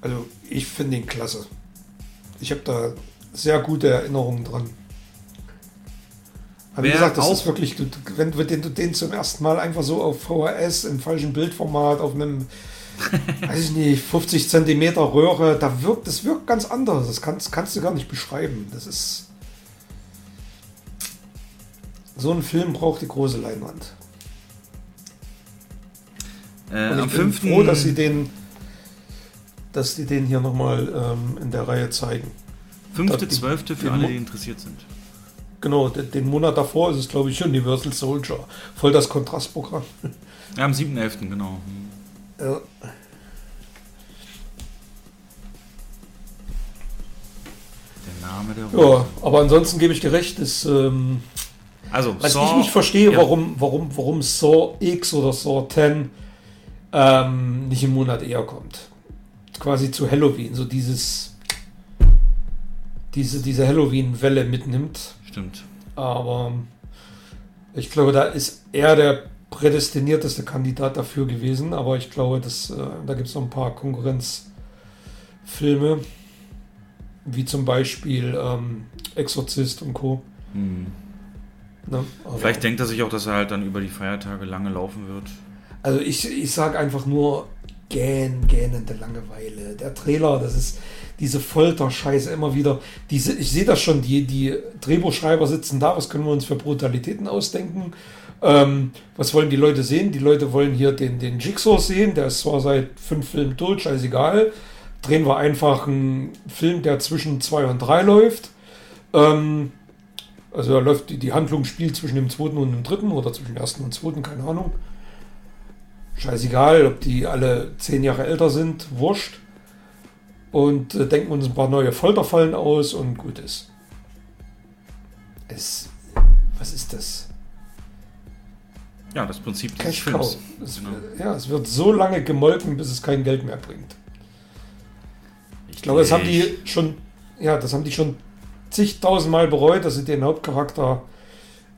also ich finde ihn klasse. Ich habe da sehr gute Erinnerungen dran. Aber wie gesagt, das ist wirklich, du, wenn du den, du den zum ersten Mal einfach so auf VHS im falschen Bildformat, auf einem, weiß ich nicht, 50 Zentimeter Röhre, da wirkt, das wirkt ganz anders. Das kannst, kannst du gar nicht beschreiben. Das ist, so ein Film braucht die große Leinwand. Äh, Und ich bin 5. froh, dass sie den, dass sie den hier nochmal ähm, in der Reihe zeigen. 5.12. für alle, die interessiert sind. Genau, den, den Monat davor ist es, glaube ich, Universal Soldier. Voll das Kontrastprogramm. Ja, am 7.11., genau. Ja. Der Name der Rose. Ja, aber ansonsten gebe ich dir recht, ist, ähm, also, Was Saw, ich nicht verstehe, ja. warum, warum, warum Saw X oder Saw 10 ähm, nicht im Monat eher kommt. Quasi zu Halloween, so dieses diese, diese Halloween-Welle mitnimmt. Stimmt. Aber ich glaube, da ist er der prädestinierteste Kandidat dafür gewesen. Aber ich glaube, dass, äh, da gibt es noch ein paar Konkurrenzfilme, wie zum Beispiel ähm, Exorzist und Co. Mhm. Ne? Vielleicht denkt er sich auch, dass er halt dann über die Feiertage lange laufen wird. Also ich, ich sage einfach nur gähn, gähnende Langeweile. Der Trailer, das ist diese Folter-Scheiße immer wieder. Diese, ich sehe das schon, die, die Drehbuchschreiber sitzen da, was können wir uns für Brutalitäten ausdenken? Ähm, was wollen die Leute sehen? Die Leute wollen hier den, den Jigsaw sehen, der ist zwar seit fünf Filmen tot, scheißegal. Drehen wir einfach einen Film, der zwischen zwei und drei läuft. Ähm, also da läuft die, die Handlung spielt zwischen dem zweiten und dem dritten oder zwischen dem ersten und zweiten, keine Ahnung. Scheißegal, ob die alle zehn Jahre älter sind, wurscht. Und äh, denken uns ein paar neue Folterfallen aus und gut ist. Es. Was ist das? Ja, das Prinzip des Cash Films. Es, genau. Ja, es wird so lange gemolken, bis es kein Geld mehr bringt. Ich glaube, das haben die schon, ja, das haben die schon zigtausendmal bereut, dass sie den Hauptcharakter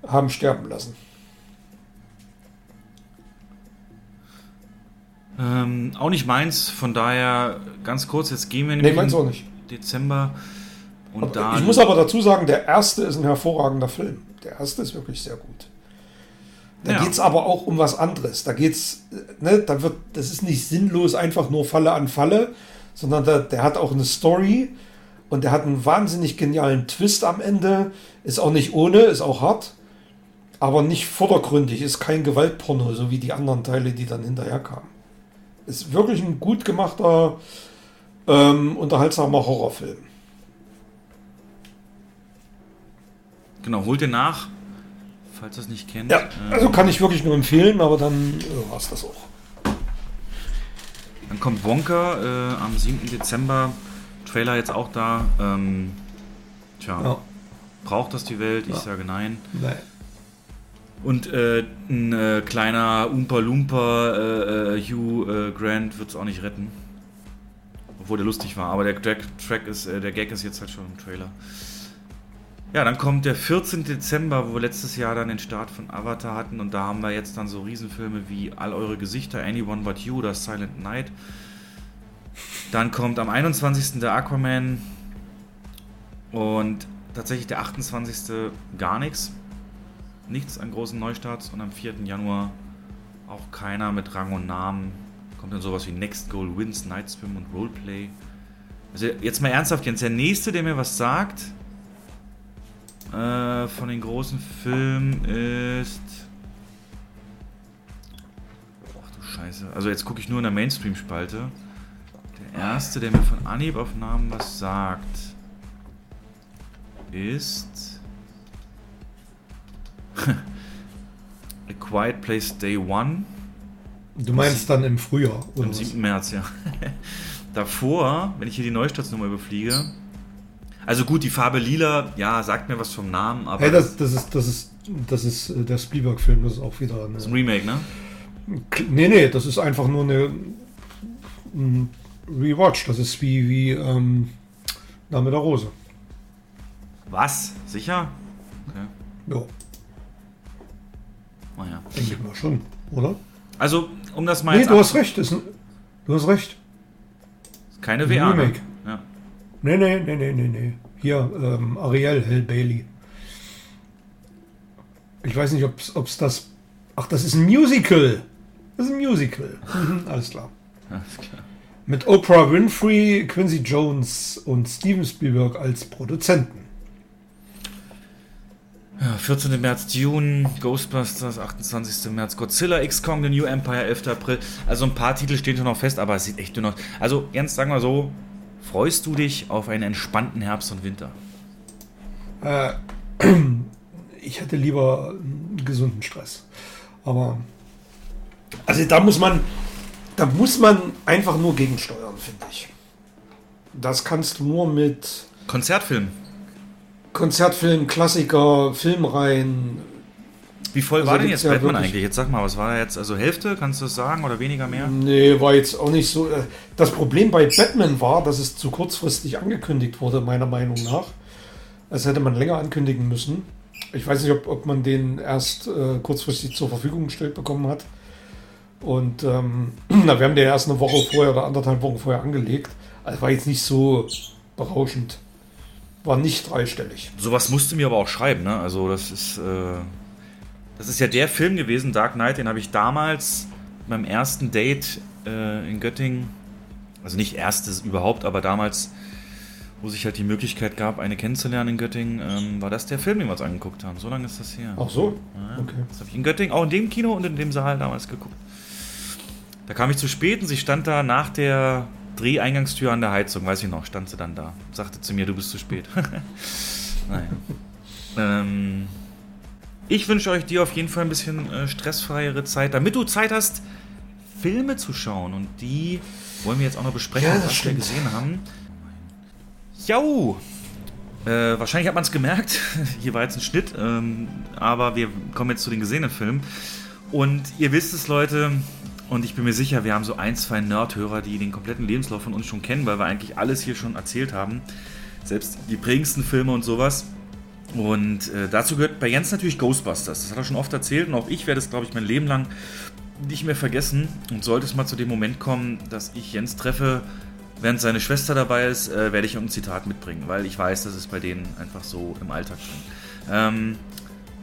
haben sterben lassen. Ähm, auch nicht meins, von daher ganz kurz, jetzt gehen wir in nee, meins auch nicht. Dezember. Und dann ich muss aber dazu sagen, der erste ist ein hervorragender Film. Der erste ist wirklich sehr gut. Da ja. geht es aber auch um was anderes. Da geht's, ne, da wird, das ist nicht sinnlos einfach nur Falle an Falle, sondern da, der hat auch eine Story und der hat einen wahnsinnig genialen Twist am Ende. Ist auch nicht ohne, ist auch hart. aber nicht vordergründig, ist kein Gewaltporno, so wie die anderen Teile, die dann hinterher kamen. Ist wirklich ein gut gemachter, ähm, unterhaltsamer Horrorfilm. Genau, holt ihr nach, falls ihr es nicht kennt. Ja, also kann ich wirklich nur empfehlen, aber dann äh, war es das auch. Dann kommt Wonka äh, am 7. Dezember. Trailer jetzt auch da. Ähm, tja, Ja. braucht das die Welt? Ich Ja. sage nein. Nein. Und äh, ein äh, kleiner Oompa Loompa äh, äh, Hugh äh, Grant wird es auch nicht retten. Obwohl der lustig war. Aber der Track, Track ist, äh, der Gag ist jetzt halt schon im Trailer. Ja, dann kommt der 14. Dezember, wo wir letztes Jahr dann den Start von Avatar hatten. Und da haben wir jetzt dann so Riesenfilme wie All eure Gesichter, Anyone But You oder Silent Night. Dann kommt am 21. der Aquaman. Und tatsächlich der 28. gar nichts. Nichts an großen Neustarts. Und am 4. Januar auch keiner mit Rang und Namen. Kommt dann sowas wie Next Goal Wins, Night Swim und Roleplay. Also jetzt mal ernsthaft, Jens, der nächste, der mir was sagt, äh, von den großen Filmen ist. Ach du Scheiße. Also jetzt gucke ich nur in der Mainstream-Spalte. Erste, der mir von Anhieb auf Namen was sagt, ist. A Quiet Place Day One. Du meinst dann im Frühjahr, oder Am was? 7. März, ja. Davor, wenn ich hier die Neustartsnummer überfliege. Also gut, die Farbe lila, ja, sagt mir was vom Namen, aber. Hey, das, das ist, das ist, das ist äh, der Spielberg-Film, das ist auch wieder eine. das ist ein Remake, ne? Nee, nee, das ist einfach nur eine ein Rewatch. Das ist wie, wie ähm, Name der Rose. Was? Sicher? Okay. Ja, Naja. denke ich mal schon, oder? Also, um das mal Nee, du hast recht. Ist du hast recht. Keine Ein WA. Ne? Remake. Ja. Nee, nee, nee, nee, nee, nee. Hier, ähm, Ariel, Hell Bailey. Ich weiß nicht, ob es das. Ach, das ist ein Musical. Das ist ein Musical. Alles klar. Alles klar. Mit Oprah Winfrey, Quincy Jones und Steven Spielberg als Produzenten. Ja, 14. März Dune, Ghostbusters, 28. März Godzilla, X-Kong, The New Empire, 11. April. Also ein paar Titel stehen schon noch fest, aber es sieht echt dünn aus. Also, Jens, sagen wir so, freust du dich auf einen entspannten Herbst und Winter? Äh, ich hätte lieber einen gesunden Stress. Aber. Also da muss man. Da muss man einfach nur gegensteuern, finde ich. Das kannst du nur mit Konzertfilm. Konzertfilm, Klassiker, Filmreihen. Wie voll Also war denn jetzt ja Batman eigentlich? Jetzt sag mal, was war jetzt? Also Hälfte, kannst du das sagen? Oder weniger mehr? Nee, war jetzt auch nicht so. äh, Das Problem bei Batman war, dass es zu kurzfristig angekündigt wurde, meiner Meinung nach. Das hätte man länger ankündigen müssen. Ich weiß nicht, ob, ob man den erst äh, kurzfristig zur Verfügung gestellt bekommen hat. Und ähm, na, wir haben den erst eine Woche vorher oder anderthalb Wochen vorher angelegt. Also war jetzt nicht so berauschend. War nicht dreistellig. Sowas musste mir aber auch schreiben, ne? Also das ist, äh, das ist ja der Film gewesen, Dark Knight, den habe ich damals beim ersten Date äh, in Göttingen, also nicht erstes überhaupt, aber damals, wo sich halt die Möglichkeit gab, eine kennenzulernen in Göttingen, ähm, war das der Film, den wir uns angeguckt haben. So lange ist das her. Ach so? Ja, Okay. Das habe ich in Göttingen, auch in dem Kino und in dem Saal damals geguckt. Da kam ich zu spät und sie stand da nach der Dreheingangstür an der Heizung, weiß ich noch, stand sie dann da. Sagte zu mir, du bist zu spät. naja. ähm, ich wünsche euch dir auf jeden Fall ein bisschen äh, stressfreiere Zeit, damit du Zeit hast, Filme zu schauen. Und die wollen wir jetzt auch noch besprechen, Ja, was wir stimmt. gesehen haben. Jau! Äh, wahrscheinlich hat man es gemerkt. Hier war jetzt ein Schnitt. Ähm, aber wir kommen jetzt zu den gesehenen Filmen. Und ihr wisst es, Leute. Und ich bin mir sicher, wir haben so ein, zwei Nerdhörer, die den kompletten Lebenslauf von uns schon kennen, weil wir eigentlich alles hier schon erzählt haben. Selbst die prägendsten Filme und sowas. Und äh, dazu gehört bei Jens natürlich Ghostbusters. Das hat er schon oft erzählt und auch ich werde es, glaube ich, mein Leben lang nicht mehr vergessen. Und sollte es mal zu dem Moment kommen, dass ich Jens treffe, während seine Schwester dabei ist, äh, werde ich ein Zitat mitbringen, weil ich weiß, das ist bei denen einfach so im Alltag drin. Ähm,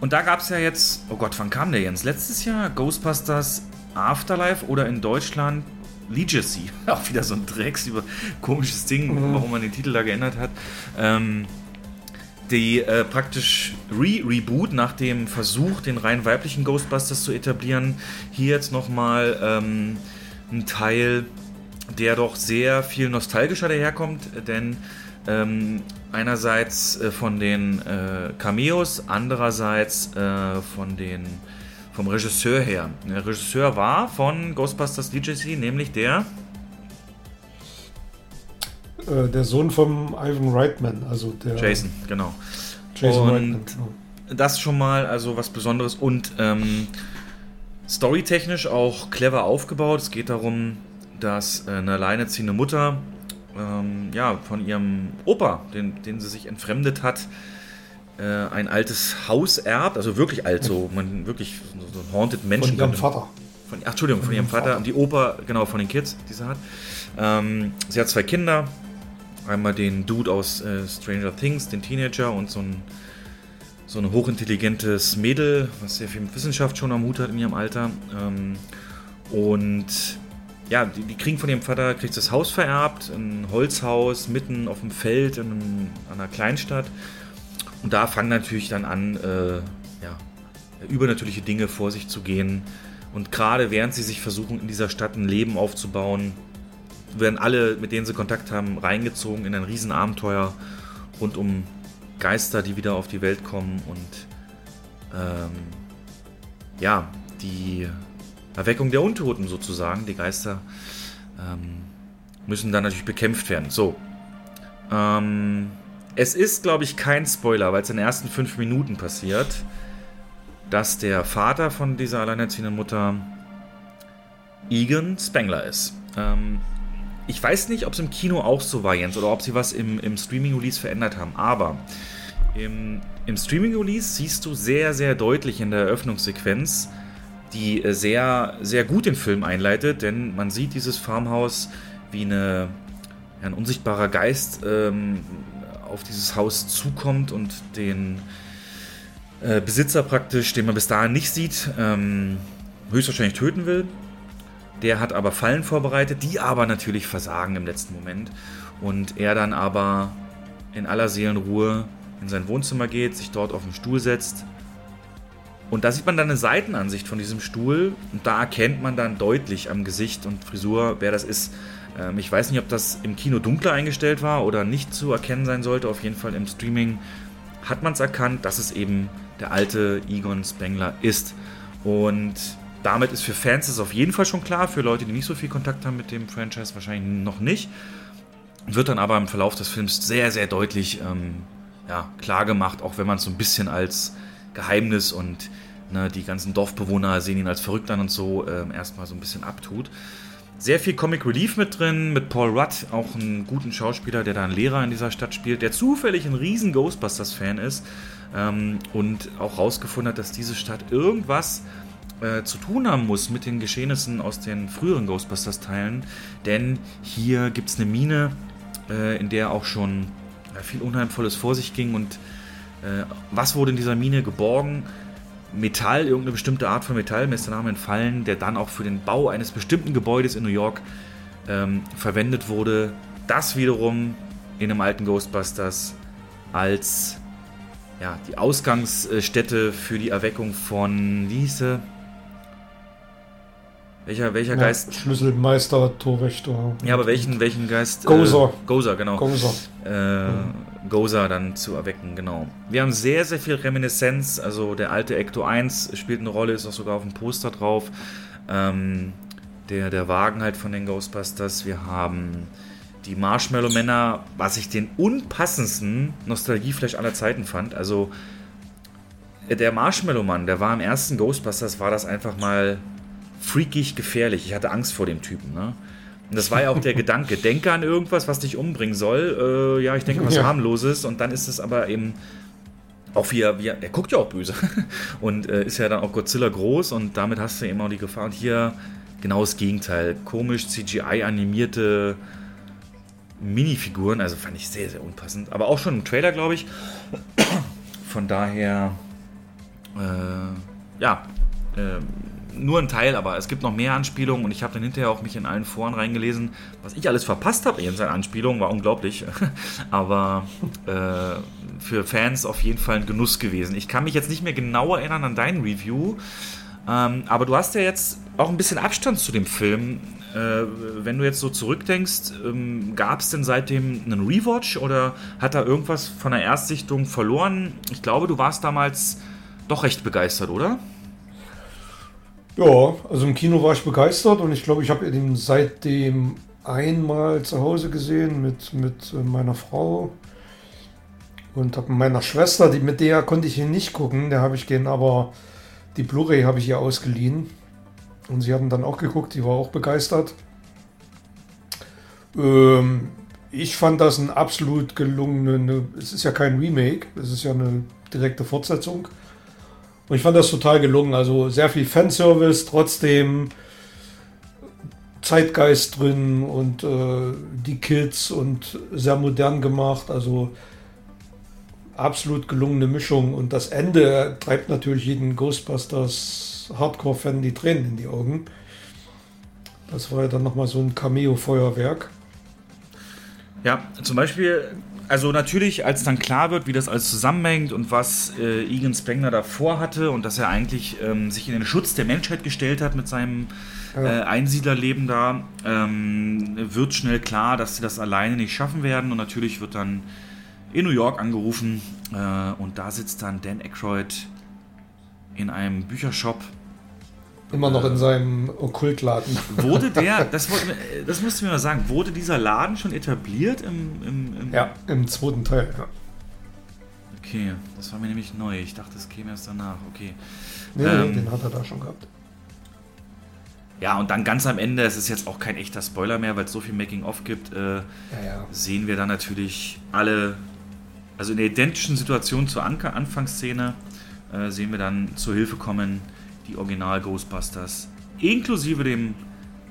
und da gab es ja jetzt, oh Gott, wann kam der Jens? Letztes Jahr Ghostbusters Afterlife oder in Deutschland Legacy. Auch wieder so ein Drecks über komisches Ding, warum man den Titel da geändert hat. Ähm, die äh, praktisch Re-Reboot nach dem Versuch, den rein weiblichen Ghostbusters zu etablieren. Hier jetzt nochmal ähm, ein Teil, der doch sehr viel nostalgischer daherkommt, denn ähm, einerseits äh, von den äh, Cameos, andererseits äh, von den vom Regisseur her. Der Regisseur war von Ghostbusters DJC, nämlich der äh, der Sohn vom Ivan Reitman, also der. Jason, genau. Jason und Reitman, genau. das schon mal, also was Besonderes und ähm, storytechnisch auch clever aufgebaut. Es geht darum, dass äh, eine alleinerziehende Mutter ähm, ja, von ihrem Opa, den, den sie sich entfremdet hat, äh, ein altes Haus erbt, also wirklich alt, so man wirklich so ein haunted Menschen. Von ihrem Vater. Von, ach, Entschuldigung, von, ihrem Vater. Und die Oper, genau, von den Kids, die sie hat. Ähm, sie hat zwei Kinder. Einmal den Dude aus äh, Stranger Things, den Teenager und so ein, so ein hochintelligentes Mädel, was sehr viel mit Wissenschaft schon am Hut hat in ihrem Alter. Ähm, und ja, die, die, kriegen von ihrem Vater, kriegt das Haus vererbt, ein Holzhaus mitten auf dem Feld in einem, einer Kleinstadt. Und da fangen natürlich dann an, äh, ja, übernatürliche Dinge vor sich zu gehen. Und gerade während sie sich versuchen, in dieser Stadt ein Leben aufzubauen, werden alle, mit denen sie Kontakt haben, reingezogen in ein Riesenabenteuer rund um Geister, die wieder auf die Welt kommen und ähm, ja, die Erweckung der Untoten sozusagen. Die Geister ähm, müssen dann natürlich bekämpft werden. So. Ähm, es ist, glaube ich, kein Spoiler, weil es in den ersten fünf Minuten passiert, dass der Vater von dieser alleinerziehenden Mutter Egan Spengler ist. Ähm, ich weiß nicht, ob es im Kino auch so war, Jens, oder ob sie was im, im Streaming-Release verändert haben, aber im, im Streaming-Release siehst du sehr, sehr deutlich in der Eröffnungssequenz, die äh, sehr, sehr gut den Film einleitet, denn man sieht dieses Farmhaus wie eine, ein unsichtbarer Geist ähm, auf dieses Haus zukommt und den äh, Besitzer praktisch, den man bis dahin nicht sieht, ähm, höchstwahrscheinlich töten will. Der hat aber Fallen vorbereitet, die aber natürlich versagen im letzten Moment. Und er dann aber in aller Seelenruhe in sein Wohnzimmer geht, sich dort auf den Stuhl setzt. Und da sieht man dann eine Seitenansicht von diesem Stuhl und da erkennt man dann deutlich am Gesicht und Frisur, wer das ist. Ähm, ich weiß nicht, ob das im Kino dunkler eingestellt war oder nicht zu erkennen sein sollte. Auf jeden Fall im Streaming hat man es erkannt, dass es eben der alte Egon Spengler ist. Und damit ist für Fans es auf jeden Fall schon klar, für Leute, die nicht so viel Kontakt haben mit dem Franchise, wahrscheinlich noch nicht. Wird dann aber im Verlauf des Films sehr, sehr deutlich ähm, ja, klar gemacht, auch wenn man es so ein bisschen als Geheimnis und ne, die ganzen Dorfbewohner sehen ihn als verrückt an und so ähm, erstmal so ein bisschen abtut. Sehr viel Comic Relief mit drin, mit Paul Rudd, auch einen guten Schauspieler, der da einen Lehrer in dieser Stadt spielt, der zufällig ein riesen Ghostbusters-Fan ist ähm, und auch rausgefunden hat, dass diese Stadt irgendwas äh, zu tun haben muss mit den Geschehnissen aus den früheren Ghostbusters-Teilen. Denn hier gibt es eine Mine, äh, in der auch schon äh, viel Unheimvolles vor sich ging. Und äh, was wurde in dieser Mine geborgen? Metall, irgendeine bestimmte Art von Metall, mir ist der Name entfallen, der dann auch für den Bau eines bestimmten Gebäudes in New York ähm, verwendet wurde. Das wiederum in einem alten Ghostbusters als ja, die Ausgangsstätte für die Erweckung von, wie hieß sie? Welcher, welcher ja, Geist? Schlüsselmeister, Torwächter. Ja, aber welchen, welchen Geist? Gozer. Äh, Gozer, genau. Gozer. Äh, Gozer dann zu erwecken, genau. Wir haben sehr, sehr viel Reminiszenz. Also der alte Ecto 1 spielt eine Rolle, ist auch sogar auf dem Poster drauf. Ähm, der, der Wagen halt von den Ghostbusters. Wir haben die Marshmallow-Männer, was ich den unpassendsten Nostalgieflash aller Zeiten fand. Also der Marshmallow-Mann, der war im ersten Ghostbusters, war das einfach mal freakig gefährlich. Ich hatte Angst vor dem Typen. Ne? Und das war ja auch der Gedanke. Denke an irgendwas, was dich umbringen soll. Äh, ja, ich denke was ja. harmloses. Und dann ist es aber eben auch wie er, wie er, er guckt ja auch böse. Und äh, ist ja dann auch Godzilla groß. Und damit hast du eben auch die Gefahr. Und hier genau das Gegenteil. Komisch CGI-animierte Minifiguren. Also fand ich sehr, sehr unpassend. Aber auch schon im Trailer, glaube ich. Von daher, äh, ja, äh, nur ein Teil, aber es gibt noch mehr Anspielungen und ich habe dann hinterher auch mich in allen Foren reingelesen, was ich alles verpasst habe in seinen Anspielungen, war unglaublich. aber äh, für Fans auf jeden Fall ein Genuss gewesen. Ich kann mich jetzt nicht mehr genau erinnern an dein Review, ähm, aber du hast ja jetzt auch ein bisschen Abstand zu dem Film. Äh, wenn du jetzt so zurückdenkst, ähm, gab es denn seitdem einen Rewatch oder hat da irgendwas von der Erstsichtung verloren? Ich glaube, du warst damals doch recht begeistert, oder? Ja, also im Kino war ich begeistert und ich glaube, ich habe ihn seitdem einmal zu Hause gesehen mit, mit äh, meiner Frau und habe meiner Schwester, die, mit der konnte ich ihn nicht gucken, der habe ich gehen, aber die Blu-ray habe ich ihr ausgeliehen und sie haben dann auch geguckt, die war auch begeistert. Ähm, ich fand das ein absolut gelungene, es ist ja kein Remake, es ist ja eine direkte Fortsetzung. Und ich fand das total gelungen. Also sehr viel Fanservice, trotzdem Zeitgeist drin und äh, die Kids und sehr modern gemacht. Also absolut gelungene Mischung. Und das Ende treibt natürlich jeden Ghostbusters Hardcore-Fan die Tränen in die Augen. Das war ja dann nochmal so ein Cameo-Feuerwerk. Ja, zum Beispiel, also natürlich, als dann klar wird, wie das alles zusammenhängt und was äh, Egan Spengler davor hatte und dass er eigentlich ähm, sich in den Schutz der Menschheit gestellt hat mit seinem ja. äh, Einsiedlerleben da, ähm, wird schnell klar, dass sie das alleine nicht schaffen werden und natürlich wird dann in New York angerufen äh, und da sitzt dann Dan Aykroyd in einem Büchershop Immer noch in seinem Okkultladen. Wurde der, das, das musst du mir mal sagen, wurde dieser Laden schon etabliert im, im, im Ja, im zweiten Teil, ja. Okay, das war mir nämlich neu. Ich dachte, es käme erst danach. Okay. Nee, ähm, den hat er da schon gehabt. Ja, und dann ganz am Ende, es ist jetzt auch kein echter Spoiler mehr, weil es so viel Making-of gibt, äh, ja, ja. sehen wir dann natürlich alle, also in der identischen Situation zur An Anfangsszene, äh, sehen wir dann zur Hilfe kommen die Original Ghostbusters, inklusive dem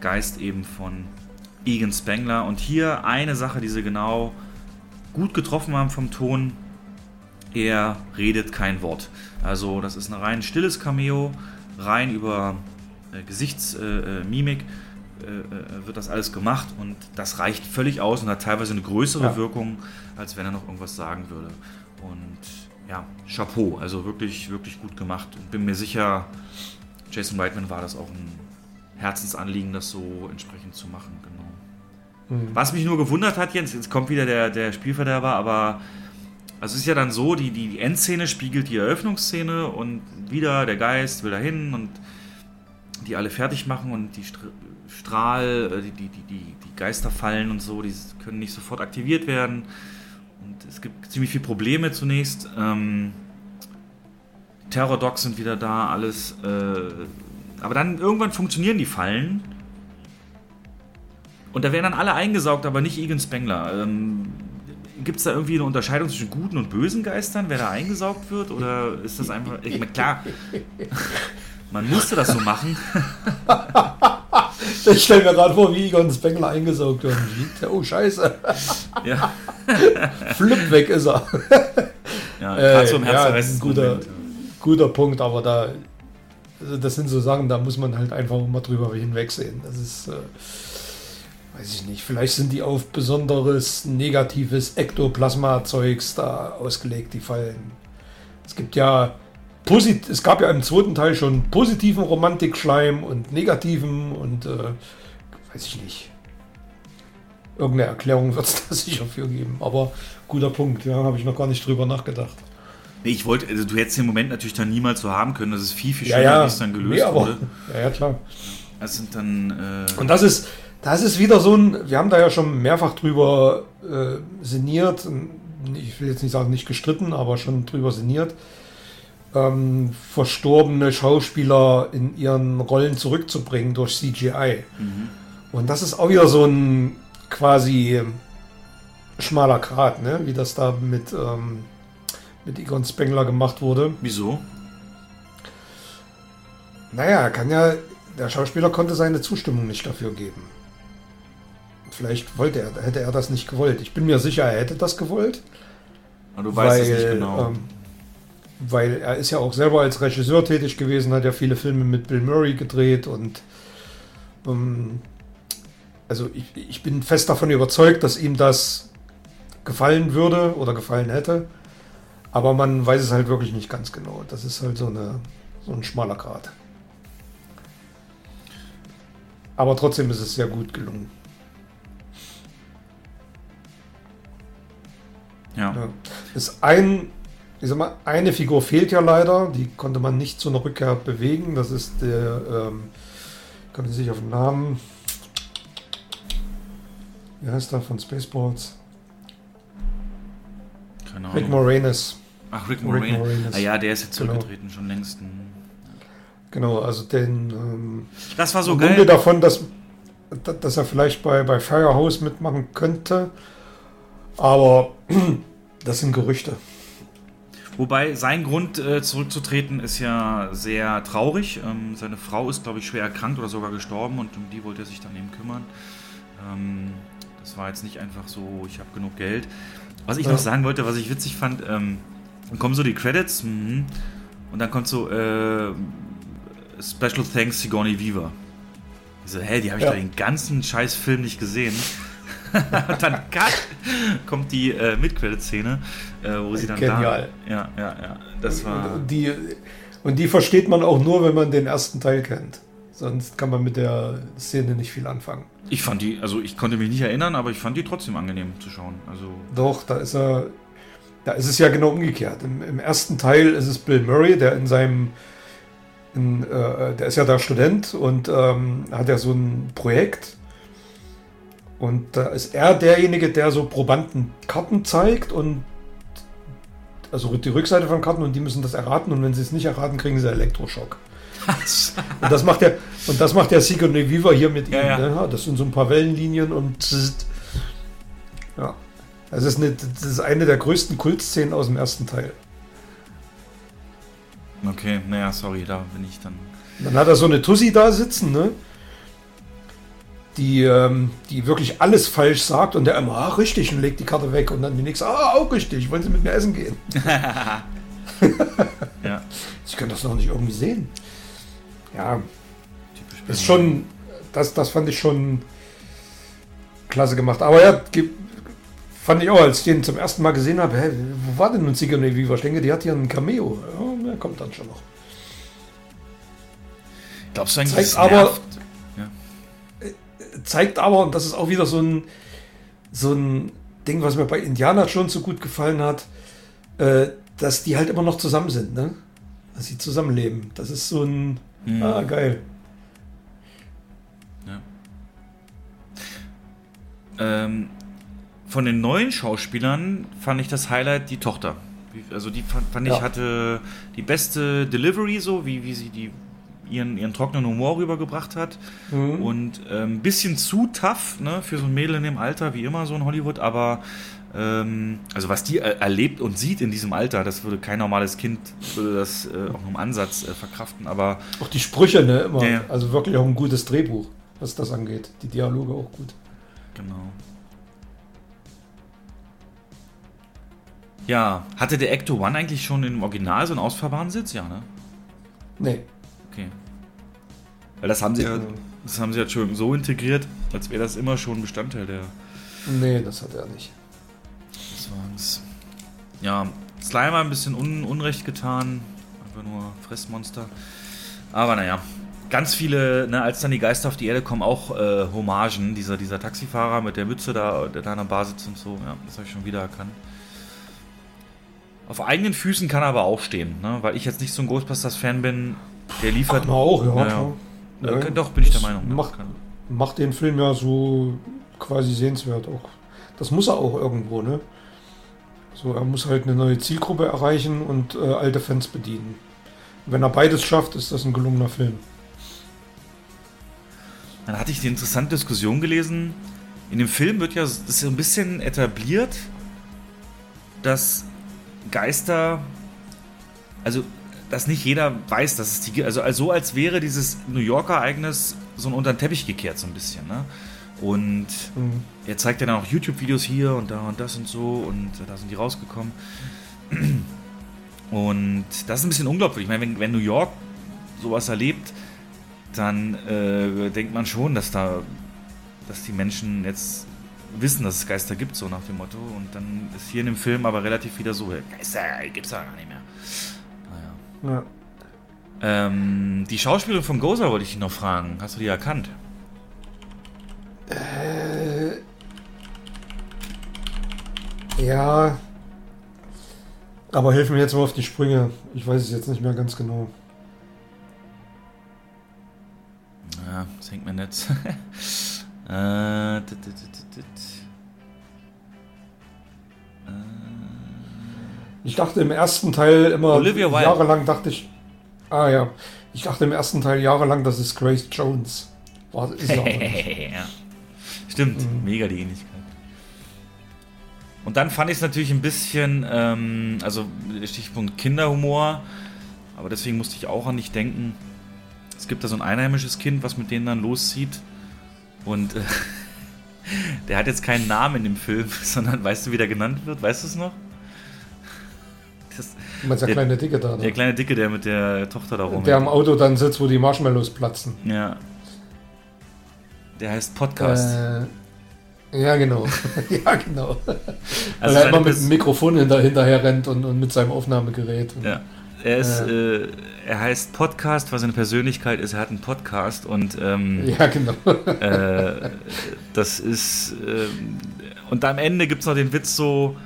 Geist eben von Egan Spengler. Und hier eine Sache, die sie genau gut getroffen haben vom Ton. Er redet kein Wort. Also das ist ein rein stilles Cameo, rein über äh, Gesichtsmimik äh, äh, äh, wird das alles gemacht und das reicht völlig aus und hat teilweise eine größere ja. Wirkung, als wenn er noch irgendwas sagen würde. Ja, Chapeau, also wirklich, wirklich gut gemacht. Und bin mir sicher, Jason Reitman war das auch ein Herzensanliegen, das so entsprechend zu machen, genau. Mhm. Was mich nur gewundert hat, Jens, jetzt kommt wieder der, der Spielverderber, aber also es ist ja dann so, die, die Endszene spiegelt die Eröffnungsszene und wieder der Geist will dahin und die alle fertig machen und die Strahl, äh, die, die, die, die Geister fallen und so, die können nicht sofort aktiviert werden. Es gibt ziemlich viele Probleme zunächst. Ähm, Terror-Docs sind wieder da, alles. Äh, aber dann irgendwann funktionieren die Fallen. Und da werden dann alle eingesaugt, aber nicht Egan Spengler. Ähm, Gibt es da irgendwie eine Unterscheidung zwischen guten und bösen Geistern, wer da eingesaugt wird? Oder ist das einfach. Ich meine, klar, man musste das so machen. ich stelle mir gerade vor, wie Egon Spengler eingesaugt wird. Oh, Scheiße. Ja. Flipp weg ist er. Ja, gerade so im Herzen ja, ein guter, guter Punkt, aber da, also das sind so Sachen, da muss man halt einfach mal drüber hinwegsehen. Das ist, äh, weiß ich nicht, vielleicht sind die auf besonderes negatives Ektoplasma-Zeugs da ausgelegt, die Fallen. Es gibt ja Posit es gab ja im zweiten Teil schon positiven Romantikschleim und negativen und äh, weiß ich nicht. Irgendeine Erklärung wird es da sicher für geben. Aber guter Punkt, ja, habe ich noch gar nicht drüber nachgedacht. Nee, ich wollte, also du hättest den Moment natürlich dann niemals so haben können. Das ist viel, viel schöner, ja, ja. wie es dann gelöst nee, aber, wurde. Ja, ja, klar. Das sind dann. Äh und das ist, das ist wieder so ein, wir haben da ja schon mehrfach drüber äh, sinniert. Ich will jetzt nicht sagen, nicht gestritten, aber schon drüber sinniert ähm, verstorbene Schauspieler in ihren Rollen zurückzubringen durch CGI. Mhm. Und das ist auch wieder so ein quasi schmaler Grat, ne? wie das da mit, ähm, mit Egon Spengler gemacht wurde. Wieso? Naja, kann ja, der Schauspieler konnte seine Zustimmung nicht dafür geben. Vielleicht wollte er, hätte er das nicht gewollt. Ich bin mir sicher, er hätte das gewollt. Aber du weißt weil, es nicht genau. Ähm, weil er ist ja auch selber als Regisseur tätig gewesen, hat ja viele Filme mit Bill Murray gedreht und ähm, also ich, ich bin fest davon überzeugt, dass ihm das gefallen würde oder gefallen hätte. Aber man weiß es halt wirklich nicht ganz genau. Das ist halt so, eine, so ein schmaler Grat. Aber trotzdem ist es sehr gut gelungen. Ja. ja. Ist ein, ich sag mal, eine Figur fehlt ja leider, die konnte man nicht zu einer Rückkehr bewegen. Das ist der, ähm, ich nicht auf den Namen. Wie heißt der von Spaceballs? Keine Ahnung. Rick Moranis. Ach, Rick. Rick Moranis. Ah ja, der ist jetzt zurückgetreten, genau. schon längst. Genau, also den. Ähm, das war so geil. davon, dass, dass er vielleicht bei, bei Firehouse mitmachen könnte. Aber das sind Gerüchte. Wobei sein Grund äh, zurückzutreten ist ja sehr traurig. Ähm, seine Frau ist, glaube ich, schwer erkrankt oder sogar gestorben und um die wollte er sich dann eben kümmern. Ähm, das war jetzt nicht einfach so, ich habe genug Geld. Was ich ja. noch sagen wollte, was ich witzig fand, ähm, dann kommen so die Credits mh, und dann kommt so äh, Special Thanks Sigourney Weaver. Ich so, hä, die habe ich ja. da den ganzen scheiß Film nicht gesehen. und dann kommt die äh, Mid-Credit-Szene, wo sie dann Genial. da... Ja, ja, ja. Das war... Und die, und die versteht man auch nur, wenn man den ersten Teil kennt. Sonst kann man mit der Szene nicht viel anfangen. Ich fand die, also ich konnte mich nicht erinnern, aber ich fand die trotzdem angenehm zu schauen. Also Doch, da ist er, da ist es ja genau umgekehrt. Im, im ersten Teil ist es Bill Murray, der in seinem, in, äh, der ist ja da Student und ähm, hat ja so ein Projekt. Und da ist er derjenige, der so Probanden Karten zeigt und also die Rückseite von Karten und die müssen das erraten und wenn sie es nicht erraten, kriegen sie Elektroschock. und das macht der und das macht der Sigourney Weaver hier mit ja, ihm. Ja. Ne? Das sind so ein paar Wellenlinien und ja. Das ist, eine, das ist eine der größten Kultszenen aus dem ersten Teil. Okay, naja, sorry, da bin ich dann. Dann hat er so eine Tussi da sitzen, ne? Die, ähm, die wirklich alles falsch sagt und der immer, ah, richtig, und legt die Karte weg und dann die nächste, ah, auch richtig, wollen Sie mit mir essen gehen? ja. Sie können das noch nicht irgendwie sehen. Ja, ist schon, das, das fand ich schon klasse gemacht. Aber ja, fand ich auch, als ich den zum ersten Mal gesehen habe, hä, wo war denn nun Sigourney Weaver? Ich denke, die hat hier ein Cameo. Ja, der kommt dann schon noch. Glaubst du eigentlich, zeigt aber, ja. Zeigt aber, und das ist auch wieder so ein, so ein Ding, was mir bei Indiana schon so gut gefallen hat, äh, dass die halt immer noch zusammen sind, ne? Dass sie zusammenleben. Das ist so ein, mhm. ah, geil. Ähm, von den neuen Schauspielern fand ich das Highlight die Tochter. Also die fand, fand ja. ich hatte die beste Delivery so, wie, wie sie die ihren, ihren trockenen Humor rübergebracht hat. Mhm. Und ein ähm, bisschen zu tough, ne, für so ein Mädel in dem Alter, wie immer so in Hollywood, aber ähm, also was die er erlebt und sieht in diesem Alter, das würde kein normales Kind würde das äh, auch nur im Ansatz äh, verkraften, aber. Auch die Sprüche, ne, immer. Ja, ja. Also wirklich auch ein gutes Drehbuch, was das angeht. Die Dialoge auch gut. Genau. Ja, hatte der Ecto One eigentlich schon im Original so einen ausfahrbaren Sitz? Ja, ne? Nee. Weil das haben sie ja, das haben sie ja schon so integriert, als wäre das immer schon Bestandteil der. Nee, das hat er nicht. Das war's. Ja, Slimer ein bisschen un Unrecht getan. Einfach nur Fressmonster. Aber naja, ganz viele, ne, als dann die Geister auf die Erde kommen, auch äh, Hommagen. Dieser, dieser Taxifahrer mit der Mütze da, der da an der Bar sitzt und so. Ja, das habe ich schon wieder erkannt. Auf eigenen Füßen kann er aber auch stehen, ne? weil ich jetzt nicht so ein Ghostbusters-Fan bin. Der liefert. Ach, auch, ja. ja, ja. Äh, doch, bin ich der Meinung. Macht, macht den Film ja so quasi sehenswert auch. Das muss er auch irgendwo, ne? So, er muss halt eine neue Zielgruppe erreichen und äh, alte Fans bedienen. Wenn er beides schafft, ist das ein gelungener Film. Dann hatte ich die interessante Diskussion gelesen. In dem Film wird ja so ein bisschen etabliert, dass Geister, also dass nicht jeder weiß, dass es die gibt. Also, also so, als wäre dieses New Yorker Ereignis so unter den Teppich gekehrt, so ein bisschen. Ne? Und mhm. er zeigt ja dann auch YouTube-Videos hier und da und das und so und da sind die rausgekommen. Und das ist ein bisschen unglaublich. Ich meine, wenn, wenn New York sowas erlebt, dann äh, denkt man schon, dass da, dass die Menschen jetzt wissen, dass es Geister gibt, so nach dem Motto. Und dann ist hier in dem Film aber relativ wieder so, Geister gibt's da gar nicht mehr. Ja. Ähm, die Schauspielerin von Gozer wollte ich dich noch fragen. Hast du die erkannt? Äh, ja. Aber helfen mir jetzt mal auf die Sprünge. Ich weiß es jetzt nicht mehr ganz genau. Ja, das hängt mir nicht. äh, dit, dit, dit, Ich dachte im ersten Teil immer Olivia Wilde. jahrelang dachte ich. Ah ja. Ich dachte im ersten Teil jahrelang, das ist Grace Jones. War, ist ja. Stimmt, Mhm. mega die Ähnlichkeit. Und dann fand ich es natürlich ein bisschen, ähm, also Stichpunkt Kinderhumor, aber deswegen musste ich auch an dich denken. Es gibt da so ein einheimisches Kind, was mit denen dann loszieht. Und äh, der hat jetzt keinen Namen in dem Film, sondern weißt du, wie der genannt wird? Weißt du es noch? Das, Du meinst der, kleine Dicke da. der Ne? kleine Dicke, der mit der Tochter da rum. Der am Auto dann sitzt, wo die Marshmallows platzen. Ja. Der heißt Podcast. Äh, ja, genau. ja, genau. Weil Also er seine immer mit dem Mikrofon hinter, hinterher rennt und, und mit seinem Aufnahmegerät. Und, Ja. Er ist, Ja. äh, er heißt Podcast, weil seine Persönlichkeit ist, er hat einen Podcast und ähm, Ja, genau. äh, das ist ähm, und am Ende gibt es noch den Witz so,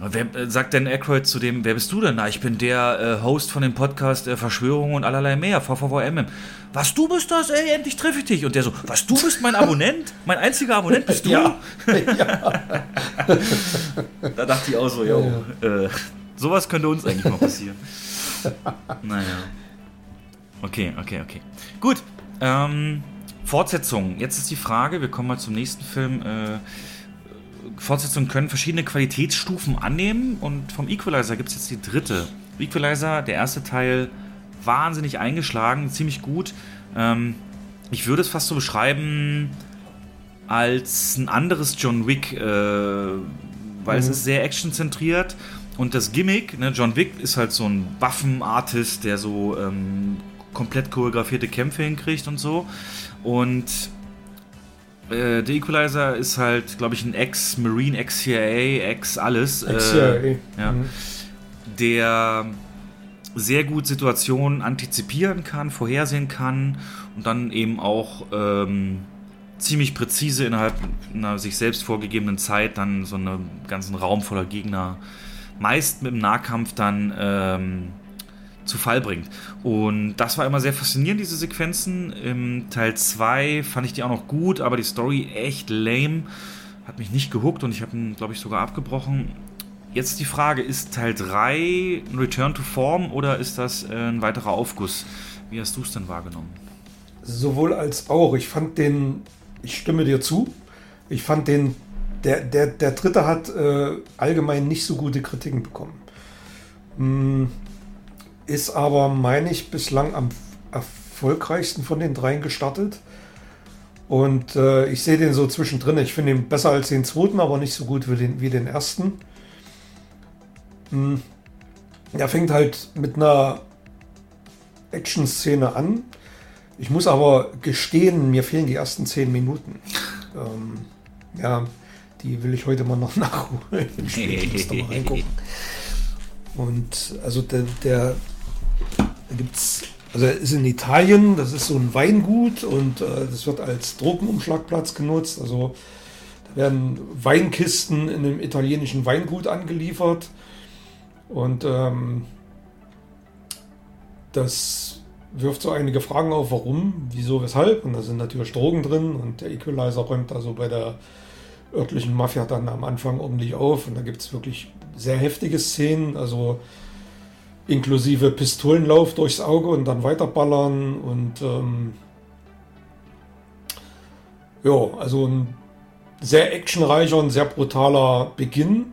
wer, äh, sagt Dan Aykroyd zu dem, wer bist du denn? Na, ich bin der äh, Host von dem Podcast äh, Verschwörung und allerlei mehr, VVVMM. Was, du bist das? Ey, endlich treffe ich dich. Und der so, was, du bist mein Abonnent? Mein einziger Abonnent bist du? Ja. Da dachte ich auch so, yo, Äh, sowas könnte uns eigentlich mal passieren. naja. Okay, okay, okay. Gut. Ähm, Fortsetzung. Jetzt ist die Frage, wir kommen mal zum nächsten Film. Äh, Fortsetzungen können verschiedene Qualitätsstufen annehmen und vom Equalizer gibt es jetzt die dritte. Equalizer, der erste Teil, wahnsinnig eingeschlagen, ziemlich gut. Ähm, ich würde es fast so beschreiben als ein anderes John Wick, äh, weil es Mhm. ist sehr actionzentriert und das Gimmick, ne, John Wick ist halt so ein Waffenartist, der so ähm, komplett choreografierte Kämpfe hinkriegt und so. Und äh, der Equalizer ist halt, glaube ich, ein Ex-Marine, Ex-CIA, Ex-alles. Ex-CIA, Äh, ja, mhm. Der sehr gut Situationen antizipieren kann, vorhersehen kann und dann eben auch ähm, ziemlich präzise innerhalb einer sich selbst vorgegebenen Zeit dann so einen ganzen Raum voller Gegner meist mit dem Nahkampf dann ähm, zu Fall bringt. Und das war immer sehr faszinierend, diese Sequenzen. Im Teil 2 fand ich die auch noch gut, aber die Story echt lame. Hat mich nicht gehuckt und ich habe ihn, glaube ich, sogar abgebrochen. Jetzt die Frage, ist Teil 3 ein Return to Form oder ist das äh, ein weiterer Aufguss? Wie hast du es denn wahrgenommen? Sowohl als auch. Ich fand den, ich stimme dir zu, ich fand den, der, der, der dritte hat äh, allgemein nicht so gute Kritiken bekommen. Hm, ist aber, meine ich, bislang am erfolgreichsten von den dreien gestartet. Und äh, ich sehe den so zwischendrin. Ich finde ihn besser als den zweiten, aber nicht so gut wie den, wie den ersten. Hm. Er fängt halt mit einer Action-Szene an. Ich muss aber gestehen, mir fehlen die ersten zehn Minuten. Ähm, ja, die will ich heute mal noch nachholen. muss da mal reingucken. Und also der, der da gibt's, also er ist in Italien, das ist so ein Weingut und äh, das wird als Drogenumschlagplatz genutzt. Also da werden Weinkisten in einem italienischen Weingut angeliefert. Und ähm, das wirft so einige Fragen auf, warum, wieso, weshalb. Und da sind natürlich Drogen drin und der Equalizer räumt also bei der örtlichen Mafia dann am Anfang ordentlich auf. Und da gibt es wirklich sehr heftige Szenen, also inklusive Pistolenlauf durchs Auge und dann weiterballern und ähm, ja, also ein sehr actionreicher und sehr brutaler Beginn.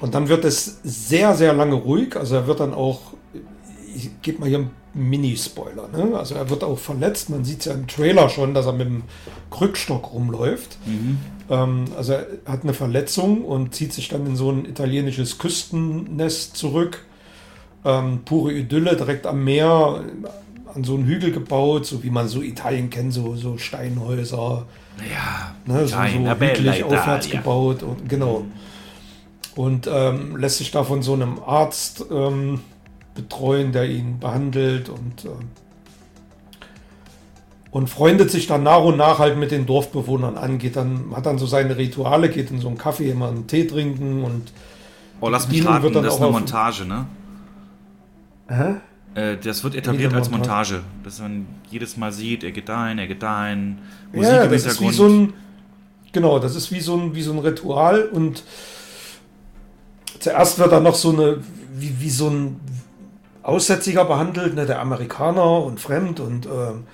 Und dann wird es sehr, sehr lange ruhig. Also er wird dann auch, ich gebe mal hier einen Mini-Spoiler, ne? Also er wird auch verletzt. Man sieht es ja im Trailer schon, dass er mit dem Krückstock rumläuft. Ähm, also er hat eine Verletzung und zieht sich dann in so ein italienisches Küstennest zurück. Ähm, pure Idylle, direkt am Meer, an so einen Hügel gebaut, so wie man so Italien kennt, so, so Steinhäuser. Ja, ne, so, so hügelig aufwärts gebaut und genau. Und ähm, lässt sich da von so einem Arzt ähm, betreuen, der ihn behandelt und, ähm, und freundet sich dann nach und nach halt mit den Dorfbewohnern an, geht dann, hat dann so seine Rituale, geht in so einen Kaffee immer einen Tee trinken und Oh, lass mich raten, wird dann das ist auch eine Montage, ne? Hä? Äh, das wird etabliert als Montage. Dass man jedes Mal sieht, er geht dahin, er geht dahin. Musik Ja, im das ist wie so ein, genau, das ist wie so ein, wie so ein Ritual und zuerst wird dann noch so eine, wie, wie so ein Aussätziger behandelt, ne, der Amerikaner und fremd und ähm,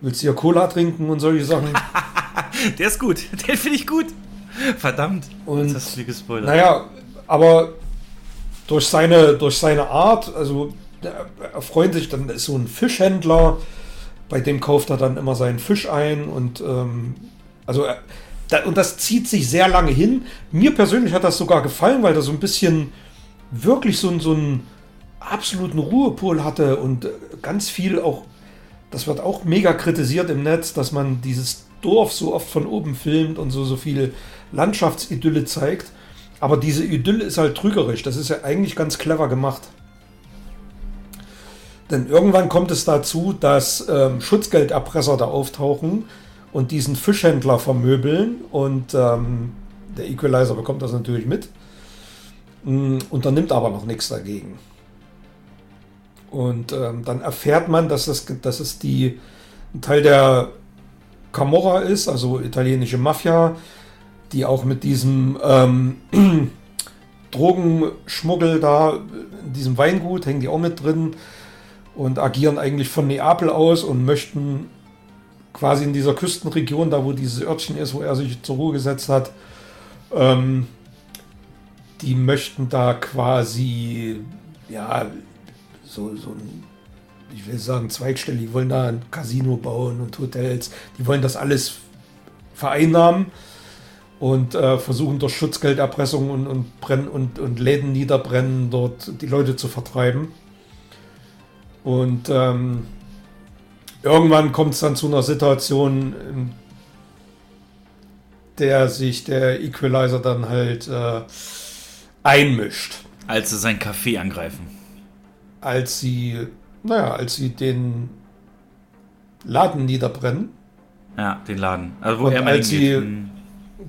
willst du hier Cola trinken und solche Sachen. Der ist gut. Den finde ich gut. Verdammt. Und- Jetzt hast du gespoilert. Naja, aber durch seine, durch seine Art, also er er freut sich, dann ist so ein Fischhändler, bei dem kauft er dann immer seinen Fisch ein und ähm, also er, da, und das zieht sich sehr lange hin. Mir persönlich hat das sogar gefallen, weil er so ein bisschen wirklich so, so einen absoluten Ruhepol hatte und äh, ganz viel auch, das wird auch mega kritisiert im Netz, dass man dieses Dorf so oft von oben filmt und so, so viel Landschaftsidylle zeigt. Aber diese Idylle ist halt trügerisch. Das ist ja eigentlich ganz clever gemacht. Denn irgendwann kommt es dazu, dass ähm, Schutzgelderpresser da auftauchen und diesen Fischhändler vermöbeln. Und ähm, der Equalizer bekommt das natürlich mit. Mm, Unternimmt aber noch nichts dagegen. Und ähm, dann erfährt man, dass es, dass es die, ein Teil der Camorra ist, also italienische Mafia, die auch mit diesem ähm, Drogenschmuggel da, in diesem Weingut, hängen die auch mit drin und agieren eigentlich von Neapel aus und möchten quasi in dieser Küstenregion, da wo dieses Örtchen ist, wo er sich zur Ruhe gesetzt hat, ähm, die möchten da quasi, ja, so, so ein, ich will sagen, zweigstellig, die wollen da ein Casino bauen und Hotels, die wollen das alles vereinnahmen und äh, versuchen durch Schutzgelderpressung und, und, brennen, und, und Läden niederbrennen, dort die Leute zu vertreiben. Und ähm, irgendwann kommt es dann zu einer Situation, in der sich der Equalizer dann halt äh, einmischt, Als sie sein Café angreifen. als sie, naja, als sie den Laden niederbrennen. Ja, den Laden. Also wo Und er mal als hingeht. sie- Hm.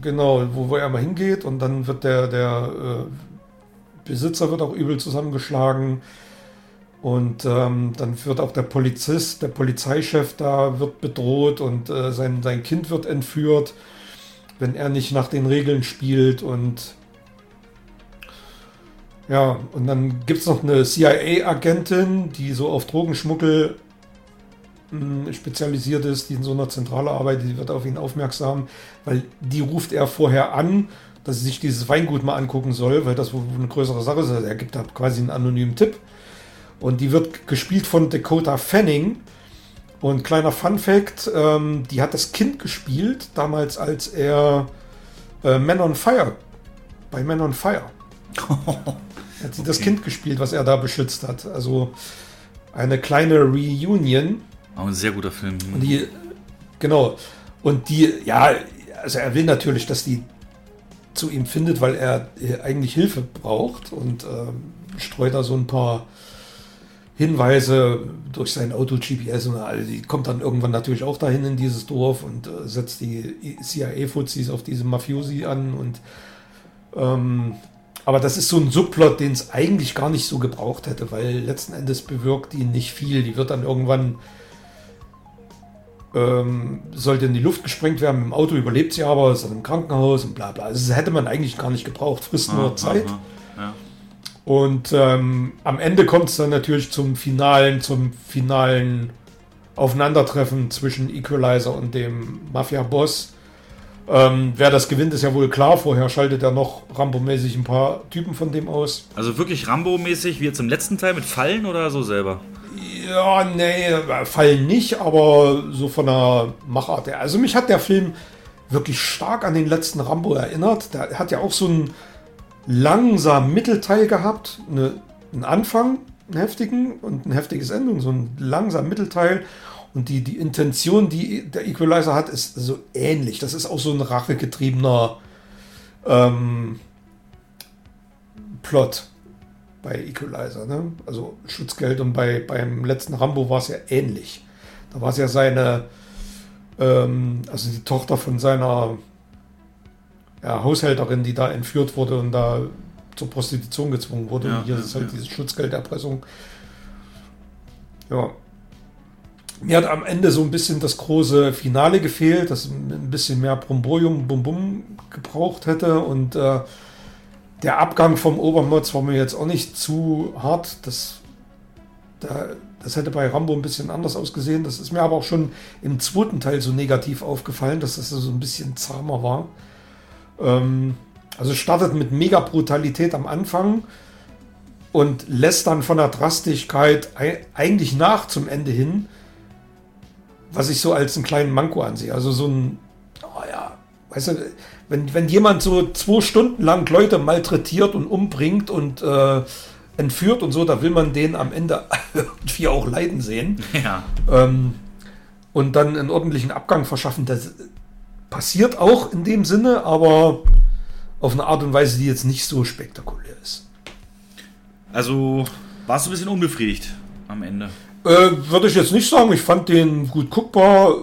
Genau, wo, wo er mal hingeht und dann wird der, der äh, Besitzer wird auch übel zusammengeschlagen und ähm, dann wird auch der Polizist, der Polizeichef da wird bedroht und äh, sein, sein Kind wird entführt, wenn er nicht nach den Regeln spielt und ja, und dann gibt es noch eine CIA-Agentin, die so auf Drogenschmuggel mh, spezialisiert ist, die in so einer Zentrale arbeitet, die wird auf ihn aufmerksam, weil die ruft er vorher an, dass sie sich dieses Weingut mal angucken soll, weil das wohl eine größere Sache ist. Also Er gibt da quasi einen anonymen Tipp. Und die wird gespielt von Dakota Fanning. Und kleiner Fun Fact, ähm, die hat das Kind gespielt, damals als er äh, Man on Fire, bei Man on Fire. hat sie das Kind gespielt, was er da beschützt hat. Also eine kleine Reunion. Auch ein sehr guter Film. Und die, genau. Und die, ja, also er will natürlich, dass die zu ihm findet, weil er äh, eigentlich Hilfe braucht und ähm, streut da so ein paar Hinweise durch sein Auto GPS und all, die kommt dann irgendwann natürlich auch dahin in dieses Dorf und äh, setzt die CIA-Fuzis auf diese Mafiosi an und ähm, aber das ist so ein Subplot, den es eigentlich gar nicht so gebraucht hätte, weil letzten Endes bewirkt die nicht viel. Die wird dann irgendwann ähm, sollte in die Luft gesprengt werden. Im Auto überlebt sie aber, ist dann im Krankenhaus und bla bla. Also das hätte man eigentlich gar nicht gebraucht, frisst nur Ah, Zeit. ah, Ja. Und ähm, am Ende kommt es dann natürlich zum finalen, zum finalen Aufeinandertreffen zwischen Equalizer und dem Mafia-Boss. Ähm, wer das gewinnt, ist ja wohl klar. Vorher schaltet er noch Rambo-mäßig ein paar Typen von dem aus. Also wirklich Rambo-mäßig, wie jetzt im letzten Teil mit Fallen oder so selber? Ja, nee, fallen nicht, aber so von der Machart her. Also mich hat der Film wirklich stark an den letzten Rambo erinnert. Der hat ja auch so einen langsamen Mittelteil gehabt, eine, einen Anfang, einen heftigen und ein heftiges Ende und so ein langsamer Mittelteil. Und die, die Intention, die der Equalizer hat, ist so ähnlich. Das ist auch so ein rachegetriebener ähm, Plot bei Equalizer. Ne? Also Schutzgeld und bei, beim letzten Rambo war es ja ähnlich. Da war es ja seine, ähm, also die Tochter von seiner ja, Haushälterin, die da entführt wurde und da zur Prostitution gezwungen wurde. Ja, und hier ja, ist halt diese Schutzgelderpressung. Ja. Mir hat am Ende so ein bisschen das große Finale gefehlt, das ein bisschen mehr Bromborium, Bum Bum gebraucht hätte. Und äh, der Abgang vom Obermotz war mir jetzt auch nicht zu hart. Das, da, das hätte bei Rambo ein bisschen anders ausgesehen. Das ist mir aber auch schon im zweiten Teil so negativ aufgefallen, dass das so ein bisschen zahmer war. Ähm, also startet mit mega Brutalität am Anfang und lässt dann von der Drastigkeit ei- eigentlich nach zum Ende hin, was ich so als einen kleinen Manko ansehe. Also so ein, oh ja, weißt du, wenn, wenn jemand so zwei Stunden lang Leute malträtiert und umbringt und äh, entführt und so, da will man den am Ende irgendwie auch leiden sehen. Ja. Ähm, und dann einen ordentlichen Abgang verschaffen. Das passiert auch in dem Sinne, aber auf eine Art und Weise, die jetzt nicht so spektakulär ist. Also warst du ein bisschen unbefriedigt am Ende. Äh, würde ich jetzt nicht sagen. Ich fand den gut guckbar.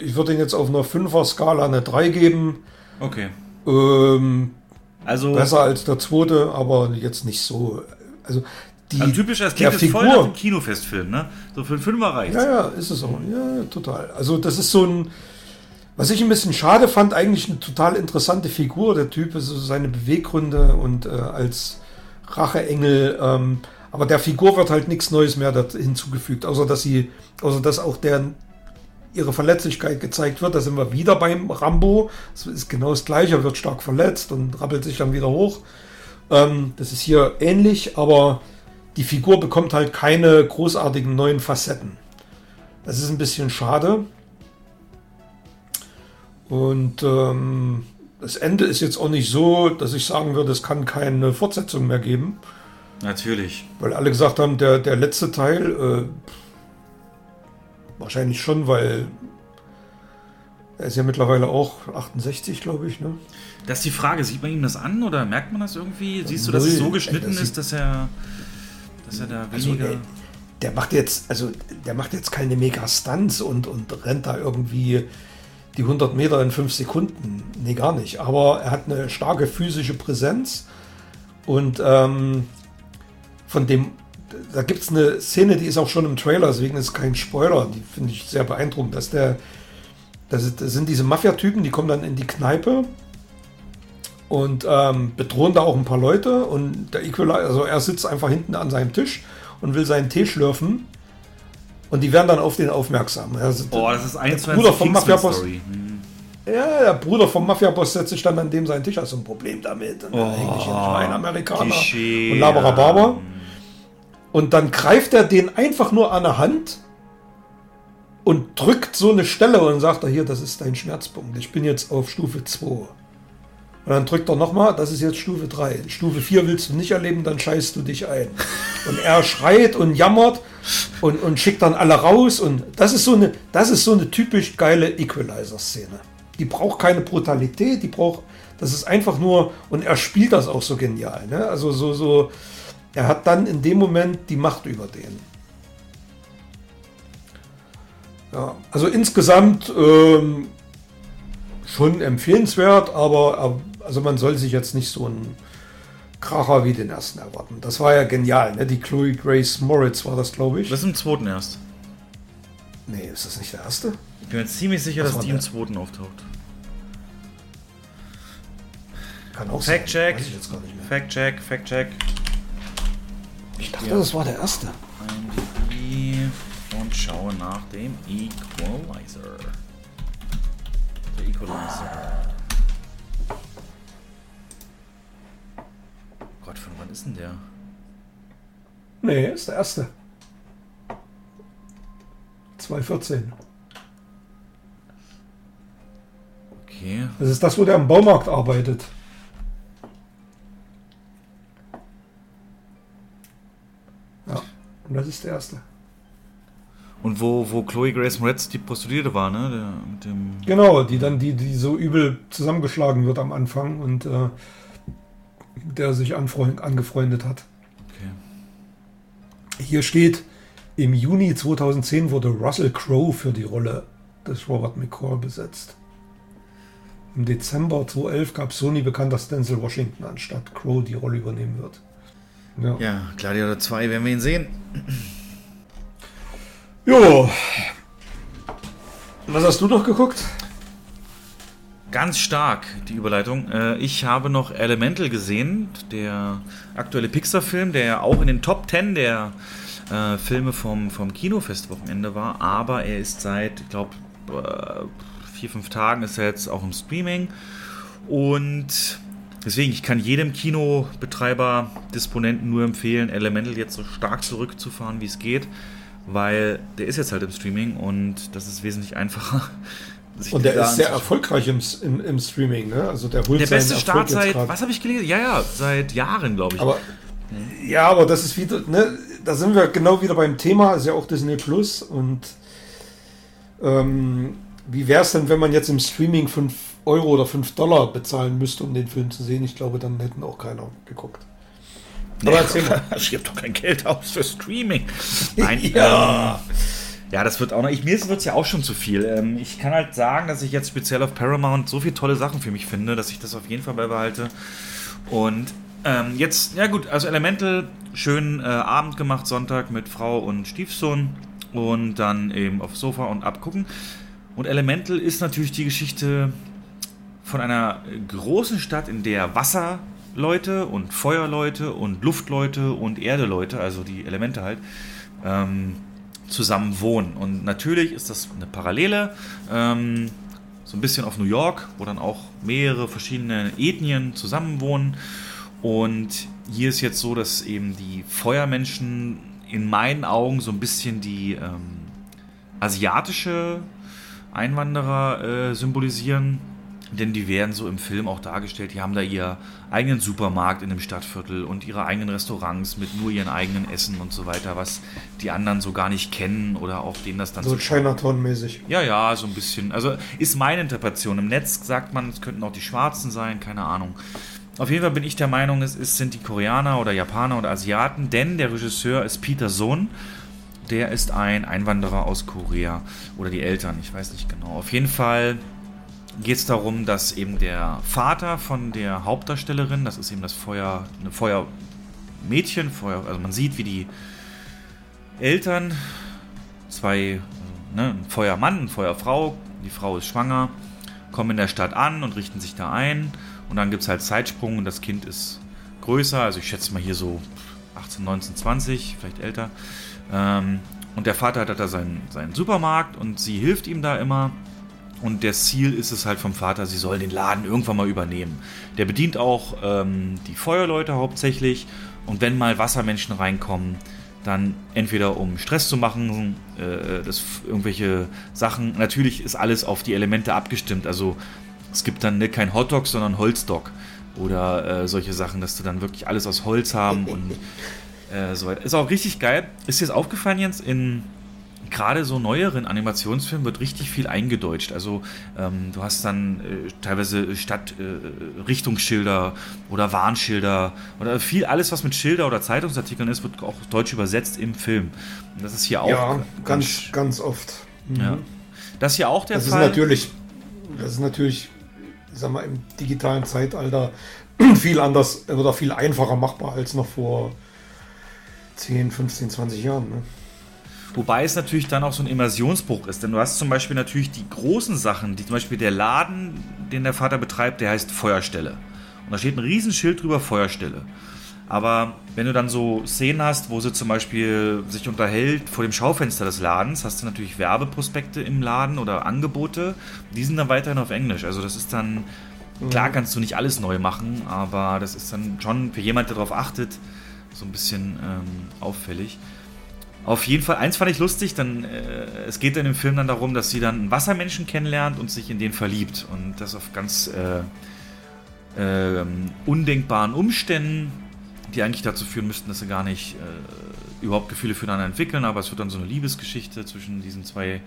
Ich würde den jetzt auf einer 5er-Skala eine 3 geben. Okay. Ähm, Also besser als der zweite, aber jetzt nicht so. Also die also typisch, das klingt jetzt voll Figur- nach einem Kinofestfilm, ne? So für einen Fünfer reicht. Ja, ja, ist es auch. Ja, total. Also das ist so ein, was ich ein bisschen schade fand, eigentlich eine total interessante Figur, der Typ, also seine Beweggründe und äh, als Racheengel. Ähm, aber der Figur wird halt nichts Neues mehr hinzugefügt, außer dass sie, außer dass auch deren ihre Verletzlichkeit gezeigt wird. Da sind wir wieder beim Rambo. Es ist genau das gleiche, er wird stark verletzt und rappelt sich dann wieder hoch. Ähm, das ist hier ähnlich, aber die Figur bekommt halt keine großartigen neuen Facetten. Das ist ein bisschen schade. Und ähm, das Ende ist jetzt auch nicht so, dass ich sagen würde, es kann keine Fortsetzung mehr geben. Natürlich. Weil alle gesagt haben, der, der letzte Teil, äh, wahrscheinlich schon, weil er ist ja mittlerweile auch 68, glaube ich. Ne? Das ist die Frage, sieht man ihm das an oder merkt man das irgendwie? Siehst du, dass es so geschnitten Das ist, dass er, dass er da Also, weniger... der, der macht jetzt, also der macht jetzt keine Mega-Stunts und, und rennt da irgendwie die 100 Meter in 5 Sekunden. Nee, gar nicht. Aber er hat eine starke physische Präsenz und ähm, von dem, da gibt es eine Szene, die ist auch schon im Trailer, deswegen ist kein Spoiler. Die finde ich sehr beeindruckend, dass der, das, das sind diese Mafia-Typen, die kommen dann in die Kneipe und ähm, bedrohen da auch ein paar Leute und der Equalizer, also er sitzt einfach hinten an seinem Tisch und will seinen Tee schlürfen und die werden dann auf den aufmerksam. Er, Boah, das ist eins zu Bruder vom Mafia-Boss. Kingsman-Story. Hm. Ja, der Bruder vom Mafia-Boss setzt sich dann an dem sein Tisch, hast du ein Problem damit. Und oh, ein Amerikaner. Klischee, und Labarababa. ja. Und dann greift er den einfach nur an der Hand und drückt so eine Stelle und sagt er, hier, das ist dein Schmerzpunkt. Ich bin jetzt auf Stufe 2. Und dann drückt er nochmal, das ist jetzt Stufe 3. Stufe 4 willst du nicht erleben, dann scheißt du dich ein. Und er schreit und jammert und, und schickt dann alle raus. Und das ist so eine, das ist so eine typisch geile Equalizer-Szene. Die braucht keine Brutalität, die braucht, das ist einfach nur, und er spielt das auch so genial. Ne? Also so, so, er hat dann in dem Moment die Macht über den. Ja, also insgesamt ähm, schon empfehlenswert, aber also man soll sich jetzt nicht so einen Kracher wie den ersten erwarten. Das war ja genial, ne? Die Chloe Grace Moritz war das, glaube ich. Das ist im zweiten erst. Nee, ist das nicht der erste? Ich bin mir ziemlich sicher, Was dass die im der? zweiten auftaucht. Kann auch Fact sein. check. Weiß ich jetzt gar nicht mehr. Fact check, Fact check. Ich dachte, das war der erste. IMDb und schaue nach dem Equalizer. Der Equalizer. Gott, von wann ist denn der? Nee, ist der erste. 2014. Okay. Das ist das, wo der am Baumarkt arbeitet. Ja. das ist der erste. Und wo, wo Chloe Grace Moretz die Prostituierte war, ne? Der, mit dem genau, die dann, die, die so übel zusammengeschlagen wird am Anfang und äh, der sich angefreundet hat. Okay. Hier steht, im Juni 2010 wurde Russell Crowe für die Rolle des Robert McCall besetzt. Im Dezember 2011 gab Sony bekannt, dass Denzel Washington anstatt Crow die Rolle übernehmen wird. Ja, ja Gladiator 2 werden wir ihn sehen. Jo. Was hast du noch geguckt? Ganz stark die Überleitung. Äh, ich habe noch Elemental gesehen, der aktuelle Pixar-Film, der ja auch in den Top 10 der äh, Filme vom, vom Kinofestwochenende war, aber er ist seit, ich glaube, äh, vier, fünf Tagen ist er jetzt auch im Streaming. Und deswegen, ich kann jedem Kinobetreiber, Disponenten nur empfehlen, Elemental jetzt so stark zurückzufahren, wie es geht. Weil der ist jetzt halt im Streaming und das ist wesentlich einfacher. Und der ist sehr erfolgreich im, im, im, Streaming, ne? Also der holt Der beste Start seit, was habe ich gelesen? Ja, ja, seit Jahren, glaube ich. Aber, ja, aber das ist wieder, ne? Da sind wir genau wieder beim Thema, ist ja auch Disney Plus und ähm, wie wäre es denn, wenn man jetzt im Streaming 5 Euro oder 5 Dollar bezahlen müsste, um den Film zu sehen? Ich glaube, dann hätten auch keiner geguckt. Aber erzähl mal. Ich gebe doch kein Geld aus für Streaming. Nein, ja. Ähm, ja, das wird auch noch. Ich, mir wird es ja auch schon zu viel. Ähm, ich kann halt sagen, dass ich jetzt speziell auf Paramount so viele tolle Sachen für mich finde, dass ich das auf jeden Fall beibehalte. Und ähm, jetzt, ja gut, also Elemental, schön äh, Abend gemacht, Sonntag mit Frau und Stiefsohn. Und dann eben aufs Sofa und abgucken. Und Elemental ist natürlich die Geschichte von einer großen Stadt, in der Wasserleute und Feuerleute und Luftleute und Erdeleute, also die Elemente halt, ähm, zusammen wohnen. Und natürlich ist das eine Parallele, ähm, so ein bisschen auf New York, wo dann auch mehrere verschiedene Ethnien zusammenwohnen. Und hier ist jetzt so, dass eben die Feuermenschen in meinen Augen so ein bisschen die ähm, asiatische Einwanderer äh, symbolisieren. Denn die werden so im Film auch dargestellt, die haben da ihren eigenen Supermarkt in dem Stadtviertel und ihre eigenen Restaurants mit nur ihren eigenen Essen und so weiter, was die anderen so gar nicht kennen oder auch denen das dann so. So Chinatown-mäßig. Ja, ja, so ein bisschen. Also ist meine Interpretation. Im Netz sagt man, es könnten auch die Schwarzen sein, keine Ahnung. Auf jeden Fall bin ich der Meinung, es ist, sind die Koreaner oder Japaner oder Asiaten, denn der Regisseur ist Peter Sohn der ist ein Einwanderer aus Korea oder die Eltern, ich weiß nicht genau. Auf jeden Fall geht es darum, dass eben der Vater von der Hauptdarstellerin, das ist eben das Feuer, eine Feuermädchen, Feuer, also man sieht, wie die Eltern, zwei, ne, ein Feuermann, eine Feuerfrau, die Frau ist schwanger, kommen in der Stadt an und richten sich da ein. Und dann gibt es halt Zeitsprung und das Kind ist größer, also ich schätze mal hier so 18, 19, 20, vielleicht älter. Ähm, und der Vater hat da seinen, seinen Supermarkt und sie hilft ihm da immer. Und das Ziel ist es halt vom Vater, sie soll den Laden irgendwann mal übernehmen. Der bedient auch ähm, die Feuerleute hauptsächlich. Und wenn mal Wassermenschen reinkommen, dann entweder um Stress zu machen, äh, das, irgendwelche Sachen. Natürlich ist alles auf die Elemente abgestimmt. Also es gibt dann ne, kein Hotdog, sondern Holzdog. Oder äh, solche Sachen, dass du dann wirklich alles aus Holz haben und äh, so Ist auch richtig geil. Ist dir das aufgefallen, Jens? In gerade so neueren Animationsfilmen wird richtig viel eingedeutscht. Also ähm, du hast dann äh, teilweise Stadtrichtungsschilder äh, oder Warnschilder oder viel, alles was mit Schilder oder Zeitungsartikeln ist, wird auch deutsch übersetzt im Film. Und das ist hier auch ja, ganz, ganz oft. Mhm. Ja. Das ist hier auch der das Fall. Ist natürlich, das ist natürlich, ich sag mal, im digitalen Zeitalter viel anders oder viel einfacher machbar als noch vor 10, 15, 20 Jahren. Ne? Wobei es natürlich dann auch so ein Immersionsbruch ist, denn du hast zum Beispiel natürlich die großen Sachen, die zum Beispiel der Laden, den der Vater betreibt, der heißt Feuerstelle. Und da steht ein Riesenschild drüber Feuerstelle. Aber wenn du dann so Szenen hast, wo sie zum Beispiel sich unterhält vor dem Schaufenster des Ladens, hast du natürlich Werbeprospekte im Laden oder Angebote. Die sind dann weiterhin auf Englisch. Also das ist dann, klar mhm. kannst du nicht alles neu machen, aber das ist dann schon für jemand, der darauf achtet, so ein bisschen ähm, auffällig. Auf jeden Fall, eins fand ich lustig, dann, äh, es geht in dem Film dann darum, dass sie dann einen Wassermenschen kennenlernt und sich in den verliebt. Und das auf ganz äh, äh, undenkbaren Umständen, die eigentlich dazu führen müssten, dass sie gar nicht äh, überhaupt Gefühle füreinander entwickeln, aber es wird dann so eine Liebesgeschichte zwischen diesen zwei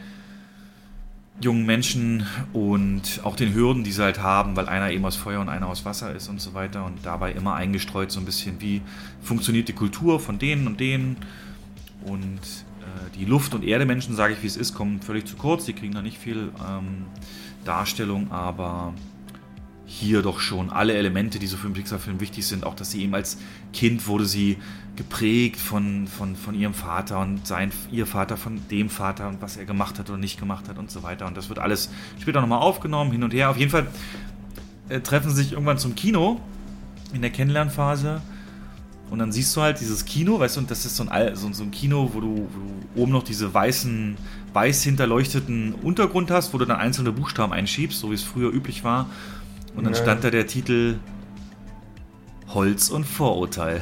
jungen Menschen und auch den Hürden, die sie halt haben, weil einer eben aus Feuer und einer aus Wasser ist und so weiter und dabei immer eingestreut so ein bisschen, wie funktioniert die Kultur von denen und denen und äh, die Luft- und Erde-Menschen, sage ich wie es ist, kommen völlig zu kurz, die kriegen da nicht viel ähm, Darstellung, aber hier doch schon alle Elemente, die so für einen Pixar-Film wichtig sind. Auch, dass sie eben als Kind wurde sie geprägt von, von, von ihrem Vater und sein, ihr Vater von dem Vater und was er gemacht hat oder nicht gemacht hat und so weiter. Und das wird alles später nochmal aufgenommen, hin und her. Auf jeden Fall äh, treffen sie sich irgendwann zum Kino in der Kennenlernphase. Und dann siehst du halt dieses Kino, weißt du, und das ist so ein, so, so ein Kino, wo du, wo du oben noch diese weißen, weiß hinterleuchteten Untergrund hast, wo du dann einzelne Buchstaben einschiebst, so wie es früher üblich war. Und dann stand da der Titel Holz und Vorurteil.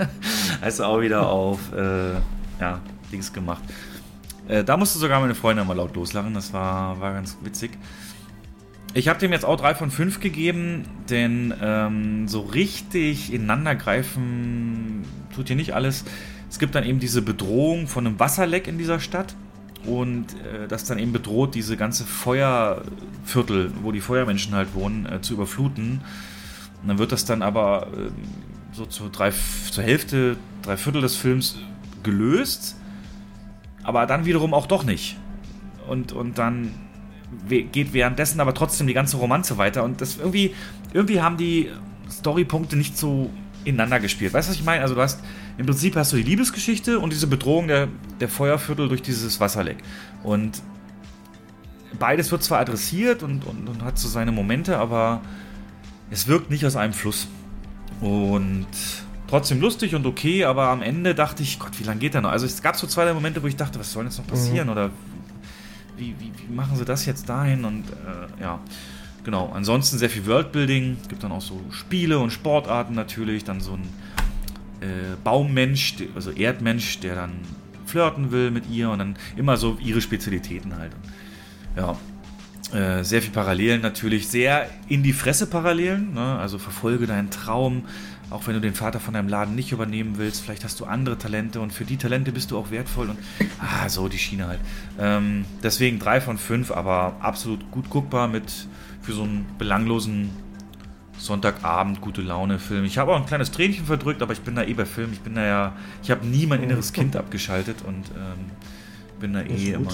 also auch wieder auf, äh, ja, Dings gemacht. Äh, da musste sogar meine Freundin mal laut loslachen, das war, war ganz witzig. Ich habe dem jetzt auch 3 von 5 gegeben, denn ähm, so richtig ineinander greifen tut hier nicht alles. Es gibt dann eben diese Bedrohung von einem Wasserleck in dieser Stadt und äh, das dann eben bedroht, diese ganze Feuerviertel, wo die Feuermenschen halt wohnen, äh, zu überfluten. Und dann wird das dann aber äh, so zu drei, zur Hälfte, drei Viertel des Films gelöst, aber dann wiederum auch doch nicht. Und, und dann geht währenddessen aber trotzdem die ganze Romanze weiter und das irgendwie, irgendwie haben die Storypunkte nicht so ineinander gespielt. Weißt du, was ich meine? Also du hast, im Prinzip hast du die Liebesgeschichte und diese Bedrohung der, der Feuerviertel durch dieses Wasserleck. Und beides wird zwar adressiert und, und, und hat so seine Momente, aber es wirkt nicht aus einem Fluss. Und trotzdem lustig und okay, aber am Ende dachte ich, Gott, wie lange geht der noch? Also es gab so zwei drei Momente, wo ich dachte, was soll jetzt noch passieren? Mhm. Oder wie, wie, wie, machen sie das jetzt dahin? Und äh, ja, genau. Ansonsten sehr viel Worldbuilding. Gibt dann auch so Spiele und Sportarten natürlich. Dann so ein äh, Baummensch, also Erdmensch, der dann flirten will mit ihr und dann immer so ihre Spezialitäten halt. Ja, äh, sehr viel Parallelen natürlich, sehr in die Fresse Parallelen, ne? also verfolge deinen Traum, auch wenn du den Vater von deinem Laden nicht übernehmen willst, vielleicht hast du andere Talente und für die Talente bist du auch wertvoll und ah, so die Schiene halt. Ähm, deswegen drei von fünf, aber absolut gut guckbar mit für so einen belanglosen Sonntagabend, gute Laune Film. Ich habe auch ein kleines Tränchen verdrückt, aber ich bin da eh bei Film. Ich bin da ja, ich habe nie mein inneres Kind abgeschaltet und ähm, bin da eh immer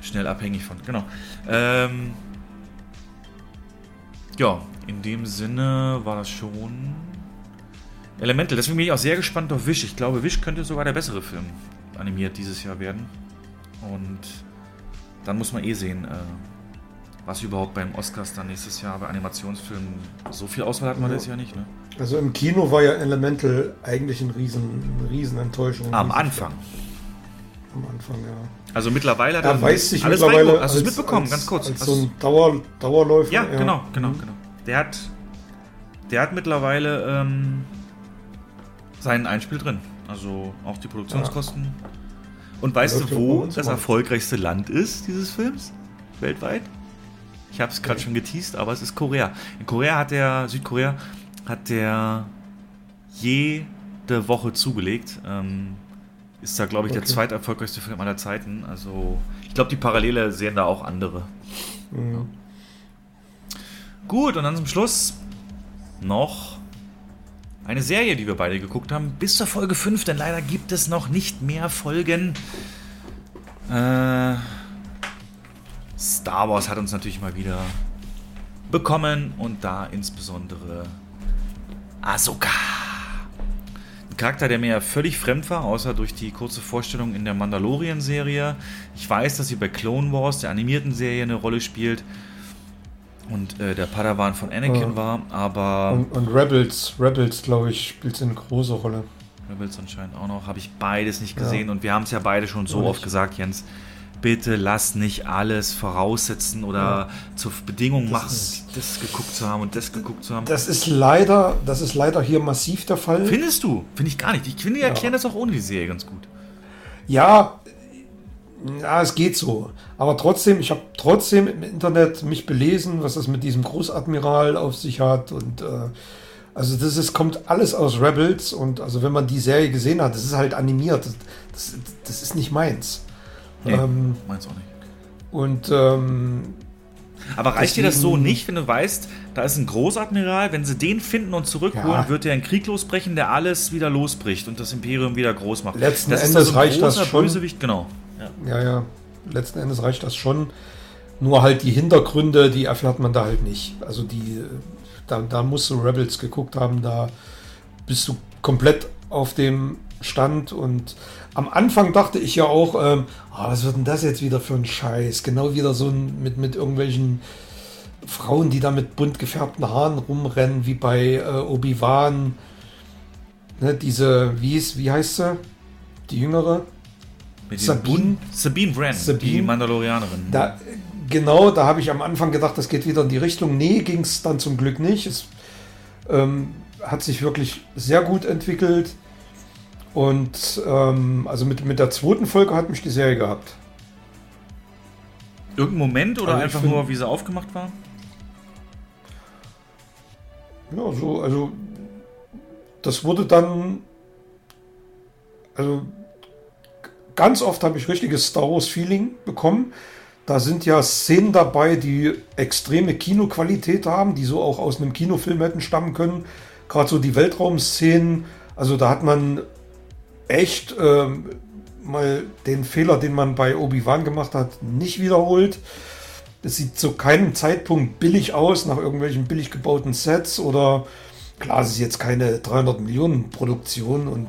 schnell abhängig von. Genau. Ähm, ja, in dem Sinne war das schon Elemental. Deswegen bin ich auch sehr gespannt auf Wish. Ich glaube, Wish könnte sogar der bessere Film animiert dieses Jahr werden. Und dann muss man eh sehen, äh, was überhaupt beim Oscars dann nächstes Jahr bei Animationsfilmen so viel Auswahl hat man ja. das ja nicht. Ne? Also im Kino war ja Elemental eigentlich ein riesen, eine riesen Enttäuschung. Am Anfang. Am Anfang, ja. Also mittlerweile hat er weiß sich alles mittlerweile Hast du es mitbekommen, als, ganz kurz. Als so ein Dauer, Dauerläufer. Ja, ja, genau, genau, mhm. genau. Der hat, der hat mittlerweile ähm, seinen Einspiel drin. Also auch die Produktionskosten. Ja. Und weißt du, wo das erfolgreichste Land ist dieses Films? Weltweit? Ich habe es gerade okay. schon geteased, aber es ist Korea. In Korea hat der, Südkorea, hat der jede Woche zugelegt. Ähm, ist da, glaube ich, okay. der zweiterfolgreichste Film aller Zeiten. Also, ich glaube, die Parallele sehen da auch andere. Mhm. Ja. Gut, und dann zum Schluss noch eine Serie, die wir beide geguckt haben, bis zur Folge 5, denn leider gibt es noch nicht mehr Folgen. Äh, Star Wars hat uns natürlich mal wieder bekommen und da insbesondere Ahsoka. Charakter, der mir ja völlig fremd war, außer durch die kurze Vorstellung in der Mandalorian-Serie. Ich weiß, dass sie bei Clone Wars, der animierten Serie, eine Rolle spielt und äh, der Padawan von Anakin ja. war, aber. Und, und Rebels, Rebels, glaube ich, spielt eine große Rolle. Rebels anscheinend auch noch, habe ich beides nicht gesehen ja. und wir haben es ja beide schon so oft gesagt, Jens bitte lass nicht alles voraussetzen oder ja. zur Bedingung machen, das geguckt zu haben und das geguckt zu haben. Das ist leider, das ist leider hier massiv der Fall. Findest du? Finde ich gar nicht. Ich finde, die erklären das auch ohne die Serie ganz gut. Ja, ja, es geht so. Aber trotzdem, ich habe trotzdem im Internet mich belesen, was das mit diesem Großadmiral auf sich hat und äh, also das ist, kommt alles aus Rebels und also wenn man die Serie gesehen hat, das ist halt animiert. Das, das, das ist nicht meins. Nee, ähm, meins auch nicht. Und ähm, Aber reicht dir das so deswegen- nicht, wenn du weißt, da ist ein Großadmiral, wenn sie den finden und zurückholen, Ja. wird der einen Krieg losbrechen, der alles wieder losbricht und das Imperium wieder groß macht. Letzten das Endes ist doch reicht das schon. Bösewicht, genau. Ja. ja, letzten Endes reicht das schon. Nur halt die Hintergründe, die erfährt man da halt nicht. Also die, da, da musst du Rebels geguckt haben, da bist du komplett auf dem Stand und am Anfang dachte ich ja auch, ähm, ah, was wird denn das jetzt wieder für ein Scheiß? Genau wieder so ein, mit, mit irgendwelchen Frauen, die da mit bunt gefärbten Haaren rumrennen, wie bei äh, Obi-Wan. Ne, diese, wie, ist, wie heißt sie? Die jüngere? Mit den Sabine? Bun- Sabine die Sabine? Mandalorianerin. Da, genau, da habe ich am Anfang gedacht, das geht wieder in die Richtung. Nee, ging es dann zum Glück nicht. Es ähm, hat sich wirklich sehr gut entwickelt. Und ähm, also mit, mit der zweiten Folge hat mich die Serie gehabt. Irgendein Moment oder Also einfach find- nur, wie sie aufgemacht war? Ja, so, also das wurde dann, also ganz oft habe ich richtiges Star Wars Feeling bekommen. Da sind ja Szenen dabei, die extreme Kinoqualität haben, die so auch aus einem Kinofilm hätten stammen können. Gerade so die Weltraumszenen. Also da hat man echt ähm, mal den Fehler, den man bei Obi-Wan gemacht hat, nicht wiederholt. Es sieht zu keinem Zeitpunkt billig aus, nach irgendwelchen billig gebauten Sets oder klar, es ist jetzt keine 300 Millionen Produktion und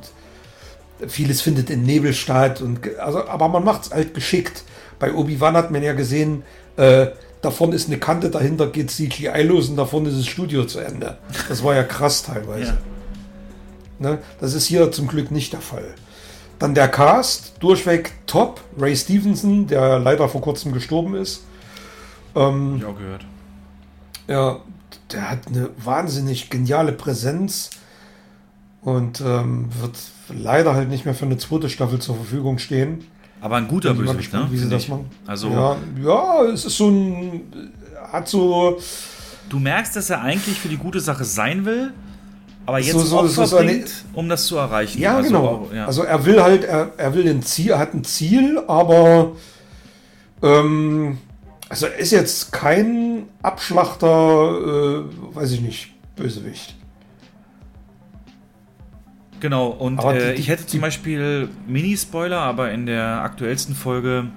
vieles findet in Nebel statt und also, aber man macht es halt geschickt. Bei Obi-Wan hat man ja gesehen, äh, da vorne ist eine Kante, dahinter geht CGI los und da vorne ist das Studio zu Ende. Das war ja krass teilweise. Ne? Das ist hier zum Glück nicht der Fall. Dann der Cast, durchweg top. Ray Stevenson, der leider vor kurzem gestorben ist. Ähm, Ja, gehört. ja, der hat eine wahnsinnig geniale Präsenz und ähm, wird leider halt nicht mehr für eine zweite Staffel zur Verfügung stehen. Aber ein guter Bösewicht, ne? Wie sie das machen. Also, ja, ja, es ist so ein. Hat so. du merkst, dass er eigentlich für die gute Sache sein will, aber jetzt So- so- Opfer so eine- bringt, um das zu erreichen. Ja, also, genau. ja. Also er will halt, er, er will ein Ziel, er hat ein Ziel, aber ähm, also er ist jetzt kein Abschlachter, äh, weiß ich nicht, Bösewicht. Genau, und die- äh, ich hätte zum Beispiel Mini-Spoiler, aber in der aktuellsten Folge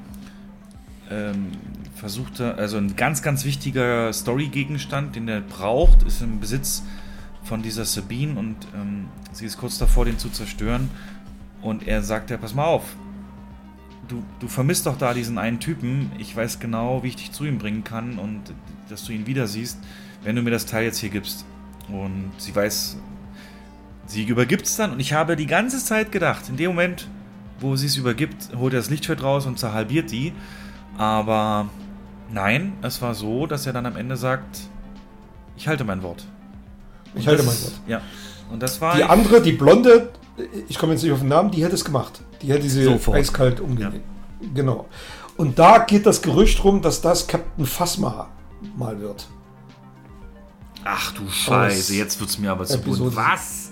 ähm, versucht er, also ein ganz, ganz wichtiger Story-Gegenstand, den er braucht, ist im Besitz von dieser Sabine und ähm, sie ist kurz davor, den zu zerstören. Und er sagt ja, pass mal auf, du, du vermisst doch da diesen einen Typen. Ich weiß genau, wie ich dich zu ihm bringen kann und dass du ihn wieder siehst, wenn du mir das Teil jetzt hier gibst. Und sie weiß, sie übergibt es dann und ich habe die ganze Zeit gedacht, in dem Moment, wo sie es übergibt, holt er das Lichtschwert raus und zerhalbiert die. Aber nein, es war so, dass er dann am Ende sagt, ich halte mein Wort. Ich Und halte das- mein Wort. Ja. Und das war Die andere, die Blonde, ich komme jetzt nicht auf den Namen, die hätte es gemacht. Die hätte sie Sofort. eiskalt umgelegt. Genau. Und da geht das Gerücht rum, dass das Captain Phasma mal wird. Ach du Scheiße, jetzt wird's mir aber zu bunt. Was?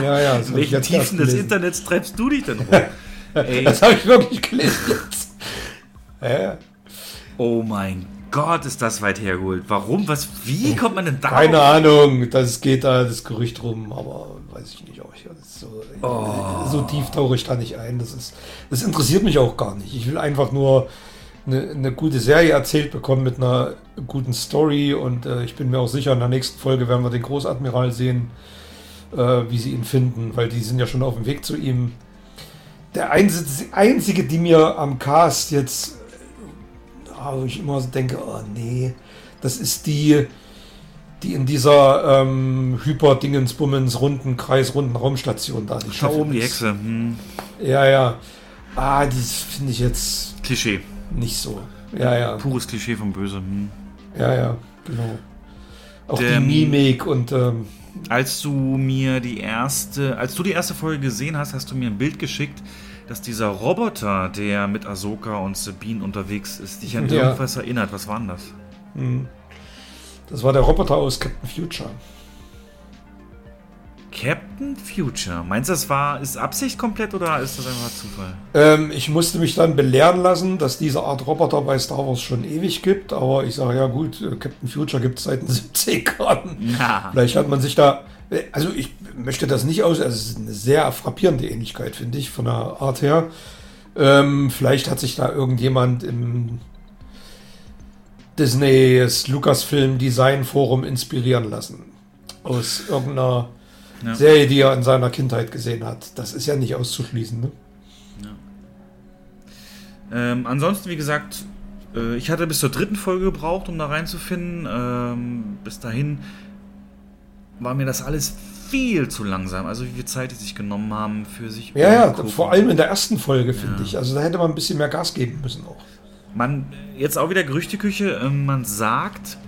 Ja, ja. das In welchen Tiefen des. Internets treibst du dich denn rum? Ey. Das habe ich wirklich gelesen. Ja. Oh mein Gott, ist das weit hergeholt. Warum? Was? Wie kommt man denn da? Keine Ahnung, das geht da das Gerücht rum, aber weiß ich nicht. Auch so, Oh. so tief tauche ich da nicht ein. Das, ist, das interessiert mich auch gar nicht. Ich will einfach nur eine, eine gute Serie erzählt bekommen mit einer guten Story und äh, ich bin mir auch sicher, in der nächsten Folge werden wir den Großadmiral sehen, äh, wie sie ihn finden, weil die sind ja schon auf dem Weg zu ihm. Der einzige, die mir am Cast jetzt, äh, wo ich immer so denke, oh nee, das ist die, die in dieser ähm, Hyper-Dingensbummens runden Kreis, runden Raumstation da. Die Da oben die. Hexe. Hm. Ja, ja. Ah, das finde ich jetzt Klischee. nicht so. Ja, ja. Pures Klischee vom Böse. Hm. Ja, ja, genau. Auch Der- die Mimik und ähm, Als du mir die erste, als du die erste Folge gesehen hast, hast du mir ein Bild geschickt, dass dieser Roboter, der mit Ahsoka und Sabine unterwegs ist, dich an Ja. irgendwas erinnert. Was war denn das? mh. das war der Roboter aus Captain Future. Captain Future. Meinst du, das war, ist Absicht komplett oder ist das einfach Zufall? Ähm, ich musste mich dann belehren lassen, dass diese Art Roboter bei Star Wars schon ewig gibt, aber ich sage ja gut, äh, Captain Future gibt es seit den 70ern. Ja. Vielleicht hat man sich da, äh, also ich möchte das nicht aus, also es ist eine sehr frappierende Ähnlichkeit, finde ich, von der Art her. Ähm, vielleicht hat sich da irgendjemand im Disneys Lucasfilm Design Forum inspirieren lassen. Aus irgendeiner Ja. Serie, die er in seiner Kindheit gesehen hat. Das ist ja nicht auszuschließen. Ne? Ähm, ansonsten, wie gesagt, äh, ich hatte bis zur dritten Folge gebraucht, um da reinzufinden. Ähm, bis dahin war mir das alles viel zu langsam. Also wie viel Zeit die sich genommen haben für sich. Ja, ja, vor allem in der ersten Folge, finde Ja. ich. Also da hätte man ein bisschen mehr Gas geben müssen auch. Man, jetzt auch wieder Gerüchteküche, ähm, man sagt,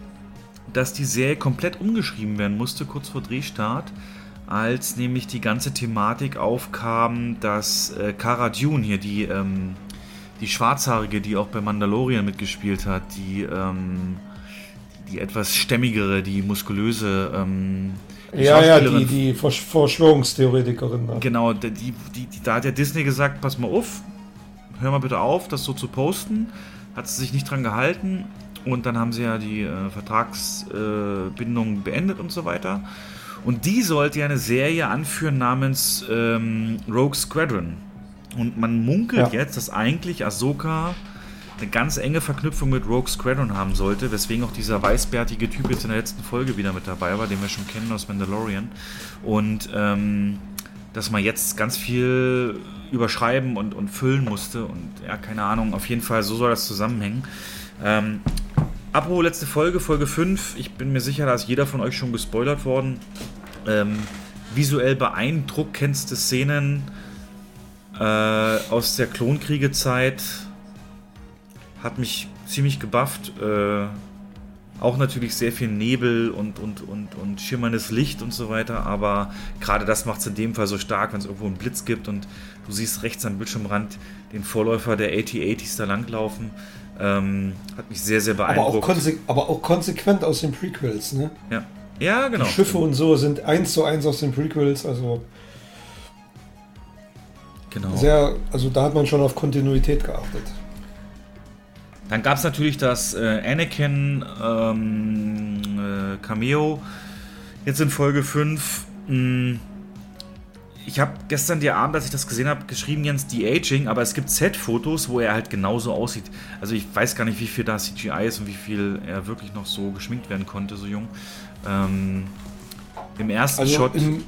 dass die Serie komplett umgeschrieben werden musste, kurz vor Drehstart, als nämlich die ganze Thematik aufkam, dass äh, Cara Dune hier, die, ähm, die Schwarzhaarige, die auch bei Mandalorian mitgespielt hat, die, ähm, die etwas stämmigere, die muskulöse, ähm, die Ja, ja, die, die Versch Verschwörungstheoretikerin. Da. Genau, die, die, die, da hat ja Disney gesagt, pass mal auf, hör mal bitte auf, das so zu posten. Hat sie sich nicht dran gehalten und dann haben sie ja die äh, Vertragsbindung äh, beendet und so weiter. Und die sollte ja eine Serie anführen namens ähm, Rogue Squadron. Und man munkelt Ja. jetzt, dass eigentlich Ahsoka eine ganz enge Verknüpfung mit Rogue Squadron haben sollte, weswegen auch dieser weißbärtige Typ jetzt in der letzten Folge wieder mit dabei war, den wir schon kennen aus Mandalorian. Und ähm, dass man jetzt ganz viel überschreiben und, und füllen musste und ja, keine Ahnung, auf jeden Fall, so soll das zusammenhängen. Ähm, apropos letzte Folge, Folge 5, ich bin mir sicher, da ist jeder von euch schon gespoilert worden. Ähm, visuell beeindruckendste Szenen äh, aus der Klonkriegezeit hat mich ziemlich gebufft. Äh, auch natürlich sehr viel Nebel und, und, und, und schimmerndes Licht und so weiter, aber gerade das macht es in dem Fall so stark, wenn es irgendwo einen Blitz gibt und du siehst rechts am Bildschirmrand den Vorläufer der AT-80s da langlaufen. Ähm, hat mich sehr, sehr Aber auch, beeindruckt. aber auch konsequent aus den Prequels. Ne? ja. ja, genau. Die Schiffe und so sind eins zu eins aus den Prequels. Also genau. sehr, also da hat man schon auf Kontinuität geachtet. Dann gab es natürlich das äh, Anakin ähm, äh, Cameo. Jetzt in Folge 5. Mh, ich habe gestern dir Abend, als ich das gesehen habe, geschrieben, Jens, die Aging, aber es gibt Set-Fotos, wo er halt genauso aussieht. Also ich weiß gar nicht, wie viel da CGI ist und wie viel er wirklich noch so geschminkt werden konnte, so jung. Ähm, Im ersten Also Shot. im,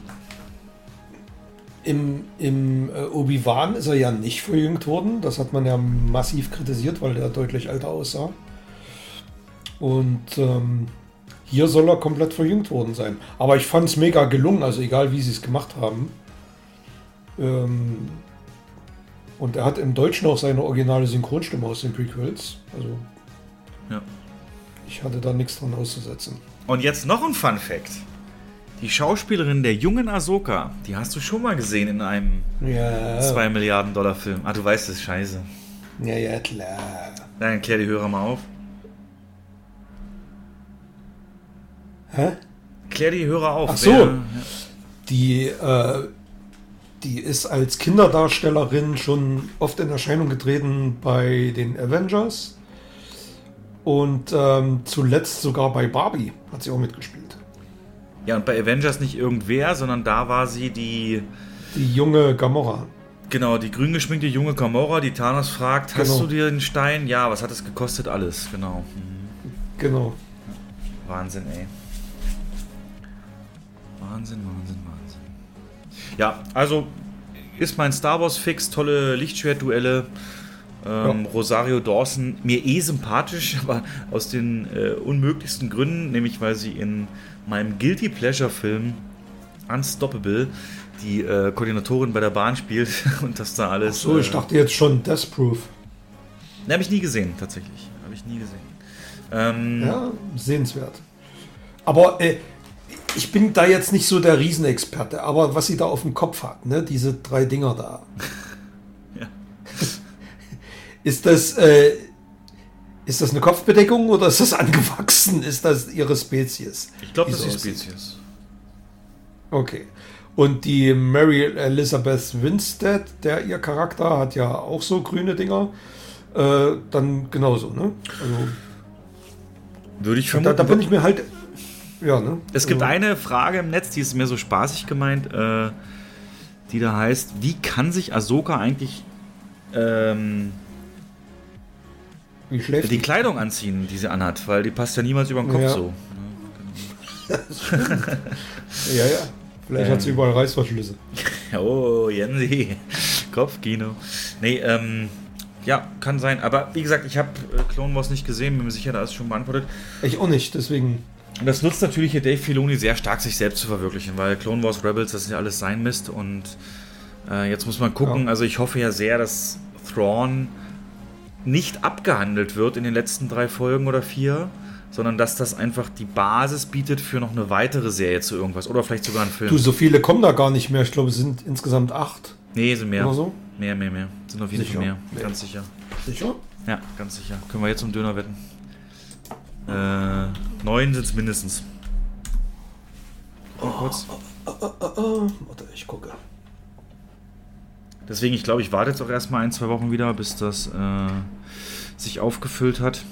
im, im äh, Obi-Wan ist er ja nicht verjüngt worden. Das hat man ja massiv kritisiert, weil der deutlich älter aussah. Und ähm, hier soll er komplett verjüngt worden sein. Aber ich fand es mega gelungen, also egal wie sie es gemacht haben. Ähm, und er hat im Deutschen auch seine originale Synchronstimme aus den Prequels. Also ja. ich hatte da nichts dran auszusetzen. Und jetzt noch ein Fun Fact. Die Schauspielerin der jungen Ahsoka, die hast du schon mal gesehen in einem Ja. 2 Milliarden Dollar Film. Ah, du weißt es, scheiße. Ja, ja, klar. Dann klär die Hörer mal auf. Hä? Klär die Hörer auf. Ach so. Wer- Die, äh, die ist als Kinderdarstellerin schon oft in Erscheinung getreten bei den Avengers. Und ähm, zuletzt sogar bei Barbie hat sie auch mitgespielt. Ja, und bei Avengers nicht irgendwer, sondern da war sie die, Die junge Gamora. genau, die grün geschminkte junge Gamora, die Thanos fragt, hast Genau. du dir den Stein? Ja, was hat es gekostet? Alles, genau. Mhm. Genau. Wahnsinn, ey. Wahnsinn, Wahnsinn, Wahnsinn. Ja, also ist mein Star Wars Fix, tolle Lichtschwertduelle. Ähm, Rosario Dawson, mir eh sympathisch, aber aus den äh, unmöglichsten Gründen, nämlich weil sie in meinem Guilty Pleasure Film Unstoppable die äh, Koordinatorin bei der Bahn spielt und das da alles. So, ich äh, dachte jetzt schon Death Proof. Ne, habe ich nie gesehen, tatsächlich. Habe ich nie gesehen. Ähm, Ja, sehenswert. Aber äh, ich bin da jetzt nicht so der Riesenexperte, aber was sie da auf dem Kopf hat, ne, diese drei Dinger da. Ja. Ist das, äh, ist das eine Kopfbedeckung oder ist das angewachsen? Ist das ihre Spezies? Ich glaube, das ist die? Spezies. Okay. Und die Mary Elizabeth Winstead, der ihr Charakter, hat ja auch so grüne Dinger. Äh, dann genauso, ne? Also, Würde ich da, vermuten. da bin ich mir halt. Ja, ne? Es gibt Also, eine Frage im Netz, die ist mir so spaßig gemeint, äh, die da heißt, wie kann sich Ahsoka eigentlich ähm, die Kleidung anziehen, die sie anhat? Weil die passt ja niemals über den Kopf Ja. so. Ja, ja. Vielleicht Ähm. hat sie überall Reißverschlüsse. Oh, Jensi. Kopfkino. Nee, ähm, ja, kann sein. Aber wie gesagt, ich habe äh, Clone Wars nicht gesehen, bin mir sicher, da ist schon beantwortet. Ich auch nicht, deswegen. Und das nutzt natürlich hier Dave Filoni sehr stark, sich selbst zu verwirklichen, weil Clone Wars Rebels, das ist ja alles sein Mist. Und äh, jetzt muss man gucken. Ja. Also ich hoffe ja sehr, dass Thrawn nicht abgehandelt wird in den letzten drei Folgen oder vier, sondern dass das einfach die Basis bietet für noch eine weitere Serie zu irgendwas oder vielleicht sogar einen Film. Du, so viele kommen da gar nicht mehr. Ich glaube, es sind insgesamt acht. nee, sind mehr. Oder so? Mehr, mehr, mehr. Sind auf jeden Fall mehr. Ganz sicher. Sicher? Ja, ganz sicher. Können wir jetzt um Döner wetten. Äh, neun sind es mindestens. Mal kurz. Warte, ich gucke. Deswegen, ich glaube, ich warte jetzt auch erstmal ein, zwei Wochen wieder, bis das äh, sich aufgefüllt hat.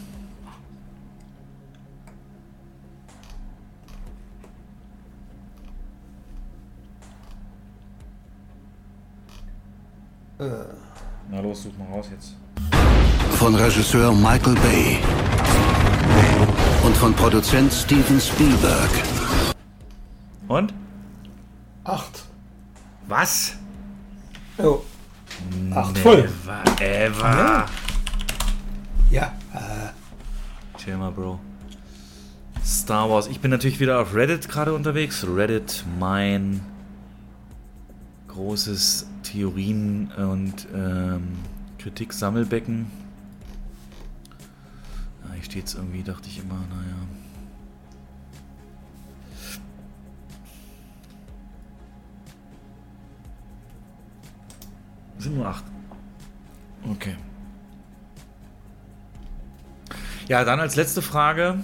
Na los, such mal raus jetzt. Von Regisseur Michael Bay. Und von Produzent Steven Spielberg. Und? Acht. Was? Jo. Acht voll. Never ever. Ja. Äh, Chill mal, Bro. Star Wars. Ich bin natürlich wieder auf Reddit gerade unterwegs. Reddit, mein großes Theorien- und ähm, Kritik-Sammelbecken. Steht es irgendwie, dachte ich immer, naja. Sind nur acht. Okay. Ja, dann als letzte Frage.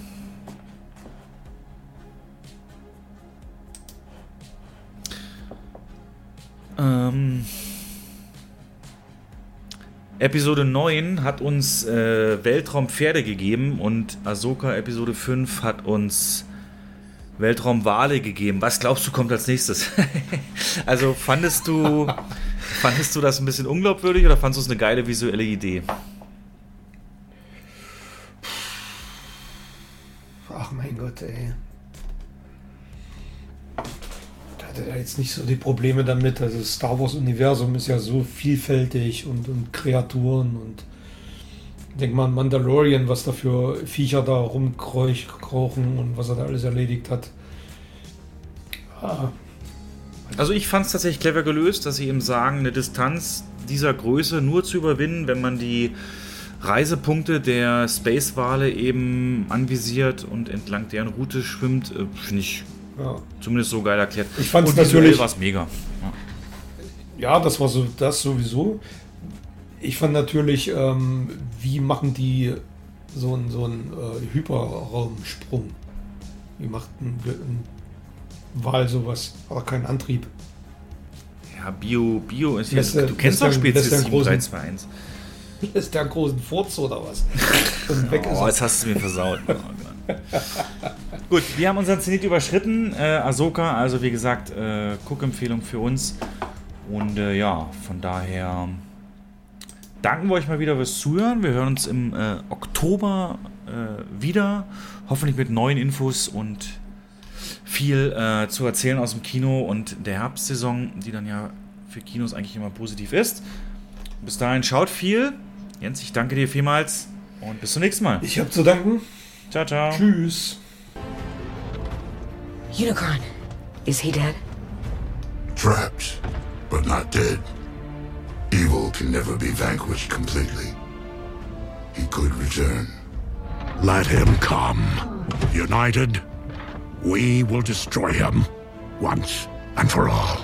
Ähm, Episode 9 hat uns äh, Weltraumpferde gegeben und Ahsoka Episode 5 hat uns Weltraumwale gegeben. Was glaubst du kommt als nächstes? also fandest du, fandest du das ein bisschen unglaubwürdig oder fandest du es eine geile visuelle Idee? ach mein Gott, ey. Hatte er jetzt nicht so die Probleme damit. Also das Star Wars Universum ist ja so vielfältig und, und Kreaturen und denk mal an Mandalorian, was da für Viecher da rumkrauchen und was er da alles erledigt hat. Ah, Also ich fand es tatsächlich clever gelöst, dass sie eben sagen, eine Distanz dieser Größe nur zu überwinden, wenn man die Reisepunkte der Space-Wale eben anvisiert und entlang deren Route schwimmt, äh, finde ich ja. zumindest so geil erklärt. Ich und visuell natürlich- war es mega. Ja. Ja, das war so, das sowieso. Ich fand natürlich, ähm, wie machen die so einen so einen, äh, Hyperraumsprung? Wie macht ein, ein Wal sowas? Aber kein Antrieb. Ja, Bio, Bio ist Lässt ja, du kennst doch Spezies er einen großen- 7321. Ist der einen großen Furz oder was? Und weg ist Oh, er. jetzt hast du mir versaut. Gut, wir haben unseren Zenit überschritten. Äh, Ahsoka, also wie gesagt, äh, Guckempfehlung für uns. Und äh, ja, von daher danken wir euch mal wieder fürs Zuhören. Wir hören uns im äh, Oktober äh, wieder. Hoffentlich mit neuen Infos und viel äh, zu erzählen aus dem Kino und der Herbstsaison, die dann ja für Kinos eigentlich immer positiv ist. Bis dahin schaut viel. Jens, ich danke dir vielmals und bis zum nächsten Mal. Ich habe zu danken. Ciao, ciao. Tschüss. Unicron. Is he dead? Trapped, but not dead. Evil can never be vanquished completely. He could return. Let him come. United, we will destroy him once and for all.